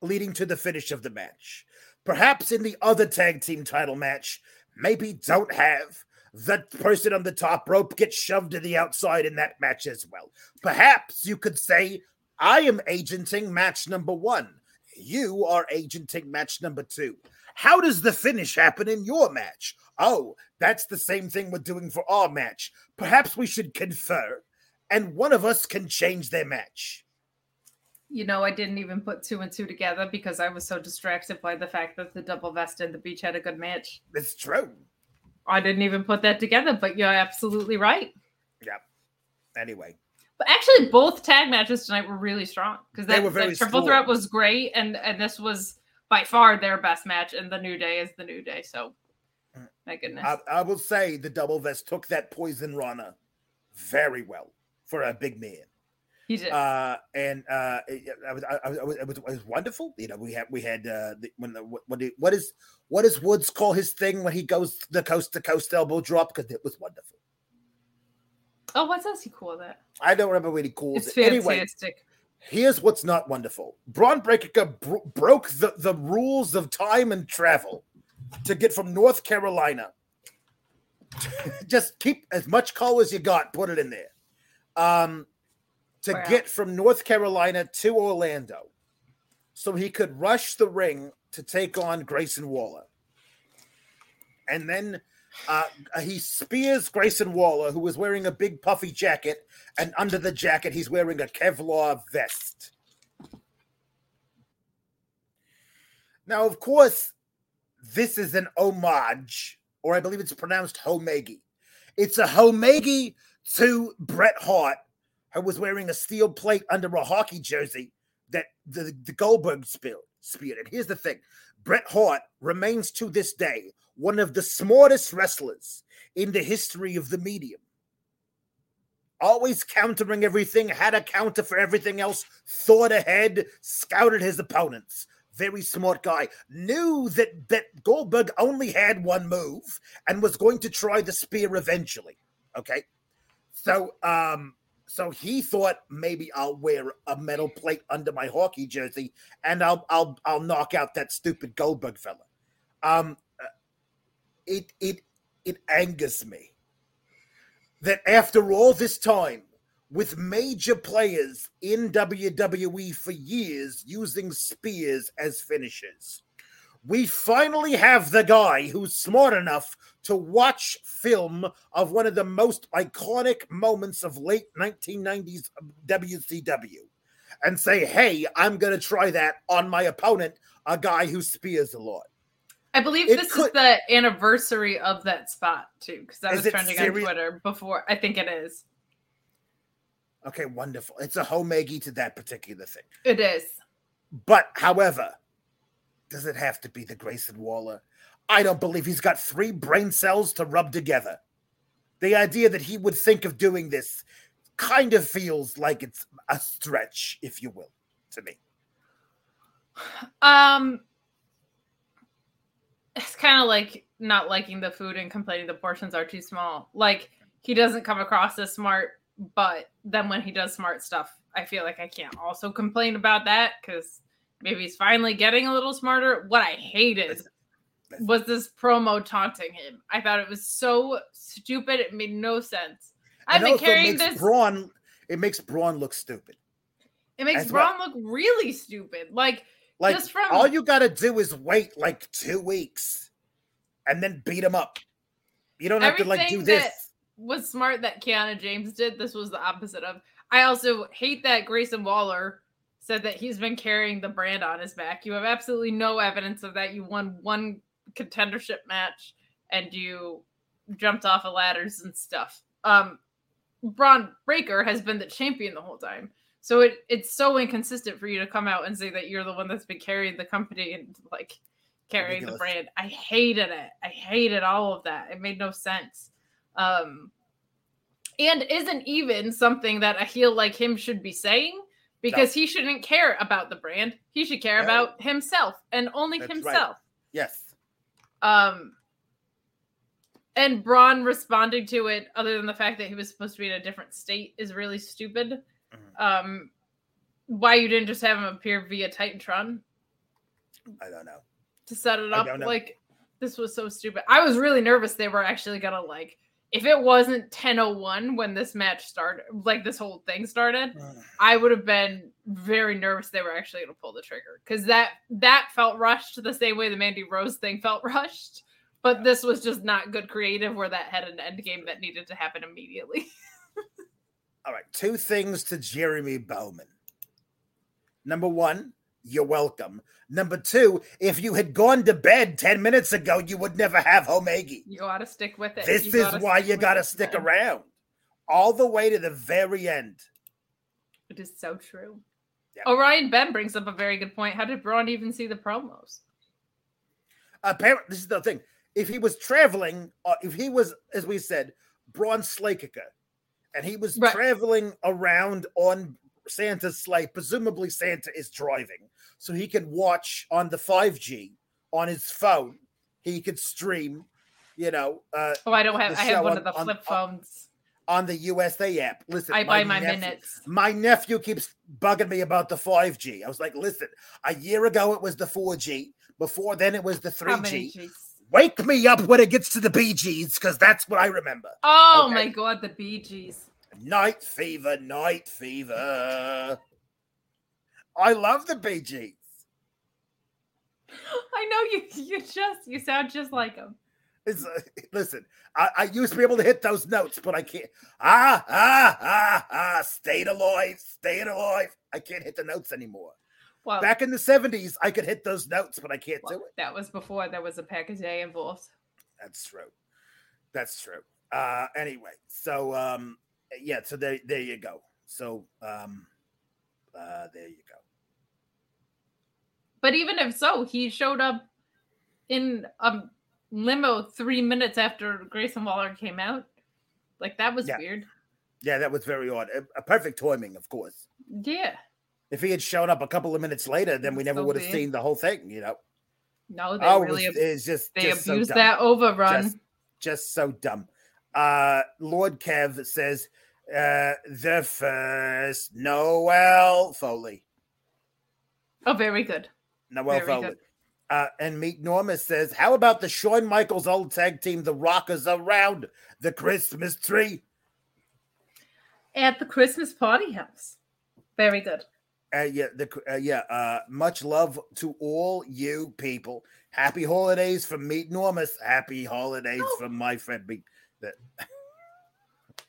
leading to the finish of the match perhaps in the other tag team title match, maybe don't have the person on the top rope gets shoved to the outside in that match as well. Perhaps you could say, I am agenting match number one. You are agenting match number two. How does the finish happen in your match? Oh, that's the same thing we're doing for our match. Perhaps we should confer, and one of us can change their match. You know, I didn't even put two and two together because I was so distracted by the fact that the double vest and the beach had a good match. It's true. I didn't even put that together, but you're absolutely right. Yep. Anyway, But actually, both tag matches tonight were really strong because They that, were very that triple strong. threat was great, and and this was by far their best match. And the New Day is the New Day, so Mm. my goodness. I, I will say the double vest took that poison rana very well for a big man. He did. uh, and uh, it, I was, I, I was, it was, it was wonderful. You know, we had we had uh, the, when the what, what is what does Woods call his thing when he goes the coast to coast elbow drop because it was wonderful. oh, what else he call that? I don't remember what he calls It's it. Anyway, fantastic. here's what's not wonderful. Bron Breakker bro- broke the, the rules of time and travel to get from North Carolina. Just keep as much coal as you got, put it in there. Um, to Wow. get from North Carolina to Orlando so he could rush the ring to take on Grayson Waller. And then uh, he spears Grayson Waller, who was wearing a big puffy jacket, and under the jacket, he's wearing a Kevlar vest. Now, of course, this is an homage, or I believe it's pronounced homagi. It's a homagi to Bret Hart, who was wearing a steel plate under a hockey jersey that the, the Goldberg speared. speared. And here's the thing Bret Hart remains to this day one of the smartest wrestlers in the history of the medium. Always countering everything, had a counter for everything else, thought ahead, scouted his opponents. Very smart guy. Knew that that Goldberg only had one move and was going to try the spear eventually. Okay. So um so he thought maybe I'll wear a metal plate under my hockey jersey and I'll I'll I'll knock out that stupid Goldberg fella. Um uh, it it it angers me that after all this time with major players in WWE for years using spears as finishers. We finally have the guy who's smart enough to watch film of one of the most iconic moments of late 1990s WCW and say, hey, I'm going to try that on my opponent, a guy who spears a lot. I believe it this is the anniversary of that spot too, because I was trending on? Twitter before. I think it is. Okay, wonderful. It's a homagi to that particular thing. It is. But however, does it have to be the Grayson Waller? I don't believe he's got three brain cells to rub together. The idea that he would think of doing this kind of feels like it's a stretch, if you will, to me. Um, it's kind of like not liking the food and complaining the portions are too small. Like he doesn't come across as smart, but then when he does smart stuff, I feel like I can't also complain about that because maybe he's finally getting a little smarter. What I hated was this promo taunting him. I thought it was so stupid; it made no sense. I've been carrying this. Braun. It makes Bron look stupid. it makes. Bron look really stupid. Like Like Just from- all you got to do is wait like two weeks, and then beat him up. You don't have to like do this. was smart that Kiana James did. This was the opposite of. I also hate that Grayson Waller said that he's been carrying the brand on his back. You have absolutely no evidence of that. You won one contendership match and you jumped off of ladders and stuff. Um, Bron Breakker has been the champion the whole time. So it, it's so inconsistent for you to come out and say that you're the one that's been carrying the company and like carrying the brand. I hated it. I hated all of that. It made no sense. Um, and isn't even something that a heel like him should be saying because he shouldn't care about the brand. He should care about himself and only That's right. himself. Yes. Um, and Bron responding to it, other than the fact that he was supposed to be in a different state, is really stupid. Mhm. Um, why you didn't just have him appear via Titantron I don't know. to set it up? Like, this was so stupid. I was really nervous they were actually gonna like. If it wasn't 10:01 when this match started, like this whole thing started, I would have been very nervous they were actually going to pull the trigger because that that felt rushed the same way the Mandy Rose thing felt rushed. But this was just not good creative where that had an end game that needed to happen immediately. All right, two things to Jeremy Bowman. Number one, you're welcome. Number two, if you had gone to bed 10 minutes ago, you would never have Homegi. You got to stick with it. This You is why you got to stick man. around all the way to the very end. It is so true. Yeah. Orion Ben brings up a very good point. How did Bron even see the promos? Apparently, this is the thing. If he was traveling, uh, if he was, as we said, Bron Slakica, and he was Right. traveling around on Santa's sleigh. Presumably, Santa is driving, so he can watch on the 5G on his phone. He could stream, you know, uh, Oh, I don't have. I have one on- of the flip on- phones. on the USA app. Listen, I buy my nephew- minutes. My nephew keeps bugging me about the 5G. I was like, listen, a year ago it was the 4G. Before then it was the 3G. Gs? Wake me up when it gets to the Bee Gees because that's what I remember. Oh Okay. my god, the Gees. Night fever, night fever. I love the Bee Gees. I know you. You just. You sound just like them. It's, uh, listen, I, I used to be able to hit those notes, but I can't. Ah, ah, ah, ah, stayed alive, staying alive. I can't hit the notes anymore. Well, Back in the 70s, I could hit those notes, but I can't well, do it. that was before there was a package A involved. That's true. That's true. Uh anyway, so um yeah, so there there you go. So um uh there you go. But even if so, he showed up in a limo three minutes after Grayson Waller came out. Like that was Yeah. weird. Yeah, that was very odd. A, a perfect timing, of course. Yeah. If he had shown up a couple of minutes later, then we never so would have seen the whole thing, you know. No, they Oh, really it was, ab- it's just they just abused dumb. that overrun. Just, just so dumb. Uh Lord Kev says uh the first Noel Foley. oh, very good. Noel Very Foley. good. Uh, and Meet Norma says, How about the Shawn Michaels old tag team, the Rockers, around the Christmas tree? At the Christmas party house. Very good. Uh, yeah, the uh, yeah. Uh, much love to all you people. Happy holidays from Meet Normus. Happy holidays Oh. from my friend Meet.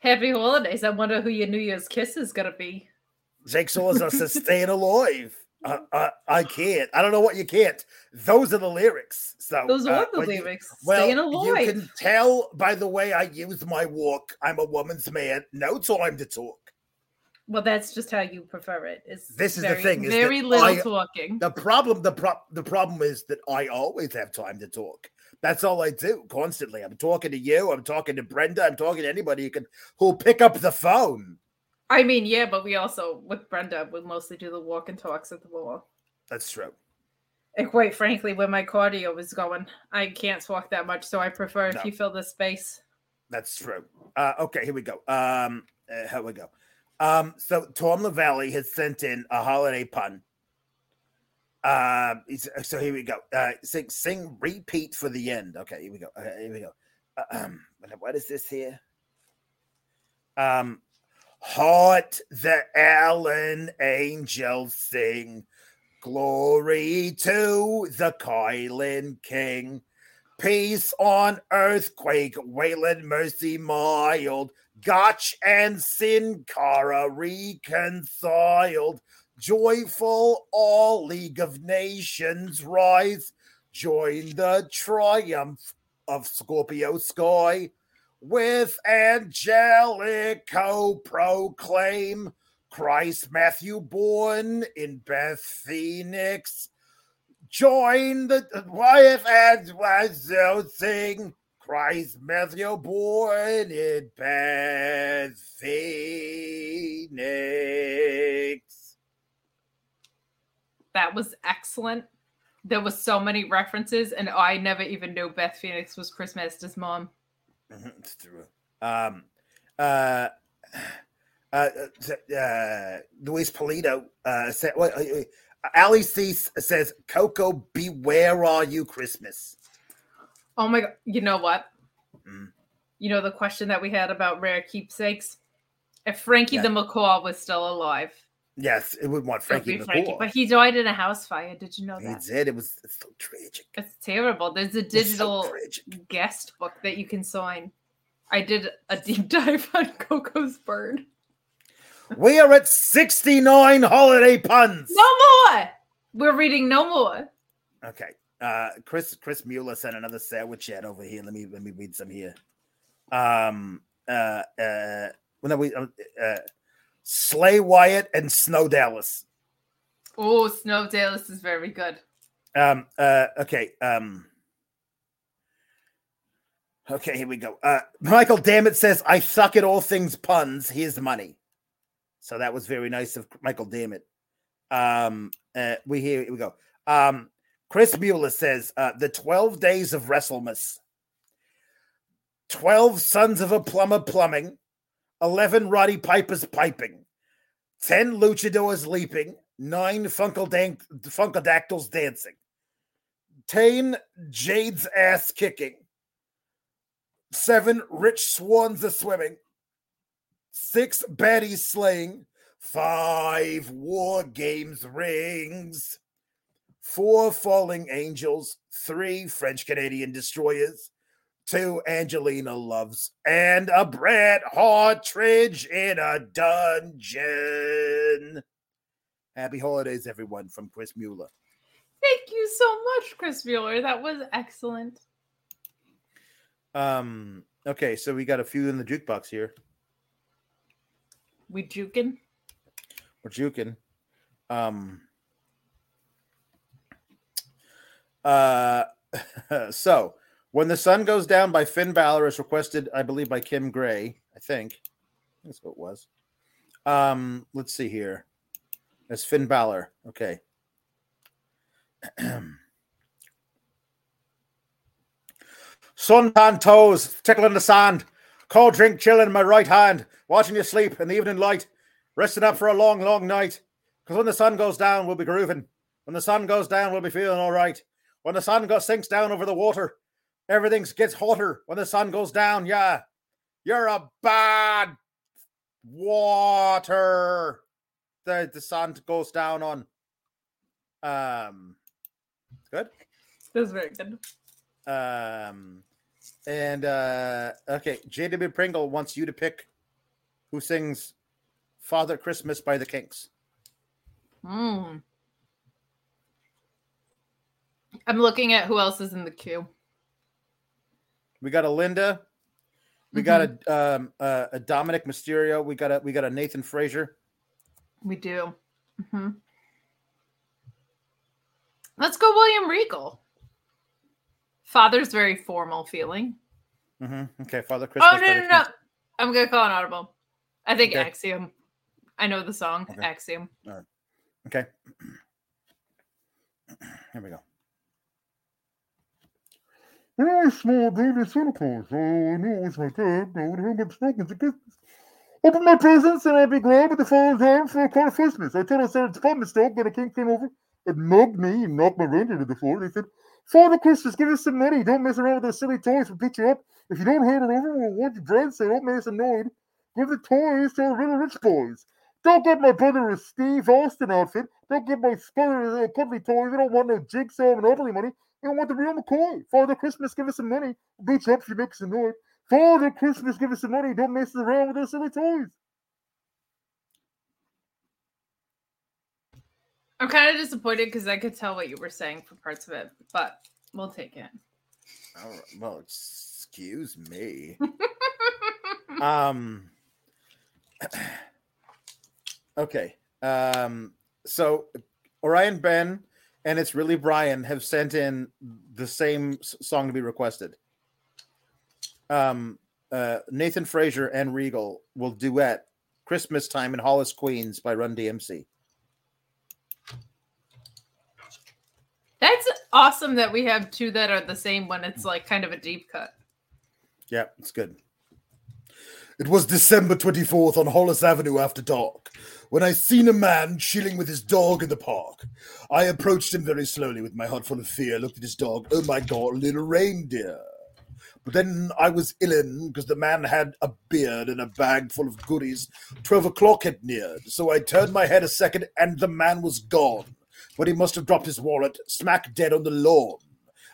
Happy holidays. I wonder who your New Year's kiss is gonna be. Jake us to staying alive. Uh, uh, I can't. I don't know what you can't. Those are the lyrics. So Those uh, are the when you- lyrics. Well, Staying alive. you can tell by the way I use my walk. I'm a woman's man. No time to talk. Well, that's just how you prefer it. It's This is the thing, is very little I- talking. The problem, the pro- the problem is that I always have time to talk. That's all I do constantly. I'm talking to you. I'm talking to Brenda. I'm talking to anybody who can who'll pick up the phone. I mean, yeah, but we also with Brenda we mostly do the walk and talks at the wall. That's true. And quite frankly, when my cardio is going, I can't walk that much, so I prefer if No. you fill the space. That's true. Uh, okay, here we go. Um, uh, here we go. Um, so Tom LaValle has sent in a holiday pun. Um, he's- so here we go. Uh, sing, sing, repeat for the end. Okay, here we go. Uh, here we go. Uh, um, what is this here? Um, heart the Allen angels sing, glory to the Kylan King. Peace on earthquake, Wayland mercy mild, Gotch and Sin Cara reconciled, joyful all League of Nations rise, join the triumph of Scorpio Sky, with Angelico proclaim Chris Masters born in Beth Phoenix. Join the wife and so sing Chris Masters born in Beth Phoenix. That was excellent. There was so many references, and I never even knew Beth Phoenix was Chris Master's mom. Mhm, It's true. Um, uh, uh, uh, uh, Luis Polito uh, said, well, uh, Ali Cease says, Koko, beware are you Christmas? Oh my god! You know what? Mm. You know the question that we had about rare keepsakes. If Frankie Yeah. the macaw was still alive, Yes, it would want Frankie be Frankie. But he died in a house fire. Did you know that? He did. It was it's so tragic. It's terrible. There's a It's so digital guest book that you can sign. I did a deep dive on Koko's bird. We are at 69 holiday puns. No more. We're reading no more. Okay. Uh Chris Chris Mueller sent another sandwich chat over here. Let me let me read some here. Um uh uh well, no, we, um, uh Slay Wyatt and Snow Dallas. Oh, Snow Dallas is very good. Um uh okay. Um Okay, here we go. Uh Michael Dammit says, I suck at all things puns. Here's money. So that was very nice of Michael Dammit. Um, uh, we here we go. Um, Chris Mueller says uh, the twelve days of WrestleMas. Twelve sons of a plumber plumbing, eleven Roddy Pipers piping, ten luchadors leaping, nine Funkeldank- Funkodactyls dancing, ten Jade's ass kicking, seven rich swans a swimming, six baddies slaying, five war games rings, four falling angels, three French Canadian destroyers, two Angelina loves, and a Bret Hartridge in a dungeon. Happy holidays, everyone, from Chris Mueller. Thank you so much, Chris Mueller. That was excellent. Um, okay, so we got a few in the jukebox here. We juking. We're juking. Um, uh, so when the sun goes down by Finn Balor is requested, I believe, by Kim Gray. I think that's what it was. Um, let's see here. That's Finn Balor. Okay. Suntan toes, tickling the sand. Cold drink chilling in my right hand. Watching you sleep in the evening light. Resting up for a long, long night. Because when the sun goes down, we'll be grooving. When the sun goes down, we'll be feeling all right. When the sun goes sinks down over the water, everything gets hotter. When the sun goes down, yeah, you're a bad water. The the sun goes down on. Um, good. That was very good. Um, and uh, okay, JW Pringle wants you to pick who sings "Father Christmas" by the Kinks. Mm. I'm looking at who else is in the queue. We got a Linda. We got a um uh, a Dominic Mysterio. We got a we got a Nathan Frazer. We do. hmm Let's go, William Regal. Father's very formal feeling. hmm Okay, Father Christmas. oh no, no, no! I'm gonna call an audible. I think Okay. Axiom. I know the song Okay. Axiom. Okay. Here we go. When I small, baby Santa Claus, oh, I knew it was my dad. I would have up stockings and Christmas. Open my presents and I'd be glad with the phone's home for a of Christmas. I told I said it's fun to but a king came over and mugged me and knocked my reindeer to the floor. They said, Father Christmas, give us some money. Don't mess around with those silly toys. We'll pick you up. If you don't hand it over, we'll want your bread, so don't make us annoyed. Give the toys to the little rich boys. Don't get my brother a Steve Austin outfit. Don't get my brother a cuddly toy. We don't want no jigsaw and monopoly money. We don't want the real McCoy. Father Christmas, give us some money. We'll you up if you make us annoyed. Father Christmas, give us some money. Don't mess around with those silly toys. I'm kind of disappointed because I could tell what you were saying for parts of it, but we'll take it. All right, well, excuse me. um. okay. Um. So Orion Ben and it's really Brian have sent in the same song to be requested. Um. Uh, Nathan Frazer and Regal will duet "Christmas Time" in Hollis, Queens by Run DMC. That's awesome that we have two that are the same when it's like kind of a deep cut. Yeah, it's good. It was December 24th on Hollis Avenue after dark when I seen a man chilling with his dog in the park. I approached him very slowly with my heart full of fear, looked at his dog. Oh my god, little reindeer. But then I was illin because the man had a beard and a bag full of goodies. Twelve o'clock had neared, so I turned my head a second and the man was gone. But he must have dropped his wallet smack dead on the lawn.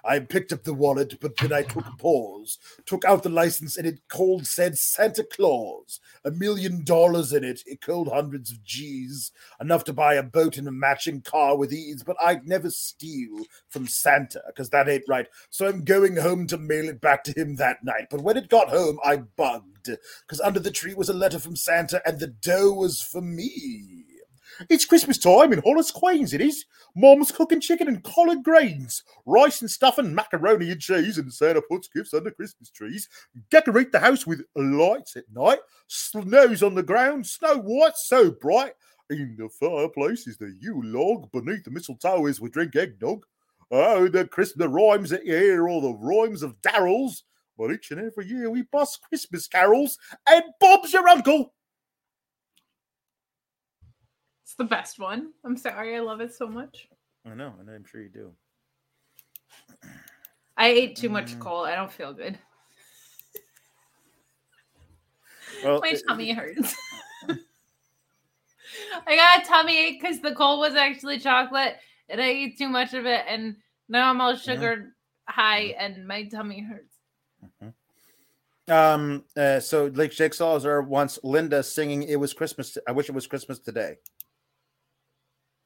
I picked up the wallet, but then I took a pause, took out the license, and it cold said Santa Claus. A million dollars in it. It cold hundreds of G's, enough to buy a boat and a matching car with ease. But I'd never steal from Santa, because that ain't right. So I'm going home to mail it back to him that night. But when it got home, I bugged, because under the tree was a letter from Santa, and the dough was for me. It's Christmas time in Hollis Queens, it is. Mom's cooking chicken and collard greens, rice and stuffing, macaroni and cheese, and Santa puts gifts under Christmas trees. Decorate the house with lights at night. Snow's on the ground, snow white, so bright. In the fireplace is the Yule log. Beneath the mistletoe is we drink eggnog. Oh, the Chris the rhymes that you hear, all the rhymes of Darryl's. But each and every year we bust Christmas carols, and Bob's your uncle. It's the best one. I'm sorry, I love it so much. I know, and I'm sure you do. I ate too much Mm. coal. I don't feel good. Well, My it- tummy hurts. I got a tummy ache because the coal was actually chocolate and I ate too much of it and now I'm all sugar high and my tummy hurts. Um. Uh, so Lake Jigsaw is there once Linda singing "It Was Christmas." I wish it was Christmas today.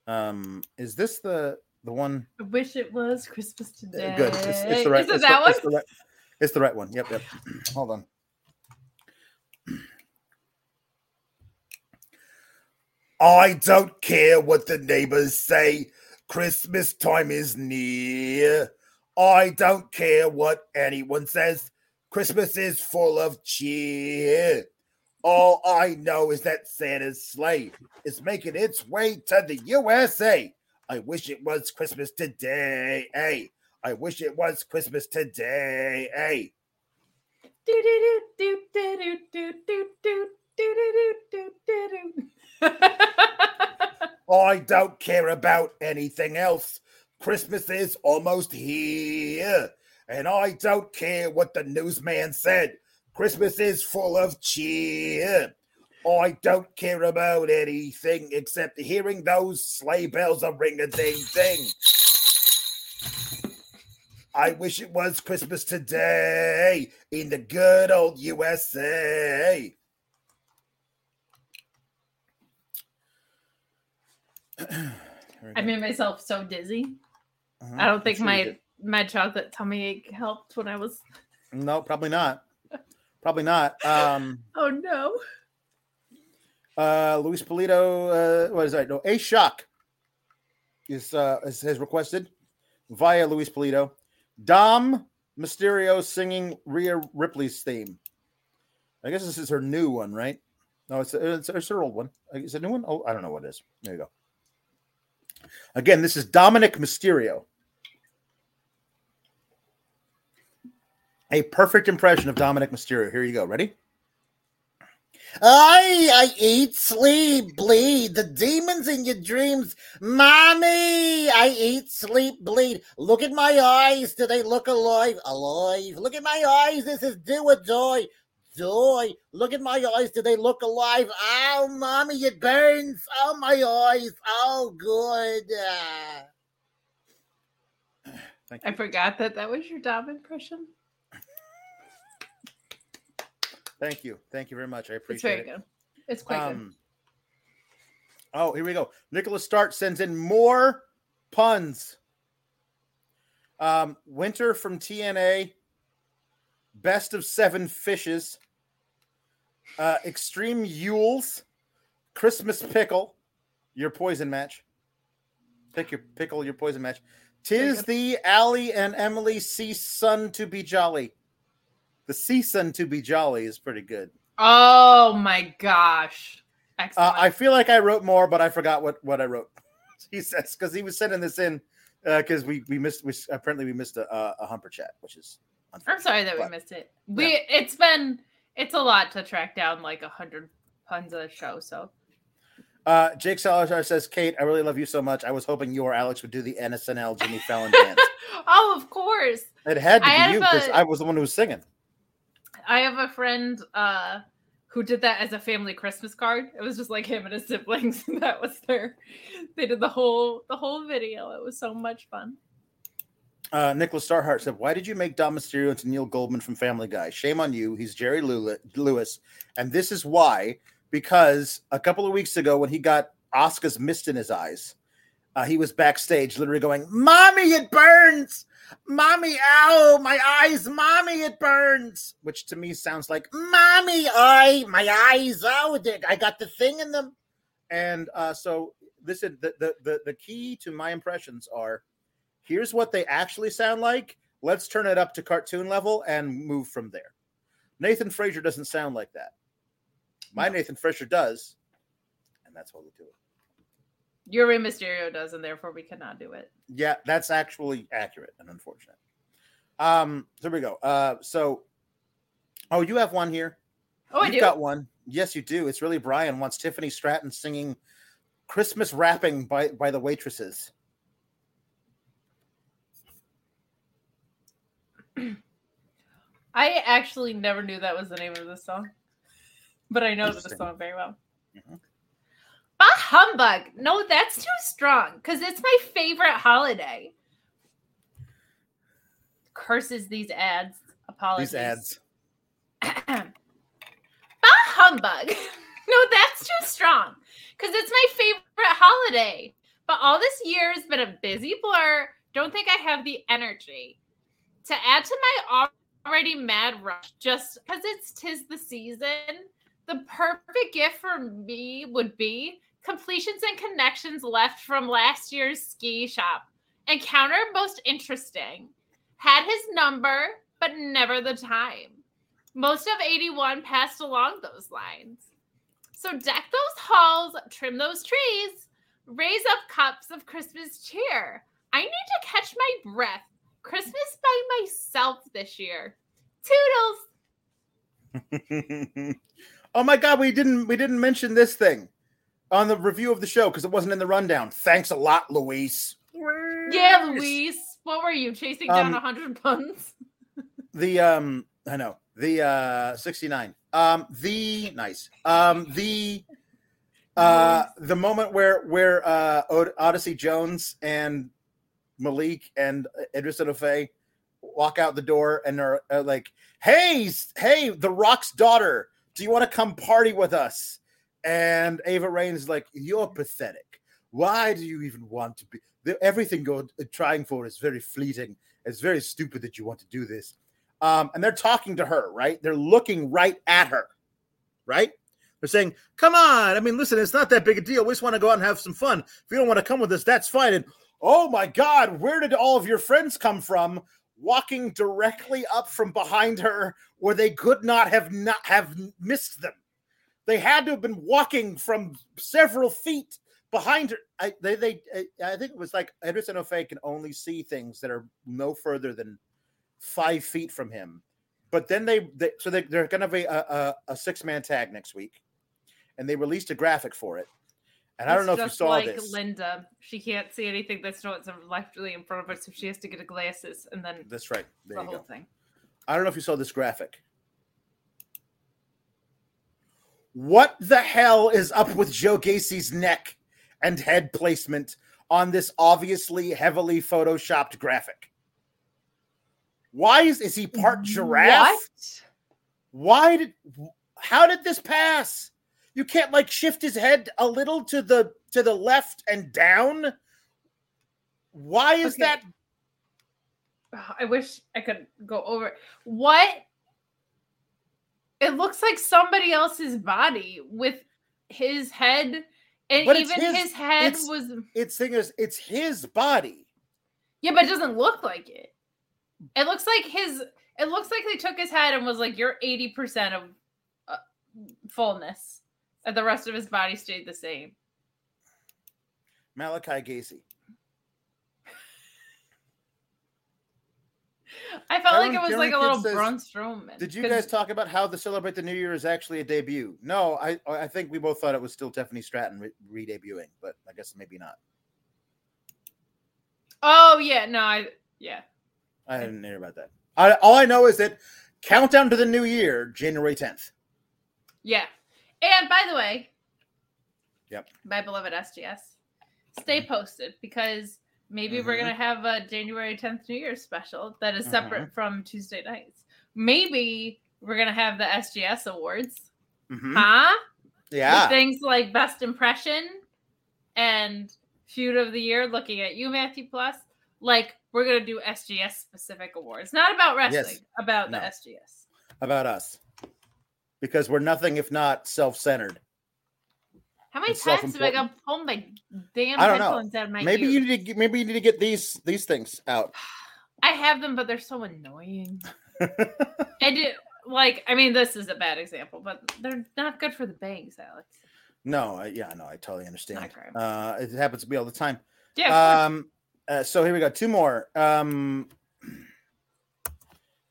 Um. Is this the the one? I wish it was Christmas today. Good. It's, it's the right. Is it that the, one? It's the, right, it's the right one. Yep. Yep. Hold on. I don't care what the neighbors say. Christmas time is near. I don't care what anyone says. Christmas is full of cheer. All I know is that Santa's sleigh is making its way to the USA. I wish it was Christmas today. Hey, I wish it was Christmas today. Hey. I don't care about anything else. Christmas is almost here. And I don't care what the newsman said. Christmas is full of cheer. I don't care about anything except hearing those sleigh bells a ring a ding ding. I wish it was Christmas today in the good old USA. I made myself so dizzy. Mhm, I don't think my my chocolate tummy ache helped when I was. No, probably not. Probably not. Um, Oh no! uh, Luis Polito, uh, what is that? No, A Shock is, uh, is has requested via Luis Polito. Dom Mysterio singing Rhea Ripley's theme. I guess this is her new one, right? No, it's it's, it's her old one. Is it a new one? Oh, I don't know what it is. There you go. Again, this is Dominic Mysterio. A perfect impression of Dominic Mysterio. Here you go. Ready? I I eat, sleep, bleed. The demons in your dreams, mommy. I eat, sleep, bleed. Look at my eyes. Do they look alive? Alive. Look at my eyes. This is do or die. Die. Look at my eyes. Do they look alive? Oh, mommy, it burns. Oh, my eyes. Oh, good. Ah. I forgot that that was your Dom impression. Thank you. Thank you very much. I appreciate It's appreciate very it. good. It's quite good. Um, oh, here we go. Nicholas Starhart sends in more puns. Um, Winter from TNA. Best of seven fishes. Uh, Extreme Yules. Christmas pickle. Your poison match. Pick your pickle, your poison match. Tis the Allie and Emily see sun to be jolly. The season to be jolly is pretty good. Oh my gosh! Uh, I feel like I wrote more, but I forgot what what I wrote. he says because he was sending this in because we we missed we apparently we missed a a, a humper chat, which is I'm sorry that we missed it. We it's been it's a lot to track down like a hundred puns a show. So Uh, Jake Salazar says, Kate, I really love you so much. I was hoping you or Alex would do the NSNL Jimmy Fallon dance. oh, of course. It had to I be you because I was the one who was singing. I have a friend uh who did that as a family Christmas card. It was just like him and his siblings, and that was their. They did the whole the whole video. It was so much fun. Uh, Nicholas Starhart said, "Why did you make Dom Mysterio into Neil Goldman from Family Guy? Shame on you. He's Jerry Lew- Lewis, and this is why. Because a couple of weeks ago, when he got Oscar's mist in his eyes, uh, he was backstage, literally going, "Mommy, it burns! Mommy, ow, my eyes! Mommy, it burns!" Which to me sounds like, "Mommy, I, my eyes, oh, I got the thing in them." and uh, so this is the, the the the key to my impressions are here's what they actually sound like. Let's turn it up to cartoon level and move from there. Nathan Frazer doesn't sound like that. My Nathan Frazer does, and that's why we do it. Your Rey Mysterio does, and therefore we cannot do it. Yeah, that's actually accurate and unfortunate. Um, there we go. Uh, so, oh, you have one here. Oh, I You've do. got one. Yes, you do. It's really Brian wants Tiffany Stratton singing Christmas Wrapping by by the waitresses. I actually never knew that was the name of the song, but I know the song very well. Mhm. Humbug! No, that's too strong because it's my favorite holiday. Curses these ads. Apologies. These ads. bah humbug! no, that's too strong because it's my favorite holiday. But all this year has been a busy blur. Don't think I have the energy to add to my already mad rush just because it's tis the season. The perfect gift for me would be completions and connections left from last year's ski shop. Encounter most interesting. Had his number, but never the time. Most of 81 passed along those lines. So deck those halls, trim those trees, raise up cups of Christmas cheer. I need to catch my breath. Christmas by myself this year. Toodles. oh my god, we didn't we didn't mention this thing on the review of the show because it wasn't in the rundown. Thanks a lot, Luis. Yeah, Luis. What were you chasing down Um, a 100 puns? The um I know. The uh 69. Um the nice. Um the uh the moment where where uh Od- Odyssey Jones and Malik and Edris Enofé walk out the door and are uh, like, "Hey, hey, the Rock's daughter, do you want to come party with us?" And Ava Raine is like, "You're pathetic. Why do you even want to be? Everything you're trying for is very fleeting. It's very stupid that you want to do this." Um, and they're talking to her, right? They're looking right at her, right? They're saying, "Come on! I mean, listen, it's not that big a deal. We just want to go out and have some fun. If you don't want to come with us, that's fine." And oh my God, where did all of your friends come from? Walking directly up from behind her, where they could not have not have missed them. They had to have been walking from several feet behind her. I they they I think it was like Edris Enofé can only see things that are no further than five feet from him. But then they, they so they, they're going to be a, a, a six man tag next week, and they released a graphic for it. And I don't It's know if you just saw like this. Linda. She can't see anything that's not directly in front of her, so she has to get her glasses and then That's right. There the whole go. thing. I don't know if you saw this graphic. What the hell is up with Joe Gacy's neck and head placement on this obviously heavily photoshopped graphic? Why is, is he part giraffe? What? Why did how did this pass? You can't like shift his head a little to the to the left and down? Why is Okay. that I wish I could go over it. what it looks like somebody else's body with his head and But even his- his, head it's- was it's is it's his body. yeah but it doesn't look like it it looks like his it looks like they took his head and was like you're 80% of uh, fullness and the rest of his body stayed the same Malachi Gacy. I felt like it was everyone like a little says, Braun Strowman. Did you guys talk about how the Celebrate the New Year is actually a debut? No, I I think we both thought it was still Tiffany Stratton re- re-debuting, but I guess maybe not. Oh yeah, no, I yeah. I didn't hear about that. I, all I know is that countdown to the new year, January tenth. Yeah. And by the way, Yep. my beloved SGS, stay mm-hmm. posted because maybe we're Mhm. gonna have a January 10th New Year's special that is separate Mm-hmm. from Tuesday nights. Maybe we're gonna have the SGS awards. Mhm. Huh? With Yeah, things like best impression and feud of the year, looking at you, Matthew Plus. Like we're gonna do SGS specific awards. Not about wrestling, about the SGS. about us because we're nothing if not self-centered. How many It's times have I got pulled my damn I don't know. headphones out of my Maybe ears? you need to maybe you need to get these these things out. I have them, but they're so annoying. I do like. I mean, this is a bad example, but they're not good for the bangs, Alex. no, I, yeah, no, I totally understand. Uh, it happens to me all the time. Yeah. Um, uh, so here we go. Two more. Um,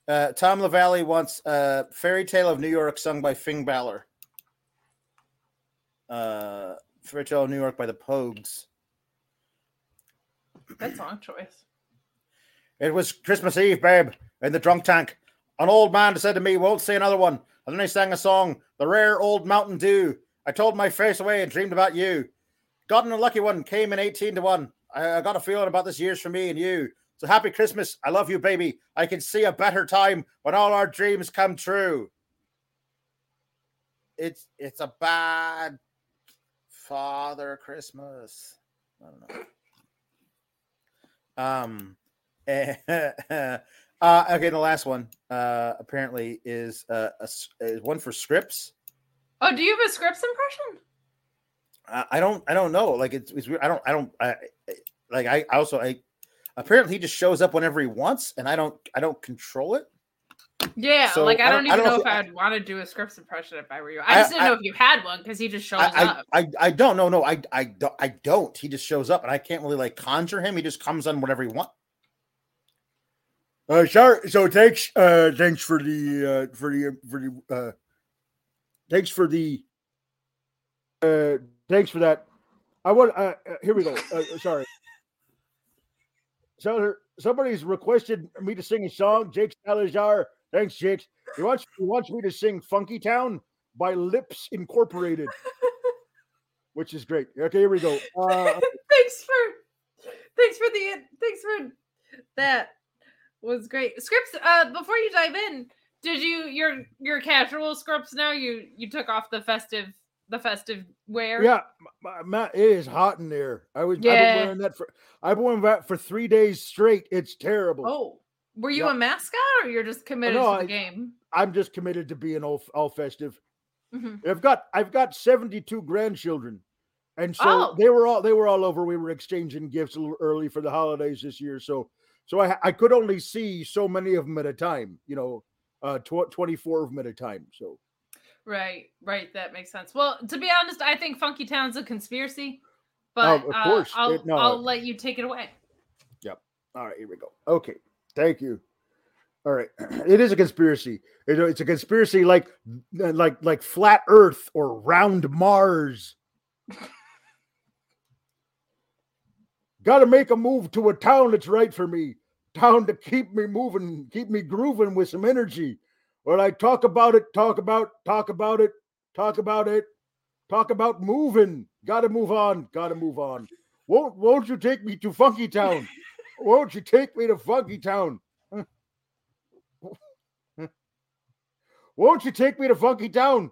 uh, Tom LaValle wants uh, "Fairy Tale of New York" sung by Finn Balor. Uh, "Fairy Tale of New York" by the Pogues. Good song choice. It was Christmas Eve, babe, in the drunk tank. An old man said to me, "Won't say another one." And then he sang a song, "The Rare Old Mountain Dew." I told my face away and dreamed about you. Got an unlucky one, came in eighteen to one. I, I got a feeling about this year's for me and you. So happy Christmas! I love you, baby. I can see a better time when all our dreams come true. It's it's a bad Father Christmas. I don't know. Um. uh, okay, the last one uh, apparently is uh, a is one for Scripps. Oh, do you have a Scripps impression? I, I don't, I don't know. Like it's, it's weird. I don't, I don't, I, like I also I apparently he just shows up whenever he wants, and I don't, I don't control it. Yeah, So, like I I don't, don't- I even don't know know if if- I would want to do a Scripps impression if I were you. I I- just didn't I- know if you had one because he just shows I, up. I, I, I don't know. No, I, I don't, I don't. He just shows up, and I can't really like conjure him. He just comes on whenever he wants. Uh, sorry. So thanks. Uh, thanks for the uh, for the for the uh, thanks for the uh, thanks for that. I want. Uh, uh, here we go. Uh, sorry. So somebody's requested me to sing a song. Jake Salazar. Thanks, Jake. He wants he wants me to sing "Funky Town" by Lipps Incorporated, which is great. Okay, here we go. Uh, thanks for, thanks for the, thanks for that. Was great. Scripts. Uh, before you dive in, did you your your casual scripts now? You you took off the festive the festive wear. Yeah, Ma- Ma- it is hot in there. I was I've Yeah. been wearing that for I've been wearing that for three days straight. It's terrible. Oh, were you Yep. a mascot or you're just committed no, to the I- game? I'm just committed to being all all festive. Mhm. I've got I've got 72 grandchildren, and so Oh. they were all they were all over. We were exchanging gifts a little early for the holidays this year, so so I I could only see so many of them at a time. You know, uh, tw- 24 of them at a time. So Right, right. That makes sense. Well, to be honest, I think Funky Town's a conspiracy, but of uh, course. I'll It- no. I'll let you take it away. Yep. All right, here we go. Okay, thank you. All right, it is a conspiracy. It- it's a conspiracy like like like flat Earth or round Mars. Got to make a move to a town that's right for me. Town to keep me moving, keep me grooving with some energy. Well, I talk about it, talk about, talk about it, talk about it, talk about moving. Got to move on. Got to move on. Won't won't you take me to Funky Town? Won't you take me to Funky Town? Won't you take me to Funky Town?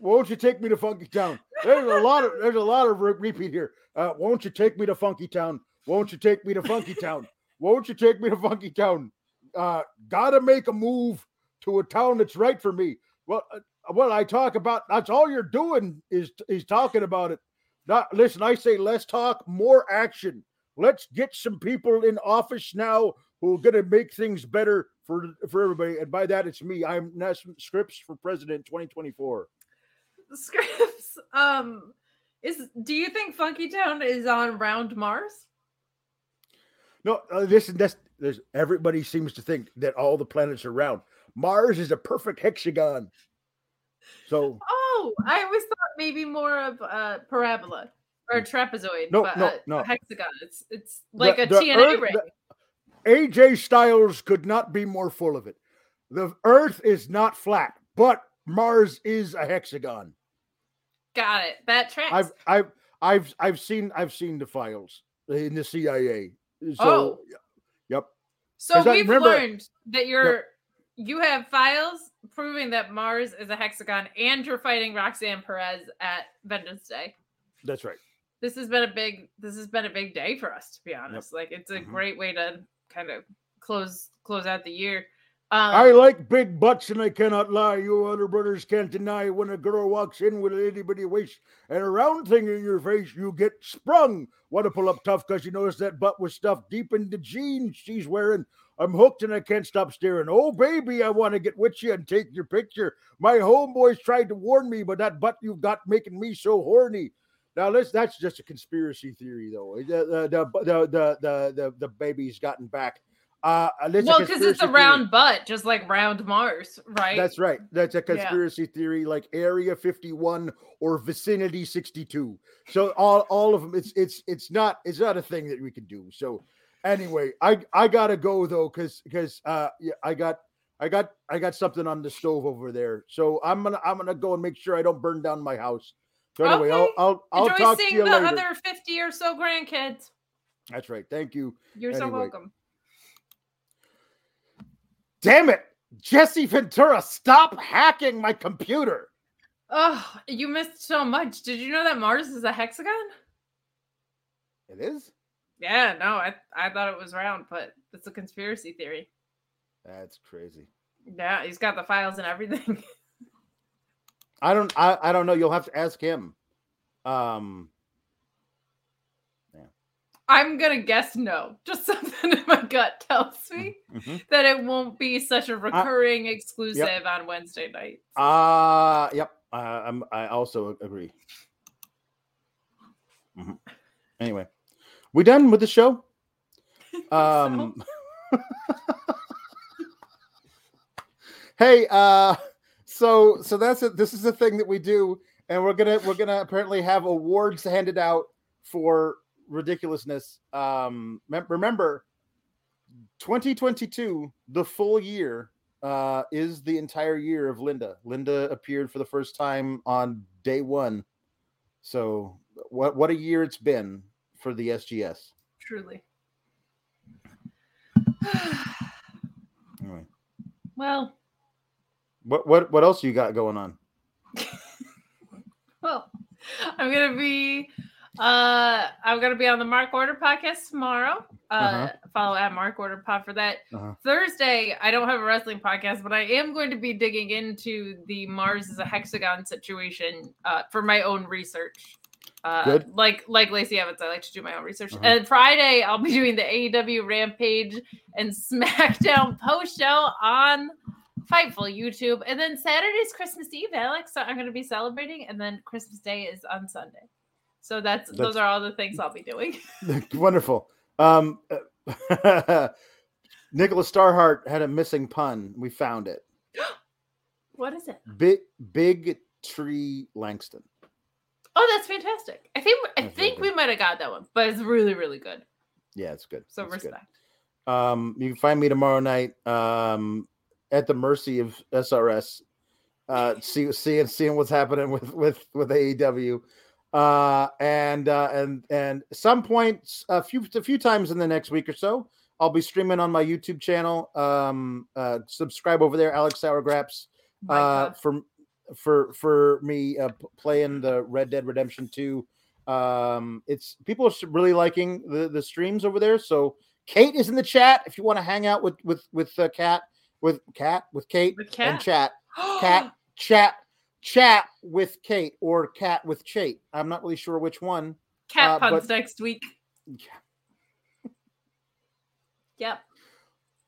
Won't you take me to Funky Town? There's a lot of there's a lot of re- repeat here. Uh, won't you take me to Funky Town? Won't you take me to Funky Town? Won't you take me to Funky Town? Uh, gotta make a move to a town that's right for me. Well, uh, well, I talk about that's all you're doing is is talking about it. Not listen. I say less talk, more action. Let's get some people in office now who are going to make things better for for everybody. And by that, it's me. I'm National Scripps for President 2024. Scripts. Um, is do you think Funky Town is on round Mars? No, uh, listen. That's there's everybody seems to think that all the planets are round. Mars is a perfect hexagon. So Oh, I always thought maybe more of a parabola or a trapezoid. No, but no, no. hexagon. It's it's like The- a the TNA Earth- ring. the- AJ Styles could not be more full of it. The Earth is not flat, but Mars is a hexagon. Got it. That tracks. I've I've I've I've seen I've seen the files in the CIA. So Oh. yep. So we've remember- learned that you're you have files proving that Mars is a hexagon, and you're fighting Roxanne Perez at Vengeance Day. That's right. This has been a big this has been a big day for us, to be honest. Like it's a Mhm. great way to kind of close close out the year. Um, I like big butts and I cannot lie. You other brothers can't deny when a girl walks in with a itty bitty waist and a round thing in your face, you get sprung. Want to pull up tough because you notice that butt was stuffed deep in the jeans she's wearing. I'm hooked and I can't stop staring. Oh, baby, I want to get with you and take your picture. My homeboys tried to warn me, but that butt you've got making me so horny. Now, let's, that's just a conspiracy theory, though. The, the, the, the, the, the, the, baby's gotten back. Uh, well, because it's a theory. round butt, just like round Mars, right? That's right. That's a Yeah. conspiracy theory, like Area 51 or Vicinity 62. So all all of them. It's it's it's not it's not a thing that we can do. So anyway, I I gotta go though, because because uh yeah, I got I got I got something on the stove over there. So I'm gonna I'm gonna go and make sure I don't burn down my house. So anyway, Okay. I'll I'll I'll Enjoy talk to seeing you the later. other 50 or so grandkids. That's right. Thank you. You're so welcome. Damn it, Jesse Ventura! Stop hacking my computer. Oh, you missed so much. Did you know that Mars is a hexagon? It is. Yeah, no, I I thought it was round, but it's a conspiracy theory. That's crazy. Yeah, he's got the files and everything. I don't. I, I don't know. You'll have to ask him. Um. I'm gonna guess no. Just something in my gut tells me mhm. that it won't be such a recurring exclusive on Wednesday nights. Uh yep. Uh, I'm. I also agree. Mhm. Anyway, we done with the show. Um. hey. Uh. So so that's it. This is the thing that we do, and we're gonna we're gonna apparently have awards handed out for ridiculousness. Um. mem- Remember, 2022, the full year uh, is the entire year of Linda. Linda appeared for the first time on day one. So what what a year it's been for the SGS. Truly. Anyway, well, what what what else you got going on? well, I'm gonna be uh I'm gonna be on the Mark Order podcast tomorrow. Uh Uh-huh. follow at Mark Order Pod for that. Uh-huh. Thursday, I don't have a wrestling podcast, but I am going to be digging into the Mars is a hexagon situation uh for my own research. Uh, Good. like like Lacey Evans, I like to do my own research. Uh-huh. And Friday, I'll be doing the AEW Rampage and SmackDown post show on Fightful YouTube, and then Saturday's Christmas Eve, Alex. So I'm going to be celebrating, and then Christmas Day is on Sunday. So that's, That's- those are all the things I'll be doing. Wonderful. Um, Nicholas Starhart had a missing pun. We found it. what is it? Big Big Tree Langston. Oh, that's fantastic. I think I That's really think we might have got that one, but it's really really good. Yeah, it's good. So It's good. respect. Um, you can find me tomorrow night um, at the mercy of SRS. Uh, see, seeing seeing what's happening with with with AEW, uh, and uh, and and some points a few a few times in the next week or so, I'll be streaming on my YouTube channel. Um, uh, subscribe over there, Alex Sourgraps uh, for for for me uh, playing the Red Dead Redemption 2. Um, it's people are really liking the the streams over there. So Kate is in the chat if you want to hang out with with with uh, Cat with Cat with Kate With and chat Cat chat chat with Kate or Cat with Chate. I'm not really sure which one. Cat uh, puns but- next week. Yeah. Yep.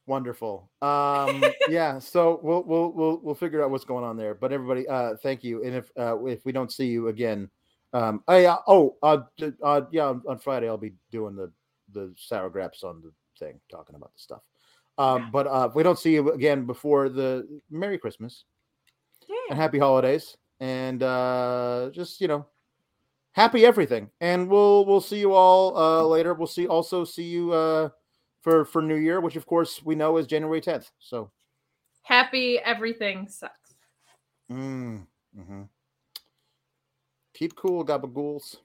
Wonderful. Um, yeah. So we'll we'll we'll we'll figure out what's going on there. But everybody, uh, thank you. And if uh, if we don't see you again, um, I uh, oh uh, d- uh yeah on, on Friday I'll be doing the the sour graps on the thing talking about the stuff. Um, but uh, we don't see you again before the Merry Christmas and Happy Holidays, and uh, just you know, happy everything. And we'll we'll see you all uh, later. We'll see also see you uh, for for New Year, which of course we know is January tenth. So. Happy everything sucks. Mm, mhm. Keep cool, gabagools.